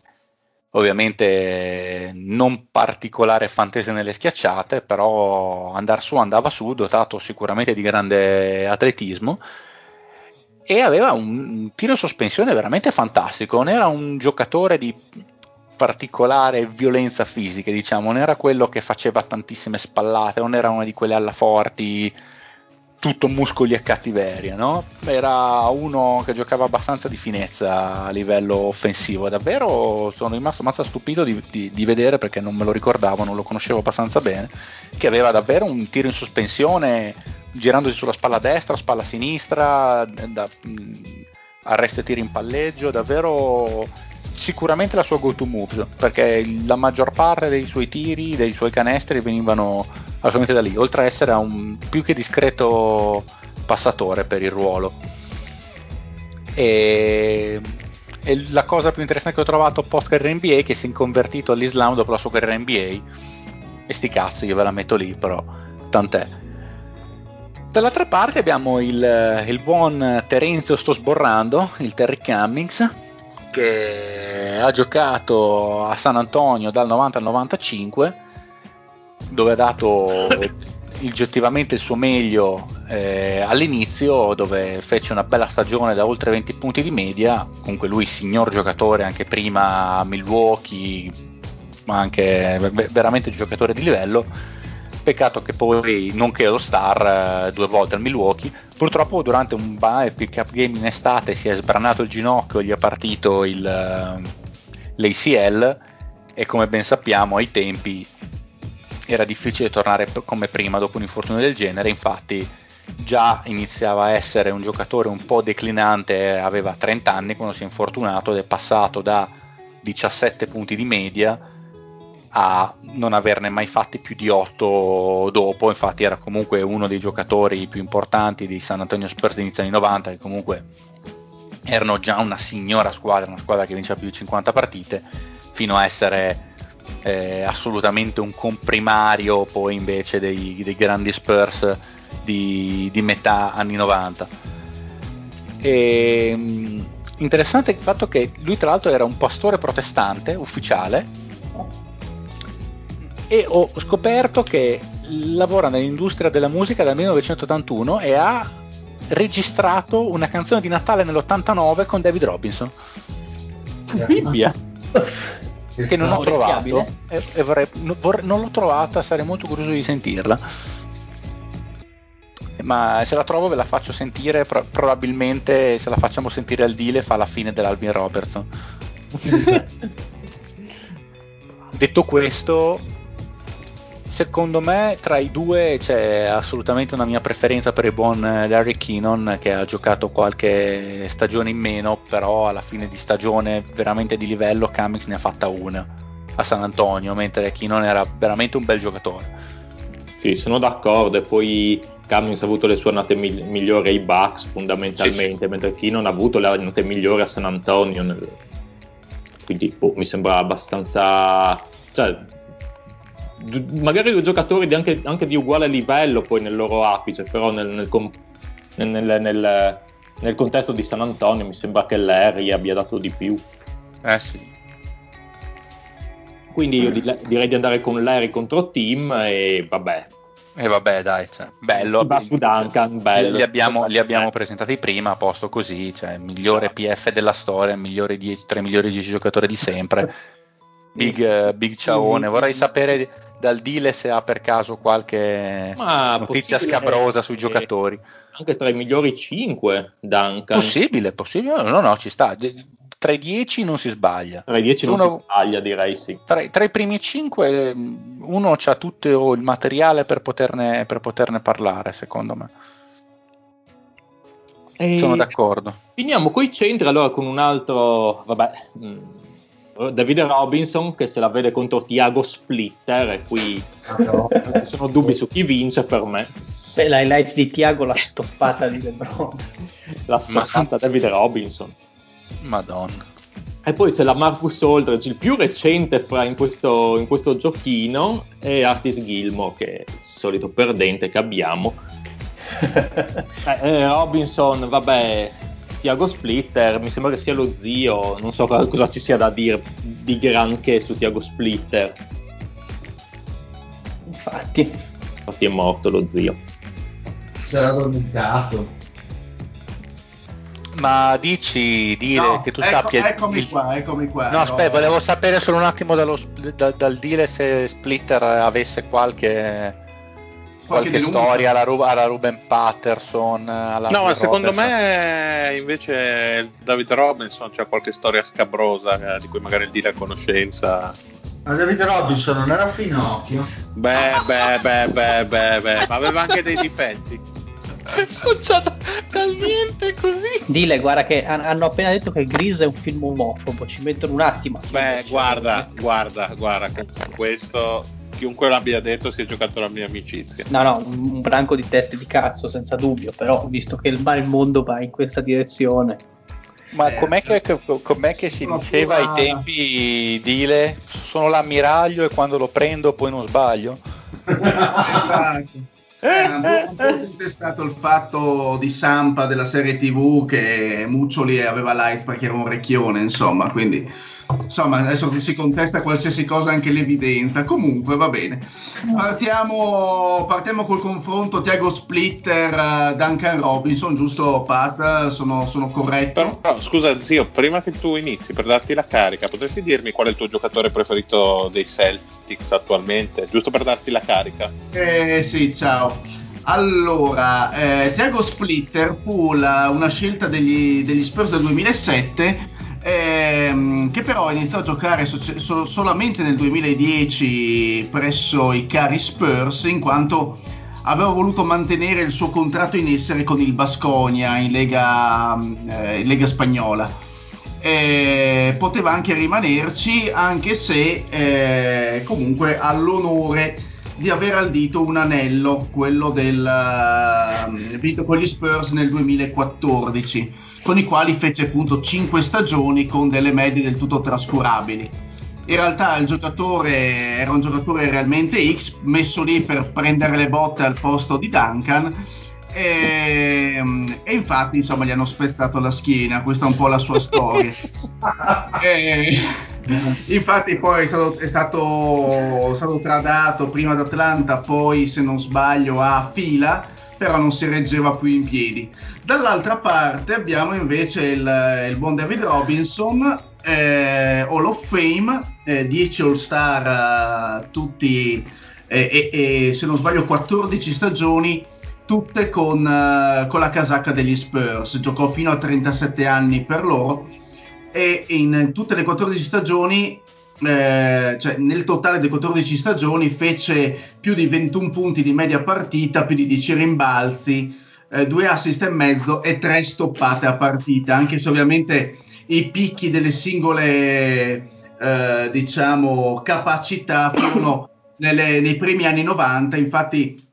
ovviamente non particolare fantasia nelle schiacciate, però andare su andava su, dotato sicuramente di grande atletismo. E aveva un tiro sospensione veramente fantastico, non era un giocatore di particolare violenza fisica, diciamo, non era quello che faceva tantissime spallate, non era una di quelle alla forti tutto muscoli e cattiveria, no? Era uno che giocava abbastanza di finezza a livello offensivo. Davvero sono rimasto abbastanza stupito di, di, di, vedere perché non me lo ricordavo, non lo conoscevo abbastanza bene. Che aveva davvero un tiro in sospensione girandosi sulla spalla destra, spalla sinistra, da, mh, arresto e tiri in palleggio. Davvero sicuramente la sua go-to move perché la maggior parte dei suoi tiri, dei suoi canestri venivano assolutamente da lì, oltre a essere un più che discreto passatore per il ruolo. E, e la cosa più interessante che ho trovato post carriera NBA è che si è convertito all'Islam dopo la sua carriera NBA. E sti cazzi, io ve la metto lì, però tant'è. Dall'altra parte abbiamo il, il buon Terenzio sto sborrando, il Terry Cummings, che ha giocato a San Antonio dal 90 al 95 dove ha dato oggettivamente il suo meglio eh, all'inizio dove fece una bella stagione da oltre 20 punti di media. Comunque lui signor giocatore anche prima a Milwaukee ma anche veramente giocatore di livello Peccato che poi, nonché lo star, eh, due volte al Milwaukee, purtroppo durante un pick up game in estate si è sbranato il ginocchio, gli è partito il, eh, l'ACL e come ben sappiamo ai tempi era difficile tornare come prima dopo un infortunio del genere, infatti già iniziava a essere un giocatore un po' declinante, aveva 30 anni quando si è infortunato ed è passato da 17 punti di media a non averne mai fatti più di 8 dopo, infatti era comunque uno dei giocatori più importanti di San Antonio Spurs inizio anni 90 che comunque erano già una signora squadra, una squadra che vinceva più di 50 partite, fino a essere eh, assolutamente un comprimario poi invece dei, dei grandi Spurs di, di, metà anni 90. E, mm, interessante il fatto che lui tra l'altro era un pastore protestante ufficiale e ho scoperto che lavora nell'industria della musica dal 1981 e ha registrato una canzone di Natale nell'89 con David Robinson. Bibbia. che non ho trovato e, e vorrei, no, vorrei, non l'ho trovata, sarei molto curioso di sentirla. Ma se la trovo ve la faccio sentire, pro- probabilmente se la facciamo sentire al Dile fa la fine dell'Alvin Robertson. Detto questo, secondo me tra i due c'è assolutamente una mia preferenza per il buon Larry Keenan che ha giocato qualche stagione in meno, però alla fine di stagione veramente di livello Cummings ne ha fatta una a San Antonio, mentre Keenan era veramente un bel giocatore. Sì, sono d'accordo e poi Cummings ha avuto le sue annate migli- migliori ai Bucks fondamentalmente, sì, sì. mentre Keenan ha avuto le annate migliori a San Antonio. Nel... Quindi boh, mi sembra abbastanza... Cioè, magari due giocatori anche, anche, di uguale livello poi nel loro apice, però nel, nel, nel, nel, contesto di San Antonio mi sembra che Larry abbia dato di più. Eh sì. Quindi io direi di andare con Larry contro Team e vabbè. E vabbè, dai, cioè, bello. Va su Duncan, bello. Li abbiamo, li abbiamo presentati prima, a posto così, cioè, migliore PF della storia, migliore 10, tra i migliori 10 giocatori di sempre. Big, uh, big ciaone. Vorrei sapere dal Dile se ha per caso qualche Ma notizia scabrosa sui giocatori. Anche tra i migliori 5, Duncan. Possibile, possibile, no, no, ci sta. tra i 10 non si sbaglia. Tra i 10 non si sbaglia, direi sì. Tra, tra i primi 5 uno ha tutto il materiale per poterne, per poterne parlare, secondo me. E Sono d'accordo. Finiamo coi centri, allora con un altro, vabbè, mh, Davide Robinson che se la vede contro Tiago Splitter e qui No. ci sono dubbi su chi vince per me. Beh, l'highlights di Tiago, la stoppata di LeBron. La Ma- staffata Davide Robinson. Madonna. E poi c'è la Marcus Aldridge, il più recente fra in questo, in questo giochino, e Artis Gilmore, che è il solito perdente che abbiamo. Eh, eh, Robinson, vabbè, Tiago Splitter, mi sembra che sia lo zio, non so cosa ci sia da dire di granché su Tiago Splitter, Infatti, infatti è morto lo zio. Sarà addormentato. Ma dici, dire No, che tu ecco- sappia. eccomi il- qua, eccomi qua. No, aspetta, No. volevo sapere solo un attimo dallo, da- dal deal se Splitter avesse qualche, qualche, denuncia. storia alla, Ru- alla Ruben Patterson. Alla No, ma secondo me invece David Robinson c'è qualche storia scabrosa eh, di cui magari il dire a conoscenza. Ma David Robinson non era finocchio? Beh, beh, beh, beh, beh, beh, ma aveva anche dei difetti. Succede dal niente così. dile, guarda che han- hanno appena detto che Grease è un film omofobo, ci mettono un attimo. Beh, guarda, guarda, guarda, questo chiunque l'abbia detto si è giocato la mia amicizia. No, no, un, un branco di teste di cazzo, senza dubbio, però visto che il, il mondo va in questa direzione. Ma Eh, com'è che, che- com'è che si diceva ai tempi, Dile? Sono l'ammiraglio e quando lo prendo poi non sbaglio? Esatto. Eh, un, po', un po' contestato il fatto di Sampa della serie TV che Muccioli aveva lights perché era un recchione, insomma, quindi insomma adesso si contesta qualsiasi cosa, anche l'evidenza. Comunque va bene. Partiamo, partiamo col confronto Tiago Splitter, eh, Duncan Robinson, giusto Pat? Sono, sono corretto? Però, però, scusa zio, prima che tu inizi per darti la carica, potresti dirmi qual è il tuo giocatore preferito dei Celtics attualmente? Giusto per darti la carica. Eh sì, ciao. Allora, eh, Tiago Splitter fu la- una scelta degli, degli Spurs del 2007, ehm, che però iniziò a giocare so- so- solamente nel 2010 presso i cari Spurs, in quanto aveva voluto mantenere il suo contratto in essere con il Basconia in Lega, eh, in Lega Spagnola. Eh, poteva anche rimanerci, anche se eh, comunque ha l'onore di aver al dito un anello, quello del eh, vinto con gli Spurs nel 2014, con i quali fece appunto 5 stagioni con delle medie del tutto trascurabili. In realtà il giocatore era un giocatore realmente X, messo lì per prendere le botte al posto di Duncan. E, e infatti insomma gli hanno spezzato la schiena, questa è un po' la sua storia. E- infatti poi è stato, è stato, è stato tradato prima ad Atlanta, poi se non sbaglio a fila, però non si reggeva più in piedi. Dall'altra parte abbiamo invece il, il buon David Robinson, eh, Hall of Fame, eh, 10 All-Star, eh, tutti, eh, e se non sbaglio 14 stagioni, tutte con, eh, con la casacca degli Spurs. Giocò fino a 37 anni per loro e in tutte le 14 stagioni, eh, cioè nel totale delle 14 stagioni, fece più di 21 punti di media partita, più di 10 rimbalzi, eh, due assist e mezzo e tre stoppate a partita, anche se ovviamente i picchi delle singole eh, diciamo capacità furono nelle- nei primi anni 90, infatti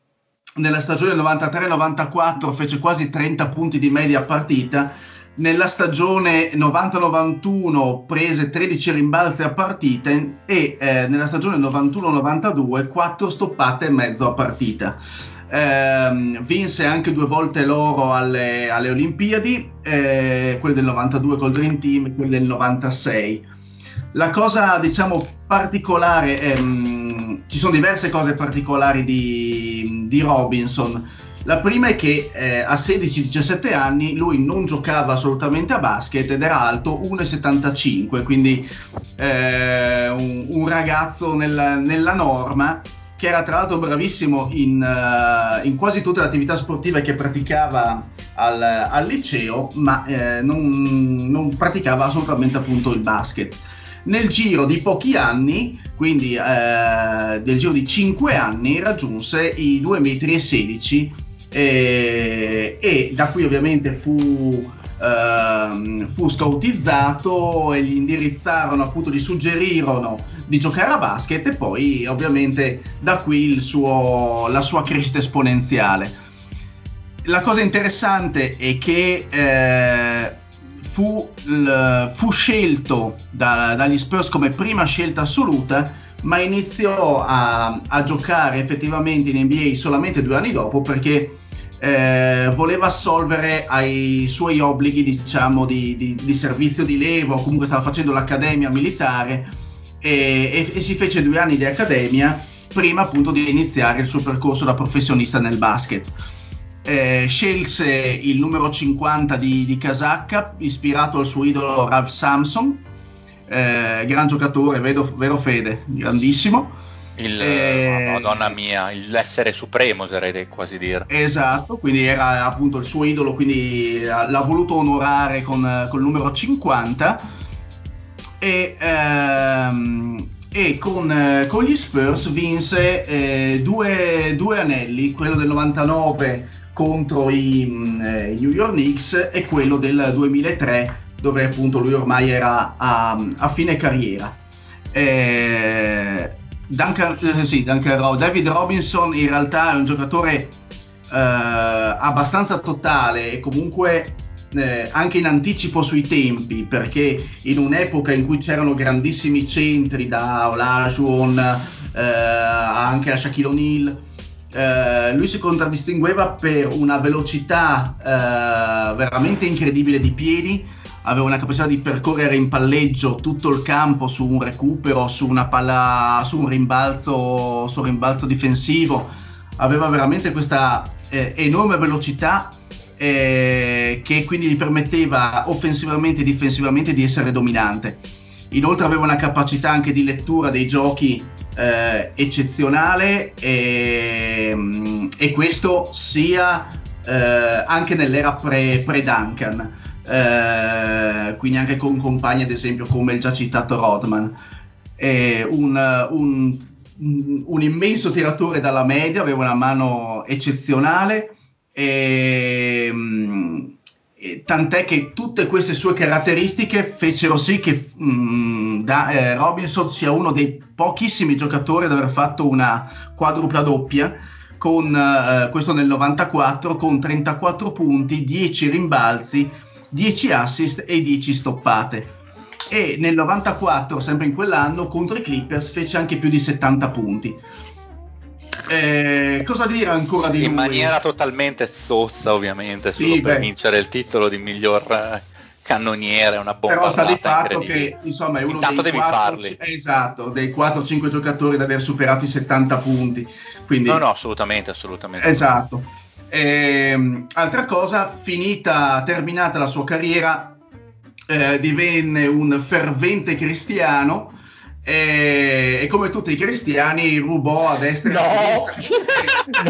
nella stagione 93-94 fece quasi 30 punti di media partita, nella stagione 90-91 prese 13 rimbalzi a partita e eh, nella stagione 91-92 4 stoppate e mezzo a partita. Ehm, vinse anche due volte l'oro alle, alle Olimpiadi, eh, quelle del 92 col Dream Team e quelle del 96. La cosa, diciamo, particolare, ehm, ci sono diverse cose particolari di, di Robinson. La prima è che eh, a 16-17 anni lui non giocava assolutamente a basket ed era alto 1,75, quindi eh, un, un ragazzo nel- nella norma che era tra l'altro bravissimo in, eh, in quasi tutte le attività sportive che praticava al, al liceo, ma eh, non, non, praticava assolutamente appunto il basket. Nel giro di pochi anni, quindi eh, nel giro di 5 anni, raggiunse i 2,16 m e, e da qui ovviamente fu Uh, fu scoutizzato e gli indirizzarono appunto gli suggerirono di giocare a basket e poi ovviamente da qui suo, la sua crescita esponenziale. La cosa interessante è che eh, fu, l, fu, scelto da, dagli Spurs come prima scelta assoluta, ma iniziò a, a, giocare effettivamente in NBA solamente due anni dopo perché eh, voleva assolvere ai suoi obblighi diciamo, di, di, di, servizio di levo, comunque stava facendo l'accademia militare e, e, e si fece due anni di accademia prima appunto di iniziare il suo percorso da professionista nel basket eh, scelse il numero 50 di, di Casacca, ispirato al suo idolo Rav Samson, eh, gran giocatore, vedo, vero Fede, grandissimo. Il, eh, Madonna mia, l'essere supremo oserei quasi dire. Esatto, quindi era appunto il suo idolo, quindi l'ha voluto onorare con, con il numero 50 e, ehm, e con, con, gli Spurs vinse eh, due, due, anelli, quello del 99 contro i, mm, eh, New York Knicks e quello del 2003 dove appunto lui ormai era a, a fine carriera. Eh, Duncan, eh, sì, Duncan, David Robinson in realtà è un giocatore eh, abbastanza totale e comunque eh, anche in anticipo sui tempi, perché in un'epoca in cui c'erano grandissimi centri da Olajuwon eh, anche a Shaquille O'Neal, eh, lui si contraddistingueva per una velocità eh, veramente incredibile di piedi, aveva una capacità di percorrere in palleggio tutto il campo su un recupero, su una palla, su un rimbalzo, su un rimbalzo difensivo, aveva veramente questa eh, enorme velocità eh, che quindi gli permetteva offensivamente e difensivamente di essere dominante. Inoltre aveva una capacità anche di lettura dei giochi eh, eccezionale e, mm, e, questo sia eh, anche nell'era pre, duncan eh, quindi anche con compagni ad esempio come il già citato Rodman. Un, un, un, immenso tiratore dalla media, aveva una mano eccezionale e, tant'è che tutte queste sue caratteristiche fecero sì che mh, mm, da, eh, Robinson sia uno dei pochissimi giocatori ad aver fatto una quadrupla doppia con eh, questo nel 94 con 34 punti, 10 rimbalzi, 10 assist e 10 stoppate. E nel 94, sempre in quell'anno, contro i Clippers fece anche più di 70 punti. Eh, cosa dire ancora di in lui? maniera totalmente zozza, ovviamente, sì, solo per vincere il titolo di miglior eh, cannoniere, una bomba. Però sta di fatto che insomma è uno Intanto dei 4, esatto, dei 4-5 giocatori ad aver superato i 70 punti. Quindi, no, no, assolutamente, assolutamente. Esatto. Eh, altra cosa, finita, terminata la sua carriera, eh, divenne un fervente cristiano e, e, come tutti i cristiani rubò a destra no. e a sinistra.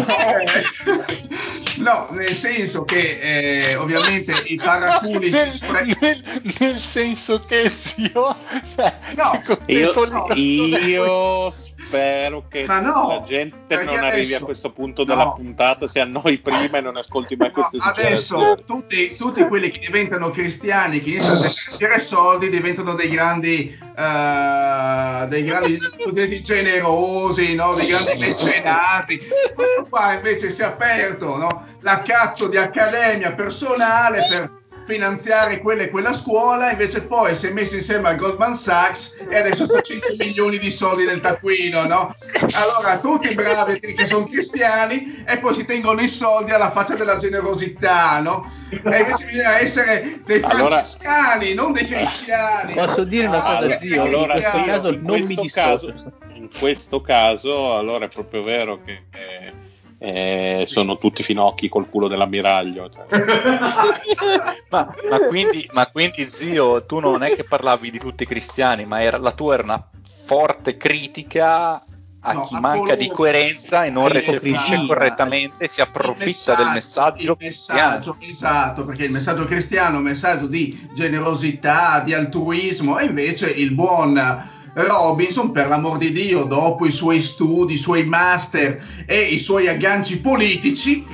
no. no, nel senso che eh, ovviamente i paraculi nel, nel, nel, senso che zio cioè, no, io, no, io spero che no, la gente non arrivi a questo punto della no. puntata sia a noi prima e non ascolti mai no, queste adesso tutti, tutti, quelli che diventano cristiani che iniziano a investire soldi diventano dei grandi uh, dei grandi cosiddetti generosi no? dei grandi mecenati questo qua invece si è aperto no? la cazzo di accademia personale per finanziare quella e quella scuola, invece poi si è messo insieme al Goldman Sachs e adesso sta 100 milioni di soldi nel taccuino, no? Allora tutti bravi che sono cristiani e poi si tengono i soldi alla faccia della generosità, no? E invece bisogna essere dei francescani, allora, non dei cristiani. Posso dire una cosa, ah, zio? Allora, in questo caso non mi dissocio. In questo caso, allora è proprio vero che... Eh, eh, sono tutti finocchi col culo dell'ammiraglio. Cioè. ma, ma, quindi, ma, quindi, zio, tu non è che parlavi di tutti i cristiani, ma era, la tua era una forte critica a No, chi a manca coloro- di coerenza e non recepisce correttamente, si approfitta del messaggio il messaggio esatto, perché il messaggio cristiano è un messaggio di generosità, di altruismo, e invece il buon Robinson, per l'amor di Dio, dopo i suoi studi, i suoi master e i suoi agganci politici,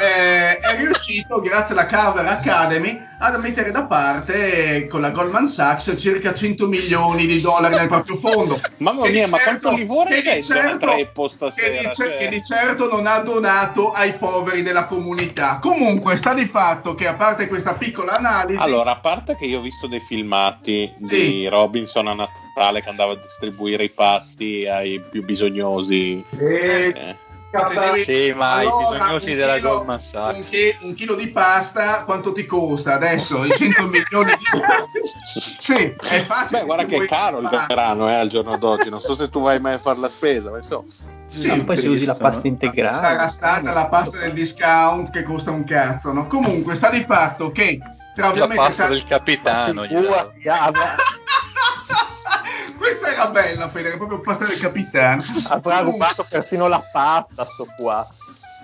eh, è riuscito, grazie alla Carver Academy, a mettere da parte eh, con la Goldman Sachs circa 100 milioni di dollari nel proprio fondo. Mamma Che mia, ma certo- quanto livore che c'è di in zona certo- che di, cer- cioè? che di certo non ha donato ai poveri della comunità. Comunque sta di fatto che a parte questa piccola analisi, Allora, a parte che io ho visto dei filmati Sì. di Robinson a Natale che andava a distribuire i pasti ai più bisognosi. E Eh, Devi- Sì, ma i bisognosi un della chilo- Goldman Sachs. Un, chi- un chilo di pasta quanto ti costa adesso? I 100 milioni di Sì, è facile. Beh, guarda che è caro il verano eh, al giorno d'oggi. Non so se tu vai mai a fare la spesa, ma insomma. Sì, Ma poi si usi la pasta integrale. Sarà stata la pasta del discount che costa un cazzo, no? Comunque sta di fatto che tra La ovviamente pasta ta- del capitano. Questa era bella, Fede, era proprio pasta del capitano. Avrà rubato persino la pasta, sto qua.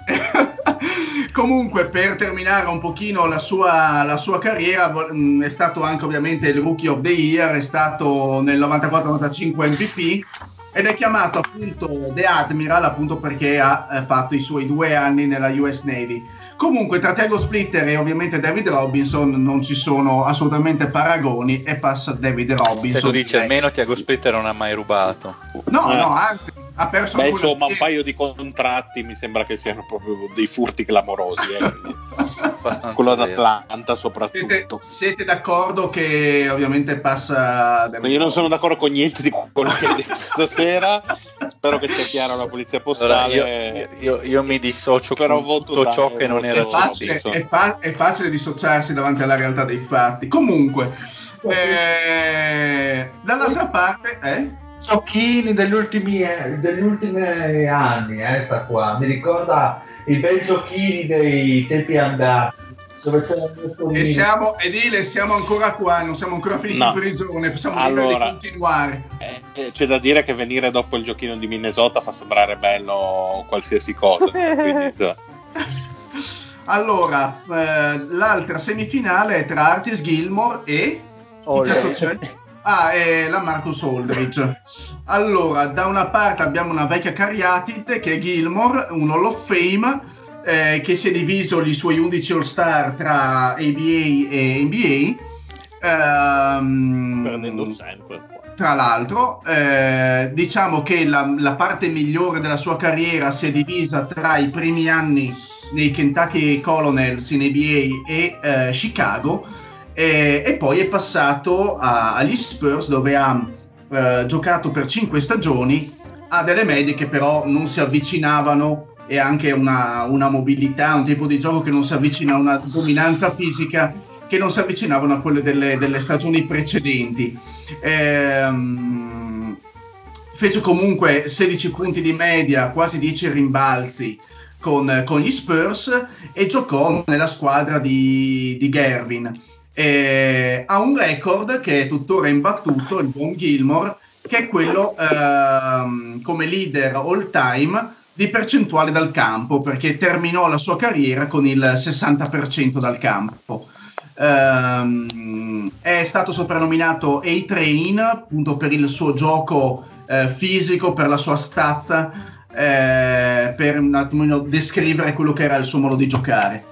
Comunque, per terminare un pochino la sua, la sua carriera, mh, è stato anche ovviamente il Rookie of the Year, è stato nel 94-95 MVP ed è chiamato appunto The Admiral appunto perché ha eh, fatto i suoi due anni nella US Navy. Comunque, tra Tego Splitter e ovviamente David Robinson non ci sono assolutamente paragoni e passa David Robinson. Se tu dici almeno Tiago Splitter non ha mai rubato. No, Eh. no, anzi, ha perso Beh, insomma, un paio di contratti mi sembra che siano proprio dei furti clamorosi. eh. Quello vero. d'Atlanta, Siete, soprattutto. siete d'accordo che ovviamente passa Io non sono d'accordo con niente di quello che hai detto stasera. Spero che sia chiaro alla polizia Allora, postale. io, io- io mi dissocio Però con voto tutto dai, ciò che non era è facile, è, fa- è facile dissociarsi davanti alla realtà dei fatti. Comunque, eh, dall'altra parte, eh? Giochini degli ultimi, eh, degli ultimi anni, eh, sta qua. Mi ricorda i bei giochini dei tempi andati. E siamo, Edile, siamo ancora qua, non siamo ancora finiti No. in prigione, possiamo dire Allora. di continuare. Eh, eh, c'è da dire che venire dopo il giochino di Minnesota fa sembrare bello qualsiasi cosa. quindi, cioè, Allora, eh, l'altra semifinale è tra Artis Gilmore e... Oh, cazzo c'è? Ah, è la Marcus Aldridge. Allora, da una parte abbiamo una vecchia cariatide che è Gilmore, un Hall of Fame eh, che si è diviso i suoi 11 All-Star tra ABA e NBA. Ehm, Perdendo sempre. tra l'altro, eh, diciamo che la, la parte migliore della sua carriera si è divisa tra i primi anni nei Kentucky Colonels in ABA e eh, Chicago eh, e poi è passato a- agli Spurs dove ha eh, giocato per 5 stagioni ha delle medie che però non si avvicinavano e anche una, una mobilità, un tipo di gioco che non si avvicina a una dominanza fisica che non si avvicinavano a quelle delle, delle stagioni precedenti. Ehm, fece comunque 16 punti di media, quasi 10 rimbalzi con, con gli Spurs e giocò nella squadra di, di Gervin. Eh, ha un record che è tuttora imbattuto, il buon Gilmore, che è quello ehm, come leader all time di percentuale dal campo, perché terminò la sua carriera con il 60% dal campo. Ehm, è stato soprannominato A-Train appunto per il suo gioco eh, fisico, per la sua stazza, eh, per un attimino descrivere quello che era il suo modo di giocare.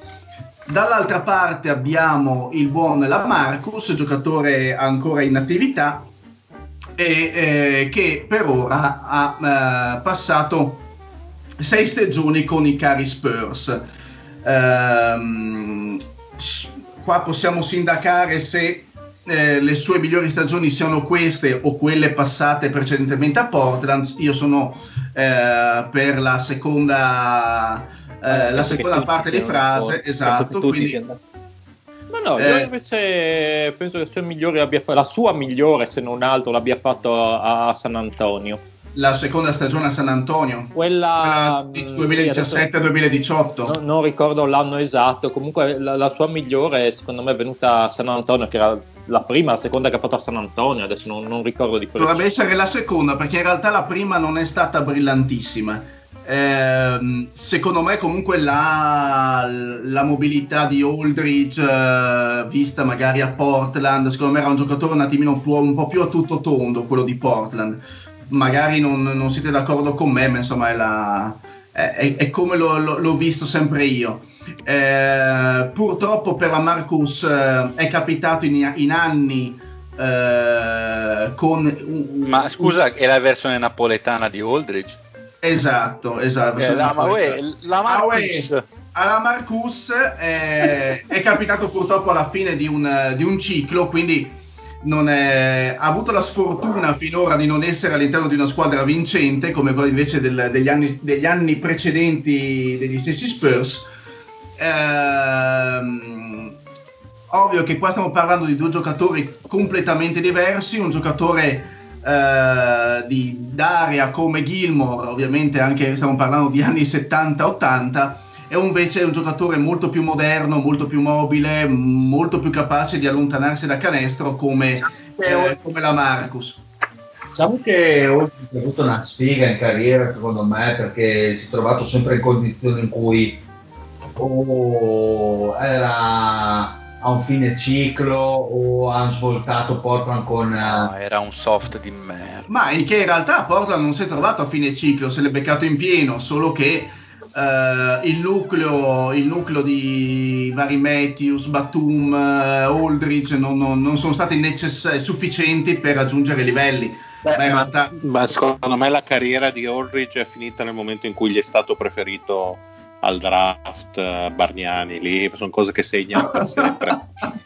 Dall'altra parte abbiamo il buon Lamarcus, giocatore ancora in attività e eh, che per ora ha eh, passato sei stagioni con i cari Spurs. Ehm, qua possiamo sindacare se eh, le sue migliori stagioni siano queste o quelle passate precedentemente a Portland. Io sono eh, per la seconda, eh, la seconda parte di frase, che esatto. Quindi. Ma no, io Eh. invece penso che abbia la sua migliore, se non altro, l'abbia fatto a, a San Antonio. la seconda stagione a San Antonio, Quella, quella mm, di sì, adesso 2017-2018. non, non ricordo l'anno esatto, comunque la, la sua migliore secondo me è venuta a San Antonio, che era la prima, la seconda che ha fatto a San Antonio, adesso non, non ricordo di preciso. Dovrebbe essere la seconda, perché in realtà la prima non è stata brillantissima. Ehm, secondo me comunque la, la mobilità di Aldridge eh, vista magari a Portland secondo me era un giocatore un attimino più- un po' più a tutto tondo quello di Portland magari non, non siete d'accordo con me ma insomma è, la- è- è- come l'ho, l'ho- visto sempre io Eh, purtroppo per la Marcus eh, è capitato in, in anni eh, con un- Ma scusa, è la versione napoletana di Aldridge? Esatto, esatto. Eh, la, ma uè, la Ah, Marcus. alla Marcus eh, è capitato purtroppo alla fine di un, di un ciclo, quindi non è- ha avuto la sfortuna finora di non essere all'interno di una squadra vincente come quella invece del- degli, anni, degli anni precedenti degli stessi Spurs. Ehm, ovvio che qua stiamo parlando di due giocatori completamente diversi, un giocatore eh, di d'area come Gilmore, ovviamente anche stiamo parlando di anni 70-80, e invece è un giocatore molto più moderno, molto più mobile, molto più capace di allontanarsi da canestro come, eh, come la Marcus. Diciamo che ha avuto una sfiga in carriera, secondo me, perché si è trovato sempre in condizioni in cui o era a un fine ciclo o ha svoltato Portland con... No, eh, era un soft di merda. Ma in che in realtà Portland non si è trovato a fine ciclo, se l'è beccato in pieno, solo che eh, il, nucleo, il nucleo di vari Matthews, Batum, eh, Aldridge non, non- non sono stati necess- sufficienti per raggiungere i livelli. Ma in realtà Ma secondo me la carriera di Aldridge è finita nel momento in cui gli è stato preferito al draft eh, Bargnani, lì sono cose che segnano per sempre.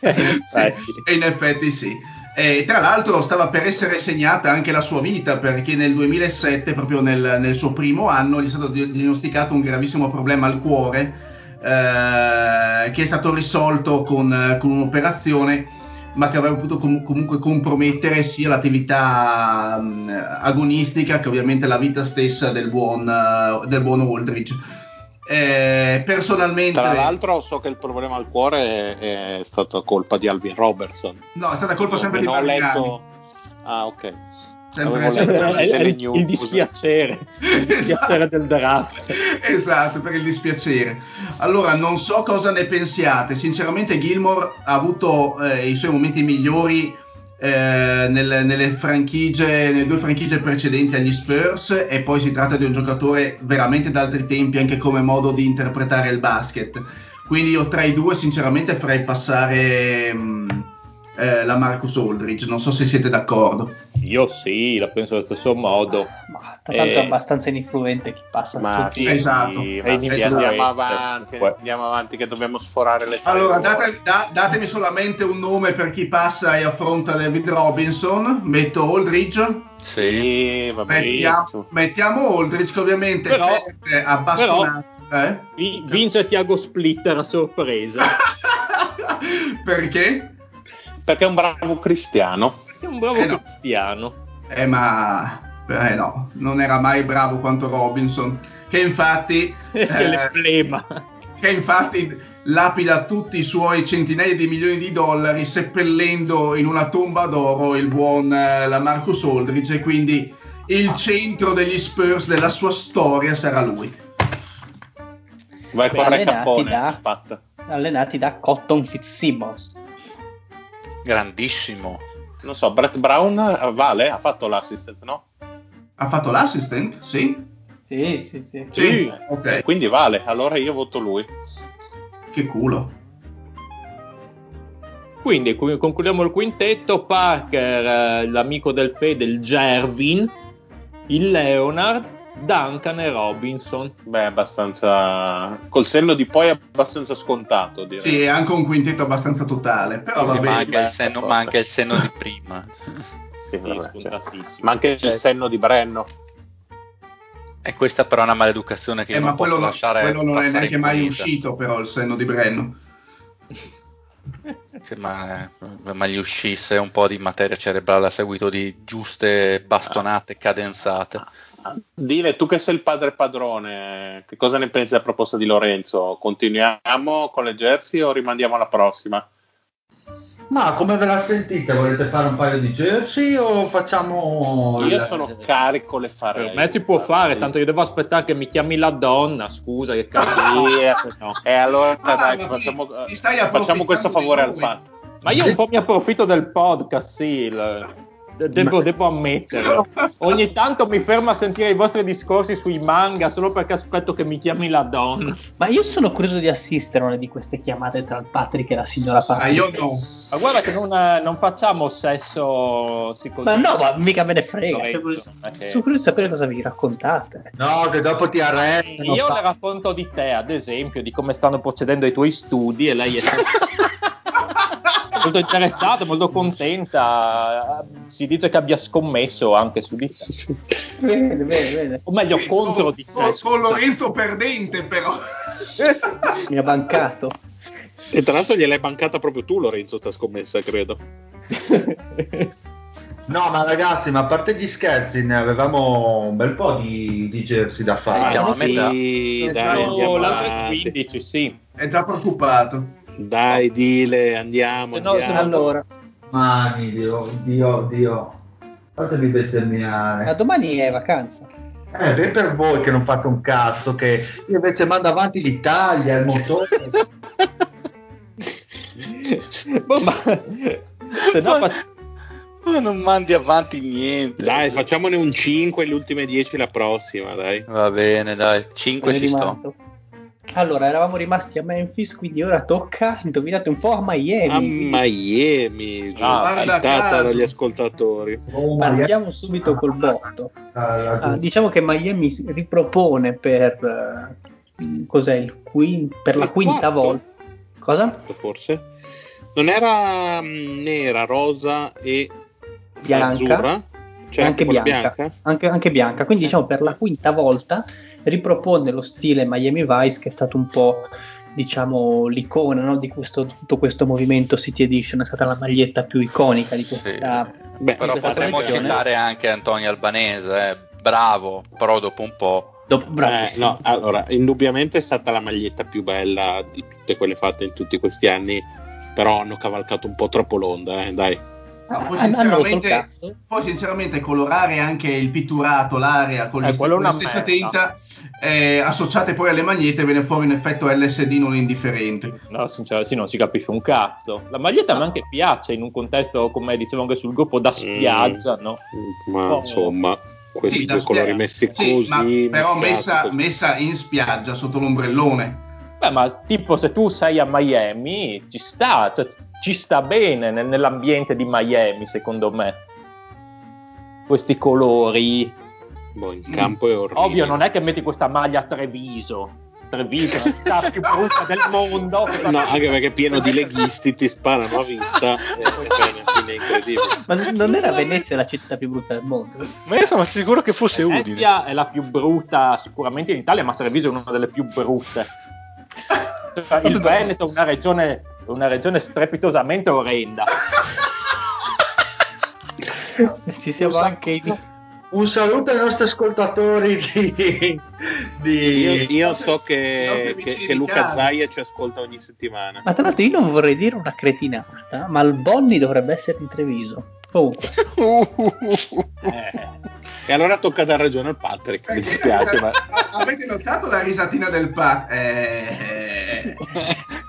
In Sì, effetti. in effetti sì. E tra l'altro stava per essere segnata anche la sua vita perché nel 2007, proprio nel, nel suo primo anno, gli è stato di- diagnosticato un gravissimo problema al cuore eh, che è stato risolto con, con un'operazione ma che avrebbe potuto com- comunque compromettere sia l'attività mh, agonistica che ovviamente la vita stessa del buon, eh, del buon Aldridge. Eh, personalmente Tra l'altro so che il problema al cuore è, è stato colpa di Alvin Robertson. no, è stata colpa sempre di Non ho Bargnani. letto... Ah, ok. Sempre- Avevo letto È- è- è delle il, news. il dispiacere, il dispiacere del draft. esatto, per il dispiacere. Allora, non so cosa ne pensiate. Sinceramente, Gilmore ha avuto eh, i suoi momenti migliori eh, nelle, nelle nelle due franchigie precedenti agli Spurs, e poi si tratta di un giocatore veramente d'altri tempi, anche come modo di interpretare il basket. Quindi, io tra i due, sinceramente, farei passare mh, eh, la Marcus Aldridge. Non so se siete d'accordo. Io sì, la penso allo stesso modo. Ma tra l'altro Eh. è abbastanza ininfluente chi passa Ma tutti. sì, Esatto. sì, È ma sì, ininfluente, andiamo avanti, andiamo avanti che dobbiamo sforare le tre Allora, date- da- datemi solamente un nome per chi passa e affronta David Robinson. Metto Aldridge. Sì, va Mettiamo, benissimo. mettiamo Aldridge, che ovviamente Però- perde a bastonate. Eh? Vi- Vince Tiago Splitter a sorpresa. Perché? Perché è un bravo cristiano. È un bravo Eh no. cristiano. Eh, ma eh, no, non era mai bravo quanto Robinson. Che infatti, che eh, l'emblema. che infatti lapida tutti i suoi centinaia di milioni di dollari seppellendo in una tomba d'oro il buon eh, la Marcus Aldridge e quindi il centro degli Spurs della sua storia sarà lui. Vai Beh, con Re allenati Cappone, da- Pat. allenati da Cotton Fitzsimmons. Grandissimo. Non so, Brett Brown eh, vale? Ha fatto l'assistant, no? Ha fatto l'assistant? Sì? Sì, sì, sì. Sì. Ok, Quindi vale, allora io voto lui. che culo. Quindi qui- concludiamo il quintetto. Parker, eh, l'amico del Fede, il Gervin, il Leonard, Duncan e Robinson. Beh, abbastanza. Col senno di poi è abbastanza scontato, direi. Sì, è anche un quintetto abbastanza totale, però va Sì, ma, bene. anche il senno, beh. ma anche il senno di prima. Sì, Sì. Ma anche Cioè- il senno di Brenno. E questa però è una maleducazione che Eh, non posso quello, lasciare quello non è neanche mai uscito, però il senno di Brenno. Ma, ma gli uscisse un po' di materia cerebrale a seguito di giuste bastonate cadenzate. Dile, tu che sei il padre padrone, che cosa ne pensi a proposta di Lorenzo? Continuiamo con le jersey o rimandiamo alla prossima? Ma come ve la sentite? Volete fare un paio di jersey o facciamo... Io sono carico, le farei. Per me si può fare, tanto io devo aspettare che mi chiami la donna, scusa, che cazzo. Eh, no. E allora Ah, dai, facciamo, facciamo questo favore al fatto. Ma io un po' mi approfitto del podcast, sì, il- de- devo, devo ammetterlo. Ogni tanto mi fermo a sentire i vostri discorsi sui manga solo perché aspetto che mi chiami la donna. Ma io sono curioso di assistere a una di queste chiamate tra il Patrick e la signora Ah, Patrick. io no. Ma guarda che non, eh, non facciamo sesso. Ma no, ma mica me ne frega. Lorenzo, Sono perché- curioso di sapere cosa vi raccontate. No, che dopo ti arrestano. Io le racconto di te, ad esempio, di come stanno procedendo i tuoi studi e lei è molto interessata, molto contenta. Si dice che abbia scommesso anche su di te. Bene, bene, bene. O meglio, contro di te. Con, con. Lorenzo perdente, però. Mi ha bancato. E tra l'altro gliel'hai bancata proprio tu, Lorenzo, sta scommessa, credo. No, ma ragazzi, ma a parte gli scherzi, ne avevamo un bel po' di, di jersey da fare. Siamo a Sì, metà. dai, Siamo andiamo l'altro avanti. 15, sì. È già preoccupato. Dai, dile, andiamo, no, andiamo. Allora, Mani, Dio, Dio, Dio. Fatemi ma bestemmiare. domani è vacanza. Eh, ben per voi che non fate un cazzo, che io invece mando avanti l'Italia, il motore. Boh, ma se no, Ma non mandi avanti niente. Dai, facciamone un 5 le ultime 10 la prossima, dai. Va bene, dai, 5 Me ne ci sto. Allora, eravamo rimasti a Memphis, quindi ora tocca, indovinate un po', a Miami. A Miami, Ah, guarda citata dagli ascoltatori. Oh, Partiamo subito col botto. Ah, Ah, diciamo che Miami si ripropone per eh, cos'è il quin- per la quinta quarto? volta. Cosa? Forse. Non era mm, nera, rosa e Bianca. azzurra? C'era anche bianca. bianca? Anche, anche bianca. Quindi diciamo per la quinta volta ripropone lo stile Miami Vice che è stato un po' diciamo l'icona no, di questo, tutto questo movimento City Edition, è stata la maglietta più iconica di Sì. questa... Beh, Però potremmo citare anche Antonio Albanese, eh. bravo, però dopo un po'. Dopo, Eh, no, allora, indubbiamente è stata la maglietta più bella di tutte quelle fatte in tutti questi anni, però hanno cavalcato un po' troppo l'onda, eh, dai. No, poi, Ah, sinceramente, poi sinceramente colorare anche il pitturato, l'area con, Eh, è con la stessa merda. tinta eh, associate poi alle magliette viene fuori un effetto LSD non indifferente. No, sinceramente, sì, non si capisce un cazzo. La maglietta a me anche piace in un contesto, come dicevo anche sul gruppo, da spiaggia, no? Ma Oh. insomma, questi Sì, due colori messi Sì, così. ma però messa, così. messa in spiaggia sotto l'ombrellone. Beh, ma tipo se tu sei a Miami, ci sta, cioè, ci sta bene nel- nell'ambiente di Miami, secondo me. Questi colori. Boh, in campo è orribile. Ovvio, non è che metti questa maglia a Treviso. Treviso è la città più brutta del mondo. No, anche perché è pieno di leghisti, ti sparano a vista e fai una fine incredibile. Ma non era Venezia la città più brutta del mondo? Ma io sono sicuro che fosse Udine. Venezia è la più brutta sicuramente in Italia, ma Treviso è una delle più brutte. Cioè, il Veneto è una regione, una regione strepitosamente orrenda. Ci siamo anche in... Un saluto ai nostri ascoltatori di... di- Io, io so che, che- che Luca. Zaia ci ascolta ogni settimana. Ma tra l'altro io non vorrei dire una cretinata, ma il Bonni dovrebbe essere di Treviso. Comunque, Eh, E allora tocca dar ragione al Patrick, mi dispiace, ma Avete notato la risatina del pack? Eh...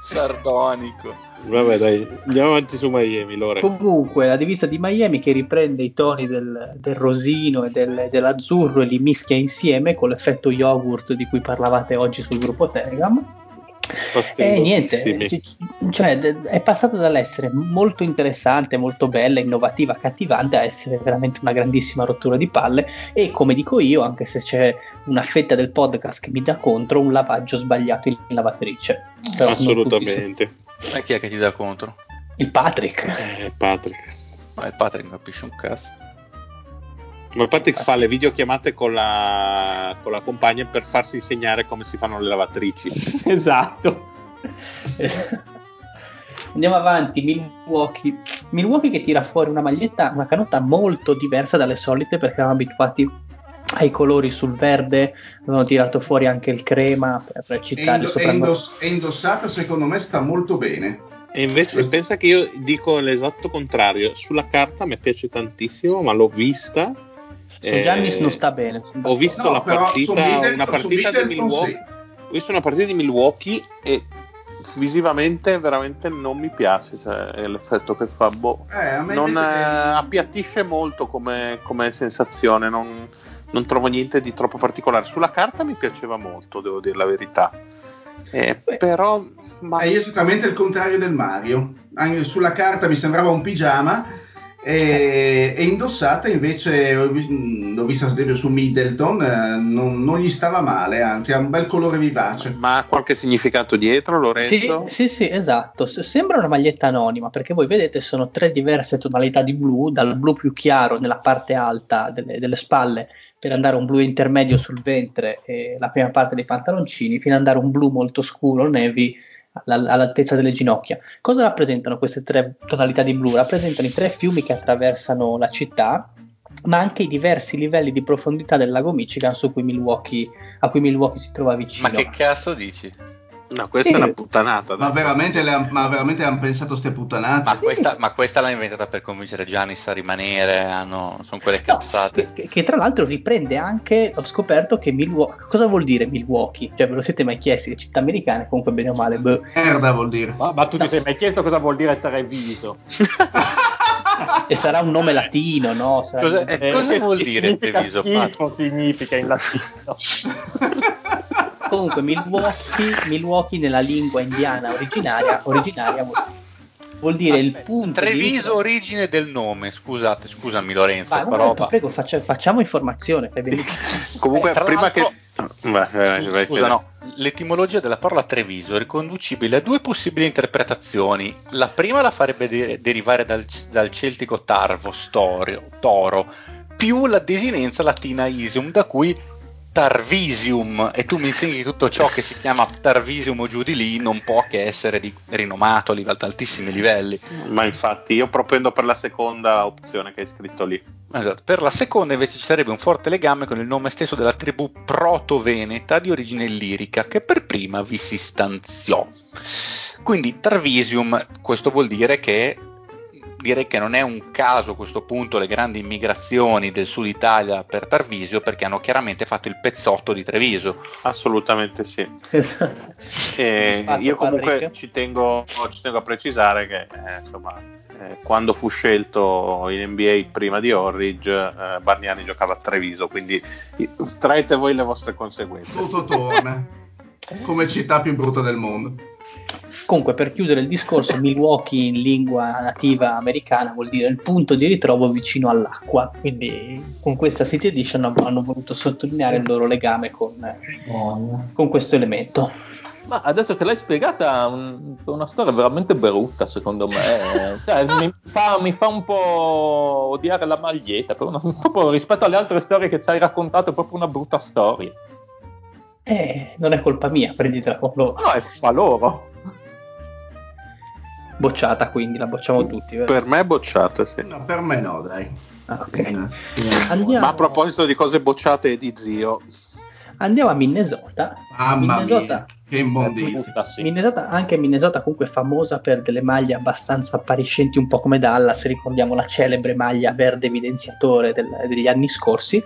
Sardonico. vabbè dai, andiamo avanti su Miami, Lore. comunque la divisa di Miami che riprende i toni del, del rosino e del- dell'azzurro e li mischia insieme con l'effetto yogurt di cui parlavate oggi sul gruppo Telegram. E niente, Pastellosissimi. c- cioè, è passata dall'essere molto interessante, molto bella, innovativa, accattivante a essere veramente una grandissima rottura di palle e come dico io, anche se c'è una fetta del podcast che mi dà contro, un lavaggio sbagliato in lavatrice. Però Assolutamente. Ma chi è che ti dà contro? sono- Il Patrick. Eh, Patrick. Ma il Patrick non capisce un cazzo. Ma Patrick fa le videochiamate con la, con la compagna per farsi insegnare come si fanno le lavatrici. esatto. Andiamo avanti, Milwaukee. Milwaukee che tira fuori una maglietta, una canotta molto diversa dalle solite perché eravamo abituati ai colori sul verde, avevano tirato fuori anche il crema per, per È, citare indo- il è soprannome. è indossata, secondo me sta molto bene. E invece Questo- pensa che io dico l'esatto contrario. Sulla carta mi piace tantissimo, ma l'ho vista. Su Giannis non sta bene. Ho visto No, la partita, Middleton- una partita di Milwaukee. sì. Ho visto una partita di Milwaukee e visivamente veramente non mi piace cioè, l'effetto che fa. Boh, Eh, non invece eh, che- appiattisce molto come, come sensazione, non, non trovo niente di troppo particolare. Sulla carta mi piaceva molto, devo dire la verità. Eh, però ma- È esattamente il contrario del Mario. Anche sulla carta mi sembrava un pigiama e, e indossata invece mh, l'ho vista ad esempio su Middleton, eh, non, non gli stava male, anzi ha un bel colore vivace. ma ha qualche significato dietro, Sì, Lorenzo? sì, sì, esatto. S- sembra una maglietta anonima perché voi vedete sono tre diverse tonalità di blu, dal blu più chiaro nella parte alta delle, delle spalle per andare a un blu intermedio sul ventre e la prima parte dei pantaloncini, fino ad andare a un blu molto scuro, navy, alla- all'altezza delle ginocchia. Cosa rappresentano queste tre tonalità di blu? Rappresentano i tre fiumi che attraversano la città, ma anche i diversi livelli di profondità del lago Michigan cui a cui Milwaukee si trova vicino. Ma che cazzo dici? No, questa Sì. è una puttanata. Ma veramente, le ma veramente hanno pensato ste puttanate? Ma, questa, ma questa l'ha inventata per convincere Giannis a rimanere, hanno- sono quelle No, cazzate. che, che tra l'altro riprende anche, ho scoperto che Milwaukee, cosa vuol dire Milwaukee? Cioè ve lo siete mai chiesti? Le città americane comunque bene o male, boh. Merda vuol dire. Ma, ma tu ti sei mai chiesto cosa vuol dire Treviso? e sarà un nome latino, no? Sarà- Cosa- eh, cosa vuol dire Treviso, schifo, significa in latino. Comunque Milwaukee, Milwaukee nella lingua indiana originaria, originaria vuol, vuol dire il punto di Treviso, ritrovo- origine del nome, scusate, scusami Lorenzo, Vai, però... vai, prego, faccia- facciamo informazione. Comunque, Eh, prima che. vai, Scusa, no, l'etimologia della parola Treviso è riconducibile a due possibili interpretazioni. La prima la farebbe de- derivare dal, dal celtico tarvo, storio, toro, più la desinenza latina isium, da cui Tarvisium, e tu mi insegni che tutto ciò che si chiama Tarvisium o giù di lì non può che essere di rinomato ad altissimi livelli. Ma infatti, io propendo per la seconda opzione che hai scritto lì. Esatto. Per la seconda invece ci sarebbe un forte legame con il nome stesso della tribù proto-veneta di origine illirica che per prima vi si stanziò. Quindi Tarvisium, questo vuol dire che direi che non è un caso a questo punto le grandi immigrazioni del sud Italia per Tarvisio perché hanno chiaramente fatto il pezzotto di Treviso. Assolutamente sì. Esatto. E Fatto, io comunque ci tengo, ci tengo a precisare che eh, insomma, eh, quando fu scelto in NBA prima di Orridge, eh, Bargnani giocava a Treviso, quindi traete voi le vostre conseguenze. Tutto torna. Come città più brutta del mondo. Comunque, per chiudere il discorso, Milwaukee in lingua nativa americana vuol dire il punto di ritrovo vicino all'acqua. Quindi, con questa City Edition hanno, hanno voluto sottolineare il loro legame con, con questo elemento. Ma adesso che l'hai spiegata, un- è una storia veramente brutta, secondo me. Cioè, mi, fa, mi fa un po' odiare la maglietta. una- proprio rispetto alle altre storie che ci hai raccontato, è proprio una brutta storia. Eh, non è colpa mia, prenditela con loro. No, è fa loro. Bocciata, quindi la bocciamo tutti. vero? Per me è bocciata, sì. No, per me no, dai. Ah, ok. Eh, Andiamo, Ma a proposito di cose bocciate di zio, andiamo a Minnesota. Mamma Minnesota. mia, che sì. Minnesota, anche Minnesota comunque è famosa per delle maglie abbastanza appariscenti, un po' come Dallas, ricordiamo la celebre maglia verde evidenziatore del- degli anni scorsi.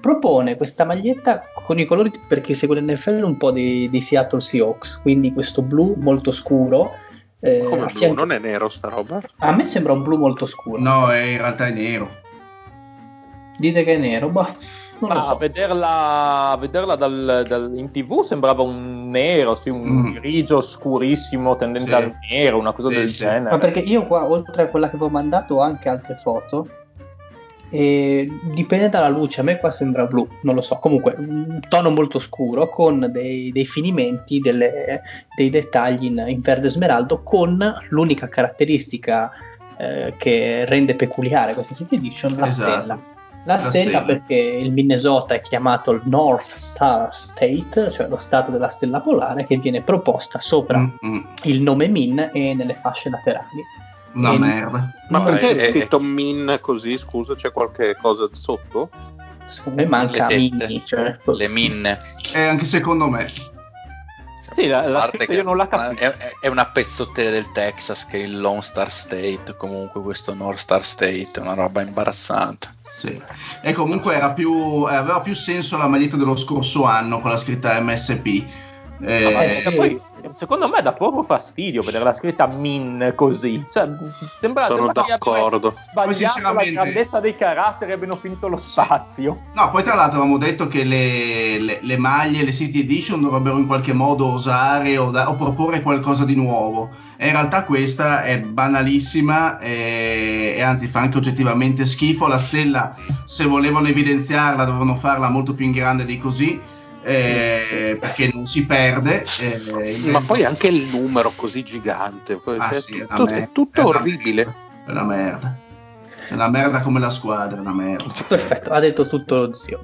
Propone questa maglietta con i colori, per chi segue l'NFL, un po' dei, dei Seattle Seahawks, quindi questo blu molto scuro. Eh, come fianco- non è nero sta roba? A me sembra un blu molto scuro. No, è, in realtà è nero. Dite che è nero, Ma a so. vederla, a vederla dal- dal- in tv sembrava un nero, sì, un Mm. grigio scurissimo tendente Sì. al nero, una cosa Sì, del sì. genere. Ma perché io qua, oltre a quella che avevo mandato, ho anche altre foto. E dipende dalla luce, a me qua sembra blu, non lo so. Comunque, un tono molto scuro con dei, dei finimenti, delle- dei dettagli in, in verde smeraldo, con l'unica caratteristica eh, che rende peculiare questa City Edition, la Esatto. stella. La, La stella, stella. perché il Minnesota è chiamato il North Star State, cioè lo stato della stella polare, che viene proposta sopra Mm-mm. il nome Min e nelle fasce laterali. Una E- merda. Ma No, perché eh, è eh, scritto min così? Scusa, c'è qualche cosa sotto? Secondo me manca Le. Mini, cioè, Le minne. E anche secondo me. Sì, la, la parte scritta che io non la capisco. È, è- è una pezzottera del Texas che è il Lone Star State, comunque questo North Star State, è una roba imbarazzante. Sì. E comunque era più, eh, aveva più senso la maglietta dello scorso anno con la scritta MSP. Eh, Ma perché poi, secondo me dà proprio fastidio vedere la scritta min così. Cioè, sembra, Sono sembra d'accordo. Poi, sbagliato la grandezza dei caratteri abbiano finito lo spazio. No, poi tra l'altro avevamo detto che le, le- le maglie, le City Edition dovrebbero in qualche modo osare o, da- o proporre qualcosa di nuovo. E in realtà questa è banalissima e, e anzi fa anche oggettivamente schifo. La stella, se volevano evidenziarla, dovevano farla molto più in grande di così. Eh, perché non si perde eh, Ma poi anche il numero così gigante. poi, Ah, cioè, sì, è tutto, una è merda. tutto È orribile. merda. è una merda è una merda come la squadra è una merda Perfetto, ha detto tutto lo zio.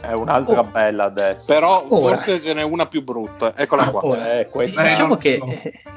È un'altra Oh. bella adesso. Però Ora. forse ce n'è una più brutta. Eccola qua. Ora, Eh, Eh, diciamo che, so.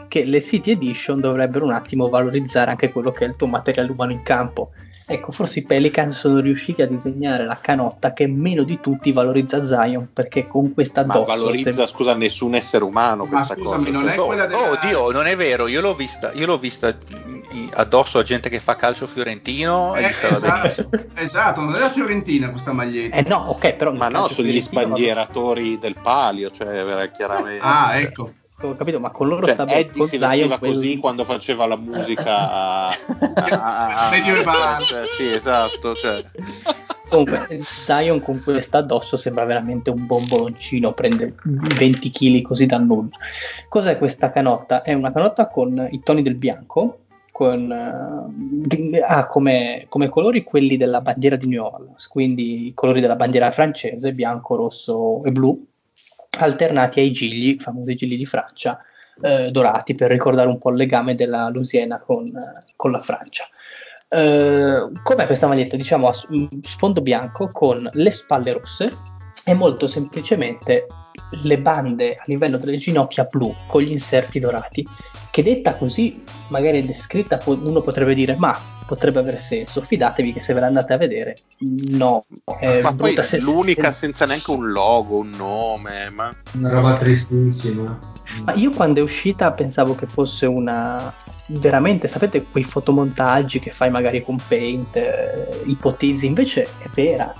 che le City Edition dovrebbero un attimo valorizzare anche quello che è il tuo materiale umano in campo. Ecco, forse i Pelicans sono riusciti a disegnare la canotta che meno di tutti valorizza Zion perché con questa Ma addosso valorizza, sembra- scusa, nessun essere umano Ma questa scusami, cosa. non è Cioè, quella della... Oh Dio, non è vero, io l'ho vista, io l'ho vista mm, addosso a gente che fa calcio fiorentino Eh, esatto, esatto, non è la Fiorentina questa maglietta. Eh no, ok, però Ma no, sono gli fiorentino, sbandieratori del palio, cioè chiaramente. Ah, ecco. Ho capito, ma con loro Cioè, sta bene. Eddie Con si Zion vestiva quel- così quando faceva la musica a, a- a- cioè, sì, esatto. Cioè. Comunque, Zion con questa addosso sembra veramente un bomboloncino, prende 20 kg così dal nulla. Cos'è questa canotta? È una canotta con i toni del bianco, con, eh, ha come, come colori quelli della bandiera di New Orleans, quindi i colori della bandiera francese, bianco, rosso e blu, alternati ai gigli, famosi gigli di Francia, eh, dorati per ricordare un po' il legame della Louisiana con, eh, con la Francia. Eh, com'è questa maglietta? Diciamo a mm, sfondo bianco con le spalle rosse e molto semplicemente le bande a livello delle ginocchia blu con gli inserti dorati. Che detta così, magari descritta, uno potrebbe dire: Ma potrebbe avere senso. Fidatevi che se ve la andate a vedere, no. È ma poi se- l'unica se- senza neanche un logo, un nome. Ma... Una roba tristissima. Ma io quando è uscita pensavo che fosse una veramente, sapete, quei fotomontaggi che fai magari con Paint, eh, ipotizzi, invece è vera.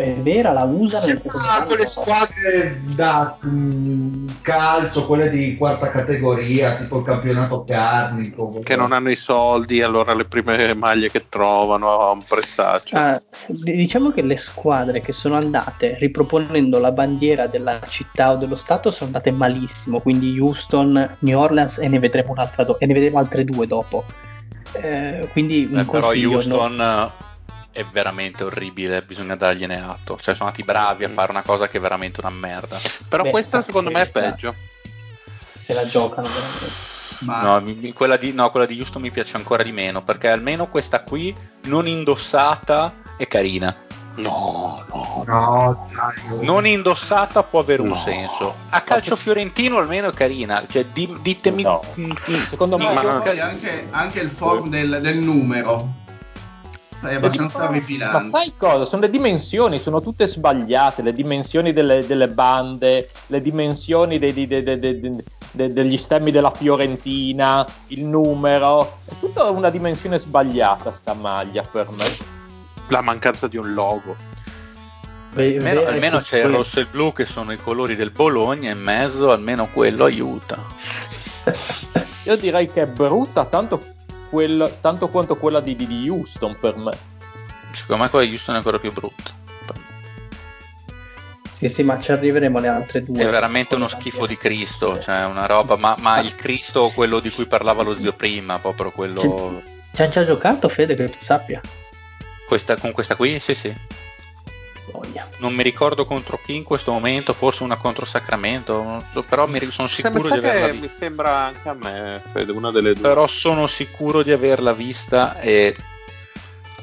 Cioè è vera, la usano. Sembra quelle squadre da mm, calcio, quelle di quarta categoria, tipo il campionato carnico. Che non hanno i soldi, allora le prime maglie che trovano a un prezzaccio. Ah, diciamo che le squadre che sono andate riproponendo la bandiera della città o dello stato sono andate malissimo, quindi Houston, New Orleans e ne vedremo un'altra do- e ne vedremo altre due dopo. Eh, quindi un Eh, però consiglio, no? È veramente orribile, bisogna dargliene atto. Cioè, sono andati bravi a fare una cosa che è veramente una merda. Però beh, questa secondo me è questa- peggio. se la giocano veramente. Ma No, quella, di, no, quella di Houston mi piace ancora di meno perché almeno questa qui non indossata è carina. No, no. No, dai. Non indossata può avere un No. senso. A calcio fiorentino almeno è carina. Cioè, di- ditemi. No. mm, Secondo me Ma- anche, anche il form del, del numero è abbastanza Ma orripilante. sai cosa? Sono le dimensioni, sono tutte sbagliate, le dimensioni delle, delle bande, le dimensioni dei- dei- dei- dei- dei- dei- degli stemmi della Fiorentina, il numero, è tutta una dimensione sbagliata sta maglia per me. La mancanza di un logo. Ve- Almeno, vere almeno c'è il rosso e il blu che sono i colori del Bologna in mezzo, almeno quello aiuta. Io direi che è brutta tanto, quel- tanto quanto quella di, di- di Houston per me. Secondo me quella di Houston è ancora più brutta. Sì, sì, ma ci arriveremo alle altre due. È veramente uno schifo di. Cristo, cioè una roba, ma, ma il Cristo, quello di cui parlava lo zio prima, proprio quello. Ci hanno già giocato, Fede, che tu sappia. Questa, con questa qui, sì, sì. Voglia. Non mi ricordo contro chi in questo momento, forse una contro Sacramento, so, però mi, sono sicuro mi di averla vista. mi sembra anche a me, Fede, una delle due. Però sono sicuro di averla vista e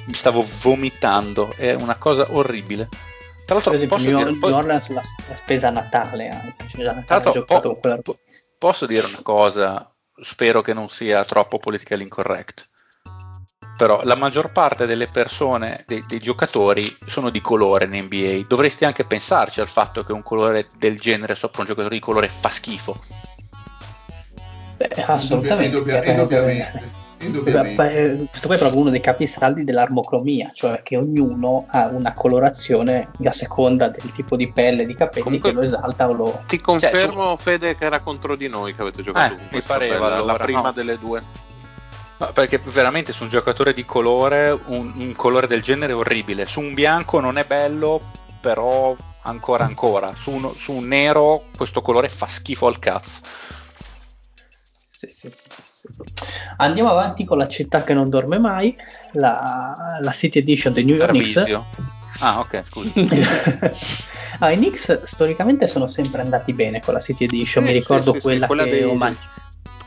mi stavo vomitando, è una cosa orribile. Tra l'altro, Per esempio, posso New, dire, New po- Orleans la, la spesa a Natale anche. Cioè, già a tra Natale l'altro, po- po- posso dire una cosa, spero che non sia troppo politically incorrect. Però la maggior parte delle persone, dei, dei giocatori, sono di colore in NBA. Dovresti anche pensarci al fatto che un colore del genere sopra un giocatore di colore fa schifo. Beh, assolutamente. Indubbia- indubbiamente. indubbiamente. Beh, beh, questo qua è proprio uno dei capisaldi dell'armocromia, cioè che ognuno ha una colorazione a seconda del tipo di pelle e di capelli Comunque- che lo esalta o lo... Ti confermo, Fede, che era contro di noi che avete giocato Eh, mi pareva, allora, la prima no. delle due. Perché veramente su un giocatore di colore, un, un colore del genere è orribile. Su un bianco non è bello, però ancora ancora. Su, uno- su un nero questo colore fa schifo al cazzo. Sì, sì. Andiamo avanti con la città che non dorme mai, la, la City Edition dei New York Knicks. Ah, ok, scusi. ah, I Knicks storicamente sono sempre andati bene con la City Edition, mi ricordo quella, quella che dei- omaggi-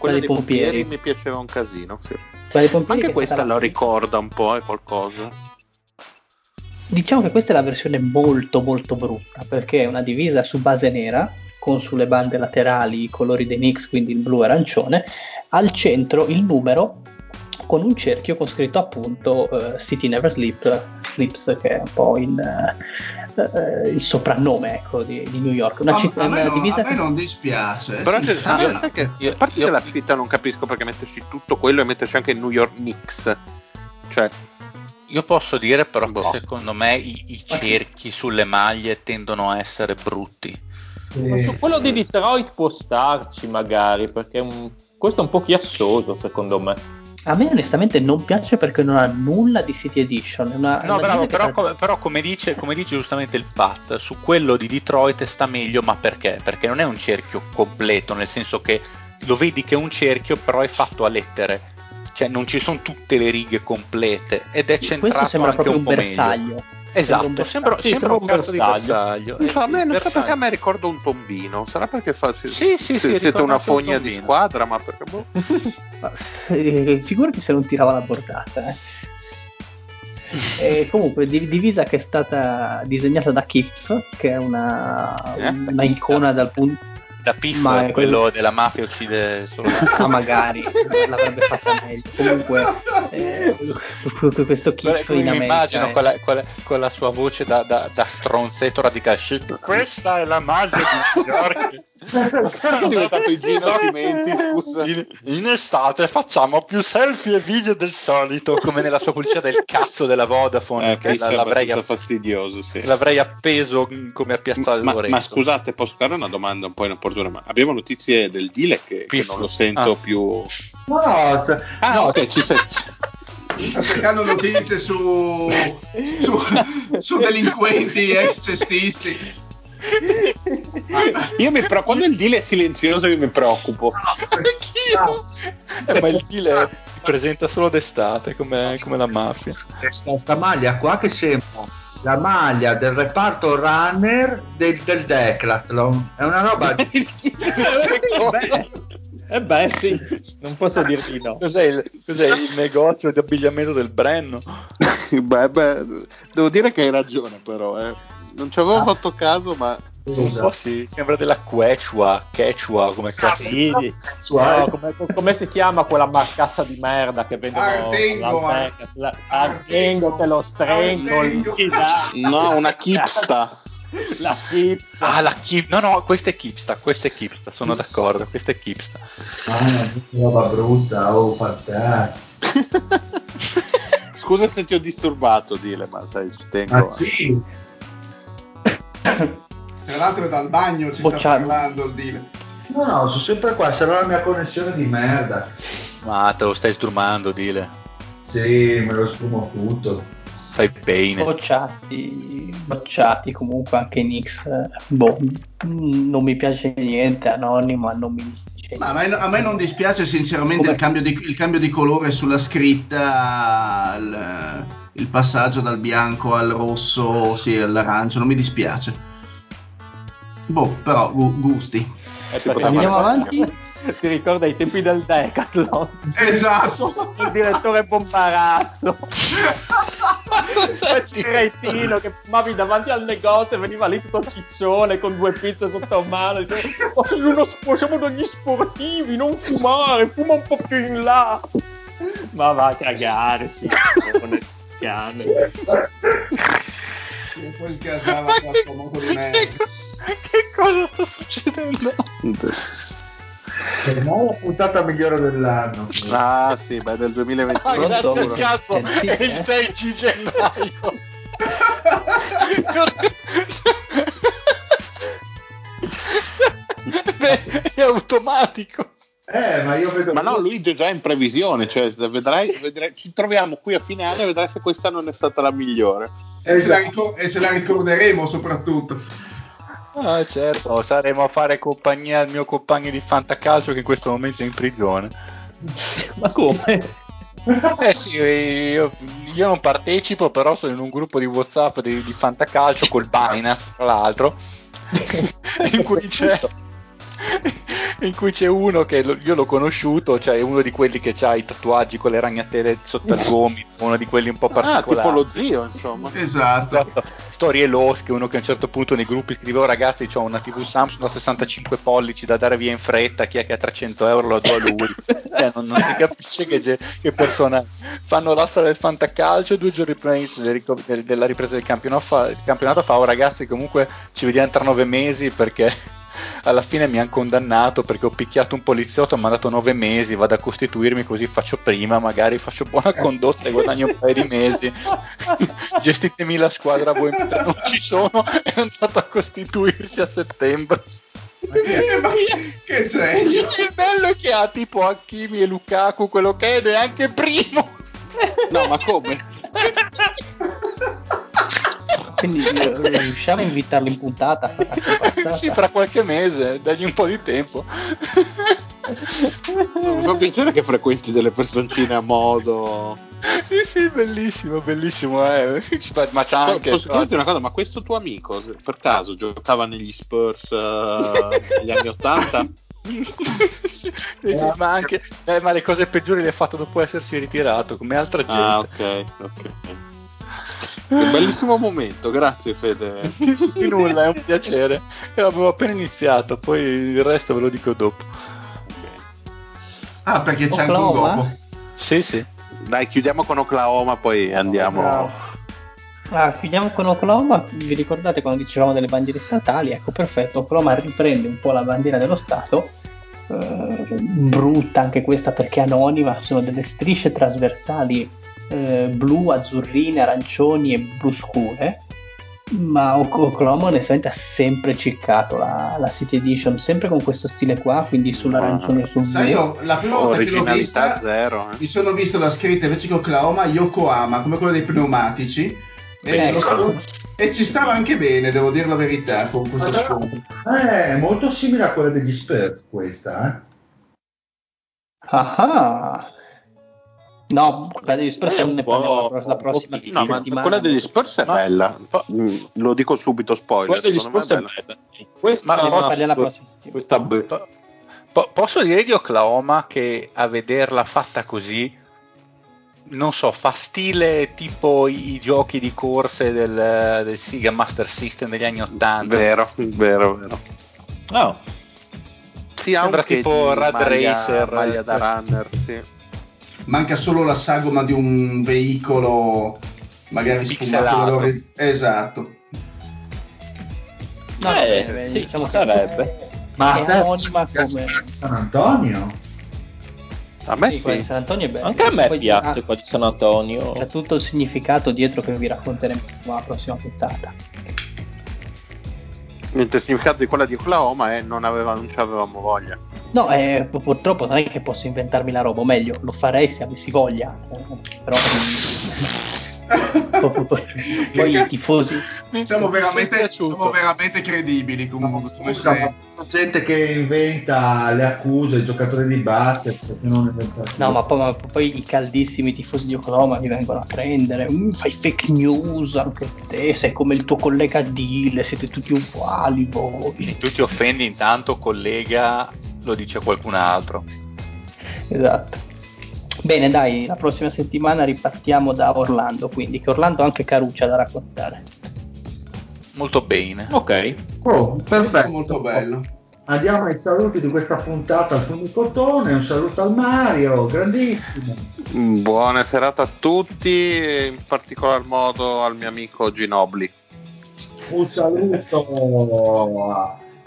Quella dei dei pompieri. pompieri. mi piaceva un casino. sì. Anche questa la- ricorda un po', è qualcosa. Diciamo che questa è la versione molto molto brutta perché è una divisa su base nera con sulle bande laterali i colori dei Knicks, quindi il blu e arancione, al centro il numero con un cerchio con scritto appunto eh, City Never Sleep, Sleeps, che è un po' il, eh, eh, il soprannome ecco, di, di New York. Una, A- città, una non, divisa a me non dispiace. Però sì, sì, io- sai che, io- a parte io- che la scritta non capisco perché metterci tutto quello e metterci anche New York Knicks. Cioè, Io posso dire però Boh. che secondo me i, i cerchi sulle maglie tendono a essere brutti. Ma su quello di Detroit può starci magari, perché un- questo è un po' chiassoso secondo me. A me onestamente non piace perché non ha nulla di City Edition. Una, No, una bravo, però, fa- come, però come dice, come dice giustamente il Pat, su quello di Detroit sta meglio, ma perché? Perché non è un cerchio completo, nel senso che lo vedi che è un cerchio, però è fatto a lettere. Cioè non ci sono tutte le righe complete ed è centrato questo sembra anche proprio un un po' meglio. Bersaglio. Esatto, Sembra Sì, sembra un bersaglio. bersaglio. non so, a Eh, me, sì, non so perché a bersaglio. me ricorda un tombino. Sarà perché fa, si- Sì, sì, sì, siete una anche un fogna di squadra, ma perché boh. Ma, eh, figurati se non tirava la bordata. eh. E comunque, di- divisa che è stata disegnata da Kif, che è una, Eh? una icona dal punto. Da Piff, Ma è quello quello- della mafia uccide solo Ah, magari l'avrebbe fatta meglio. Comunque, eh, questo come in mi America. immagino è- con la, con la- con la sua voce da, da, da stronzetto radicale. Shit, Questa è la magia di New York. Perché è diventato i Gino Cimenti, scusa? In, in estate facciamo più selfie e video del solito, come nella sua pubblicità del cazzo della Vodafone, Eh, che la- l'avrei, fastidioso, sì. l'avrei appeso come a Piazzale Ma, ma scusate, posso fare una domanda un po' inopportuna? Ma abbiamo notizie del Dile che, che non lo sento Ah. più. No, se- Ah, no, ok, ci sei. Sto cercando notizie su, su, su delinquenti ex cestisti. Io mi pre- quando il Dile è silenzioso io mi preoccupo. Eh, ma il deal si presenta solo d'estate, come, come la mafia. questa, sta maglia qua che sembra la maglia del reparto runner del, del Decathlon. È una roba Beh, eh beh, sì, non posso dir di no. Cos'è il, cos'è il negozio di abbigliamento del Brenno? beh, beh, devo dire che hai ragione, però. eh. Non ci avevo Ah. fatto caso, ma Un po' sì, sembra della Quechua, Quechua come cazzo. Sì, no, come, come si chiama quella marcazza di merda che vendono Ardengo, Ardengo, te lo strengo no, una chipsta. La pizza. Ah, la Kip. No, no, questa è Kipsta, questa è Kipsta, sono d'accordo, questa è Kipsta. Ah, roba brutta, oh, fantastico. Scusa se ti ho disturbato, Dile, ma sai, ci tengo. Ma sì, Tra l'altro è dal bagno ci sta Bocciato. parlando il deal. no, no, sono sempre qua, sarà la mia connessione di merda. Ma te lo stai sdrumando, dile. Sì, me lo sfumo tutto. Fai bene. bocciati, bocciati comunque anche eh, Boh, non mi piace niente, anonimo, non mi dice Ma a me, a me non dispiace sinceramente il cambio, di, il cambio di colore sulla scritta, il, il passaggio dal bianco al rosso, sì, all'arancio, non mi dispiace. Boh, però gu- gusti. Eh, Andiamo avanti. Ti ricorda i tempi del Decathlon? Esatto. Il direttore Bombarazzo. Quel cretino che fumavi davanti al negozio e veniva lì tutto ciccione con due pizze sotto mano. Dice, ma sei uno, siamo degli sportivi, non fumare, fuma un po' più in là. Ma va a cagare, ciccione, cane. E poi sgasava modo di merda. che cosa sta succedendo? Per me è la puntata migliore dell'anno. Ah sì, beh, del 2021. Ah, grazie al cazzo, è il 6 gennaio. Beh, è automatico. Eh, ma io vedo. Ma no, lui è già in previsione, cioè vedrai, vedrai- ci troviamo qui a finale e vedrai se questa non è stata la migliore. E se, la ricor- e se la ricorderemo soprattutto. Ah, certo, saremo a fare compagnia al mio compagno di fantacalcio che in questo momento è in prigione. Ma come? Eh sì, io, io non partecipo, però sono in un gruppo di WhatsApp di, di fantacalcio col Binance, tra l'altro, in cui c'è in cui c'è uno che lo- io l'ho conosciuto, cioè uno di quelli che ha i tatuaggi con le ragnatele sotto il gomito, uno di quelli un po' Ah, particolari. tipo lo zio, insomma. Esatto. Esatto. Storie losche, uno che a un certo punto nei gruppi scriveva: "Oh, Ragazzi, ho una TV Samsung da 65 pollici da dare via in fretta. Chi è che ha 300 euro lo do a lui. Eh, non, non si capisce che, che persona fanno l'asta del fantacalcio. Due giorni prima della ripresa del campionato, fa, il campionato fa: Oh, ragazzi, comunque ci vediamo tra nove mesi perché alla fine mi hanno condannato perché ho picchiato un poliziotto, mi ha dato nove mesi, vado a costituirmi così faccio prima, magari faccio buona condotta e guadagno un paio di mesi. Gestitemi la squadra voi mentre non ci sono è andato a costituirsi a settembre. Eh, ma che genio. Il bello è che ha tipo Hakimi e Lukaku quello che è neanche primo. No, ma come? Quindi eh, riusciamo a invitarlo in puntata? sì, fra qualche mese, dagli un po' di tempo. Mi fa piacere che frequenti delle personcine a modo. sì, sì, bellissimo, bellissimo. Eh. Ma c'ha anche. Posso chiederti una cosa, ma questo tuo amico per caso giocava negli Spurs eh, negli anni 80? Sì, sì, ma anche eh, ma le cose peggiori le ha fatto dopo essersi ritirato come altra gente Ah, ok, ok. Un bellissimo momento, grazie Fede. di nulla è un piacere e avevo appena iniziato poi il resto ve lo dico dopo Ah, perché c'è anche un Oklahoma? dopo. sì sì Dai, chiudiamo con Oklahoma, poi andiamo. Bravo. Ah, chiudiamo con Oklahoma. Vi ricordate quando dicevamo delle bandiere statali? Ecco, perfetto. Oklahoma riprende un po' la bandiera dello Stato. eh, brutta anche questa perché anonima. Sono delle strisce trasversali eh, blu, azzurrine, arancioni e blu scure. Ma Ok- Oklahoma onestamente ha sempre ciccato la, la City Edition, sempre con questo stile qua, quindi sull'arancione e sul blu. Sai, io la prima volta che l'ho vista zero. eh. mi sono visto la scritta invece che Oklahoma Yokohama, come quella dei pneumatici. E, Ecco. e ci stava anche bene, devo dire la verità, con questo sfondo. Eh, è molto simile a quella degli Spurs questa, eh. Ah, no, quella degli Spurs È un ne po' parliamo la, la prossima No, ma settimana. quella degli Spurs è bella. Mm, Lo dico subito, spoiler. Quella degli Spurs è bella. bella. Questa, Ma parliamo la prossima questa. Po- po- posso dire di Oklahoma che a vederla fatta così non so, fa stile tipo i, i giochi di corse del, del Sega Master System degli anni 80 Vero, vero, vero. No. Sì, Sembra tipo Rad maglia, Racer, maglia da eh. runner, sì. Manca solo la sagoma di un veicolo magari sfumato Esatto. No, Eh, bene, sì, diciamo sarebbe. Ma è anonima come San Antonio? A me sì, sì. San Antonio è bella. Anche a me Poi piace qua di San Antonio. C'è tutto il significato dietro che vi racconteremo la prossima puntata. Mentre il significato di quella di Oklahoma è non, aveva, non ci avevamo voglia. No, eh, pu- purtroppo non è che posso inventarmi la roba, o meglio, lo farei se avessi voglia. eh, Però poi, poi- i tifosi Siamo veramente, siamo veramente credibili comunque. come Scusa, ma gente che inventa le accuse, i giocatori di basket, perché non inventa No, ma poi, ma poi i caldissimi tifosi di Oklahoma mi vengono a prendere. "Mm, fai fake news anche te, sei come il tuo collega Dile, siete tutti uguali voi. e tu ti offendi intanto collega lo dice qualcun altro Esatto. Bene, dai, la prossima settimana ripartiamo da Orlando, quindi che Orlando ha anche Caruccia da raccontare. Molto bene. Ok. Oh, perfetto. Molto bello. Andiamo ai saluti di questa puntata al Funicotone, un saluto al Mario, grandissimo. Buona serata a tutti, e in particolar modo al mio amico Ginobili. Un saluto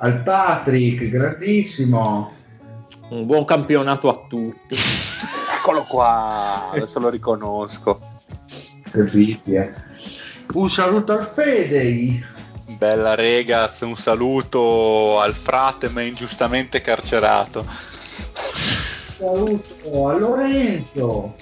al Patrick, grandissimo. Un buon campionato a tutti. Eccolo qua, adesso lo riconosco. Un saluto al Fedei. Bella Regaz, un saluto al frate ma ingiustamente carcerato. Un saluto a Lorenzo.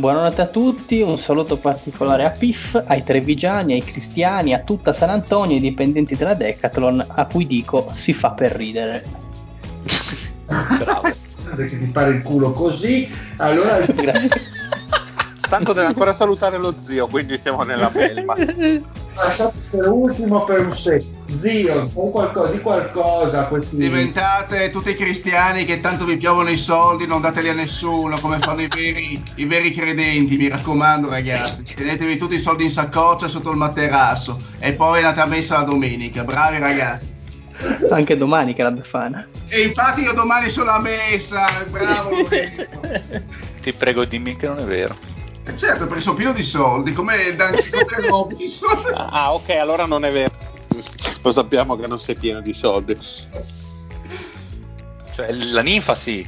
Buonanotte a tutti, un saluto particolare a Piff, ai Trevigiani, ai Cristiani, a tutta San Antonio, ai dipendenti della Decathlon, a cui dico si fa per ridere. Bravo. Perché ti pare il culo così. Allora Tanto deve ancora salutare lo zio, quindi siamo nella lasciate per ultimo per un se. Zio, fai qualcosa, di qualcosa a questi Diventate tutti cristiani che tanto vi piovono i soldi, non dateli a nessuno, come fanno i veri, i veri credenti, mi raccomando ragazzi. Tenetevi tutti i soldi in saccoccia sotto il materasso e poi andate a messa la domenica, bravi ragazzi. Anche domani che è la Befana. E infatti io domani sono a messa, bravo. Ti prego dimmi che non è vero. E certo, perché sono pieno di soldi, come il Dungeon Robinson. Ah, ok, allora non è vero. Lo sappiamo che non sei pieno di soldi. Cioè la ninfa sì.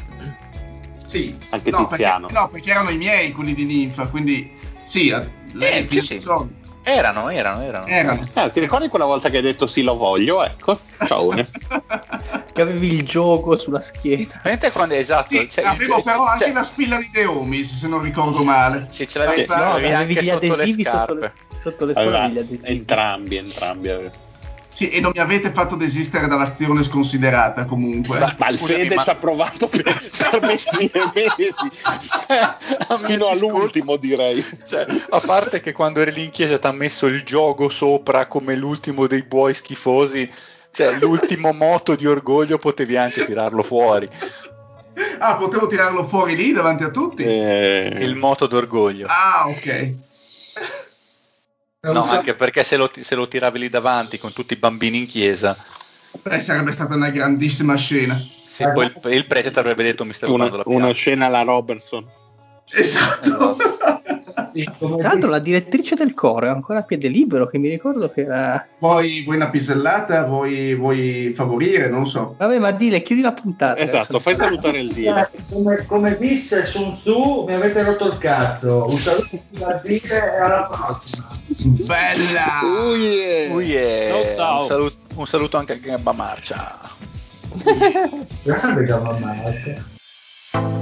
Sì, Anche no, Tiziano. Perché, no, perché erano i miei quelli di Ninfa, quindi sì, lei Eh, sì, sì. soldi. Erano, erano, erano. Erano. Ah, ti ricordi quella volta che hai detto sì, lo voglio? Ecco, ciao. Che avevi il gioco sulla schiena. Veramente quando esatto. Sì, cioè, avevo il- però anche cioè, la spilla di The Homies, se non ricordo male. Sì, ce l'avevi, No, avevi anche gli sotto le sotto scarpe. sotto le stoviglie adesivi. entrambi, entrambi. aveva. Sì, e non mi avete fatto desistere dall'azione sconsiderata comunque. Ma, ma il Fede ma- ci ha provato per, per mesi e mesi, fino all'ultimo direi. Cioè, a parte che quando eri lì in chiesa ti ha messo il gioco sopra come l'ultimo dei buoi schifosi, cioè l'ultimo moto di orgoglio potevi anche tirarlo fuori. Ah, potevo tirarlo fuori lì davanti a tutti? Eh, Il moto d'orgoglio. Ah, ok. Non No, so- anche perché se lo, se lo tiravi lì davanti con tutti i bambini in chiesa, Beh, sarebbe stata una grandissima scena. se poi il, il prete ti avrebbe detto mi stai una, la una scena alla Robertson. Esatto. Sì, Tra l'altro la direttrice del coro è ancora a piede libero, che mi ricordo che era... Vuoi, vuoi una pisellata? Vuoi, vuoi favorire? Non so. Vabbè, ma dile, chiudi la puntata. Esatto, fai salutare il dire. come, come disse Sun Tzu, mi avete rotto il cazzo. Un saluto a dire e alla prossima. Bella! Oh yeah. Uh, yeah. Ciao, ciao. Un, saluto, un saluto anche a Gabba Marcia. Grande gamma marca.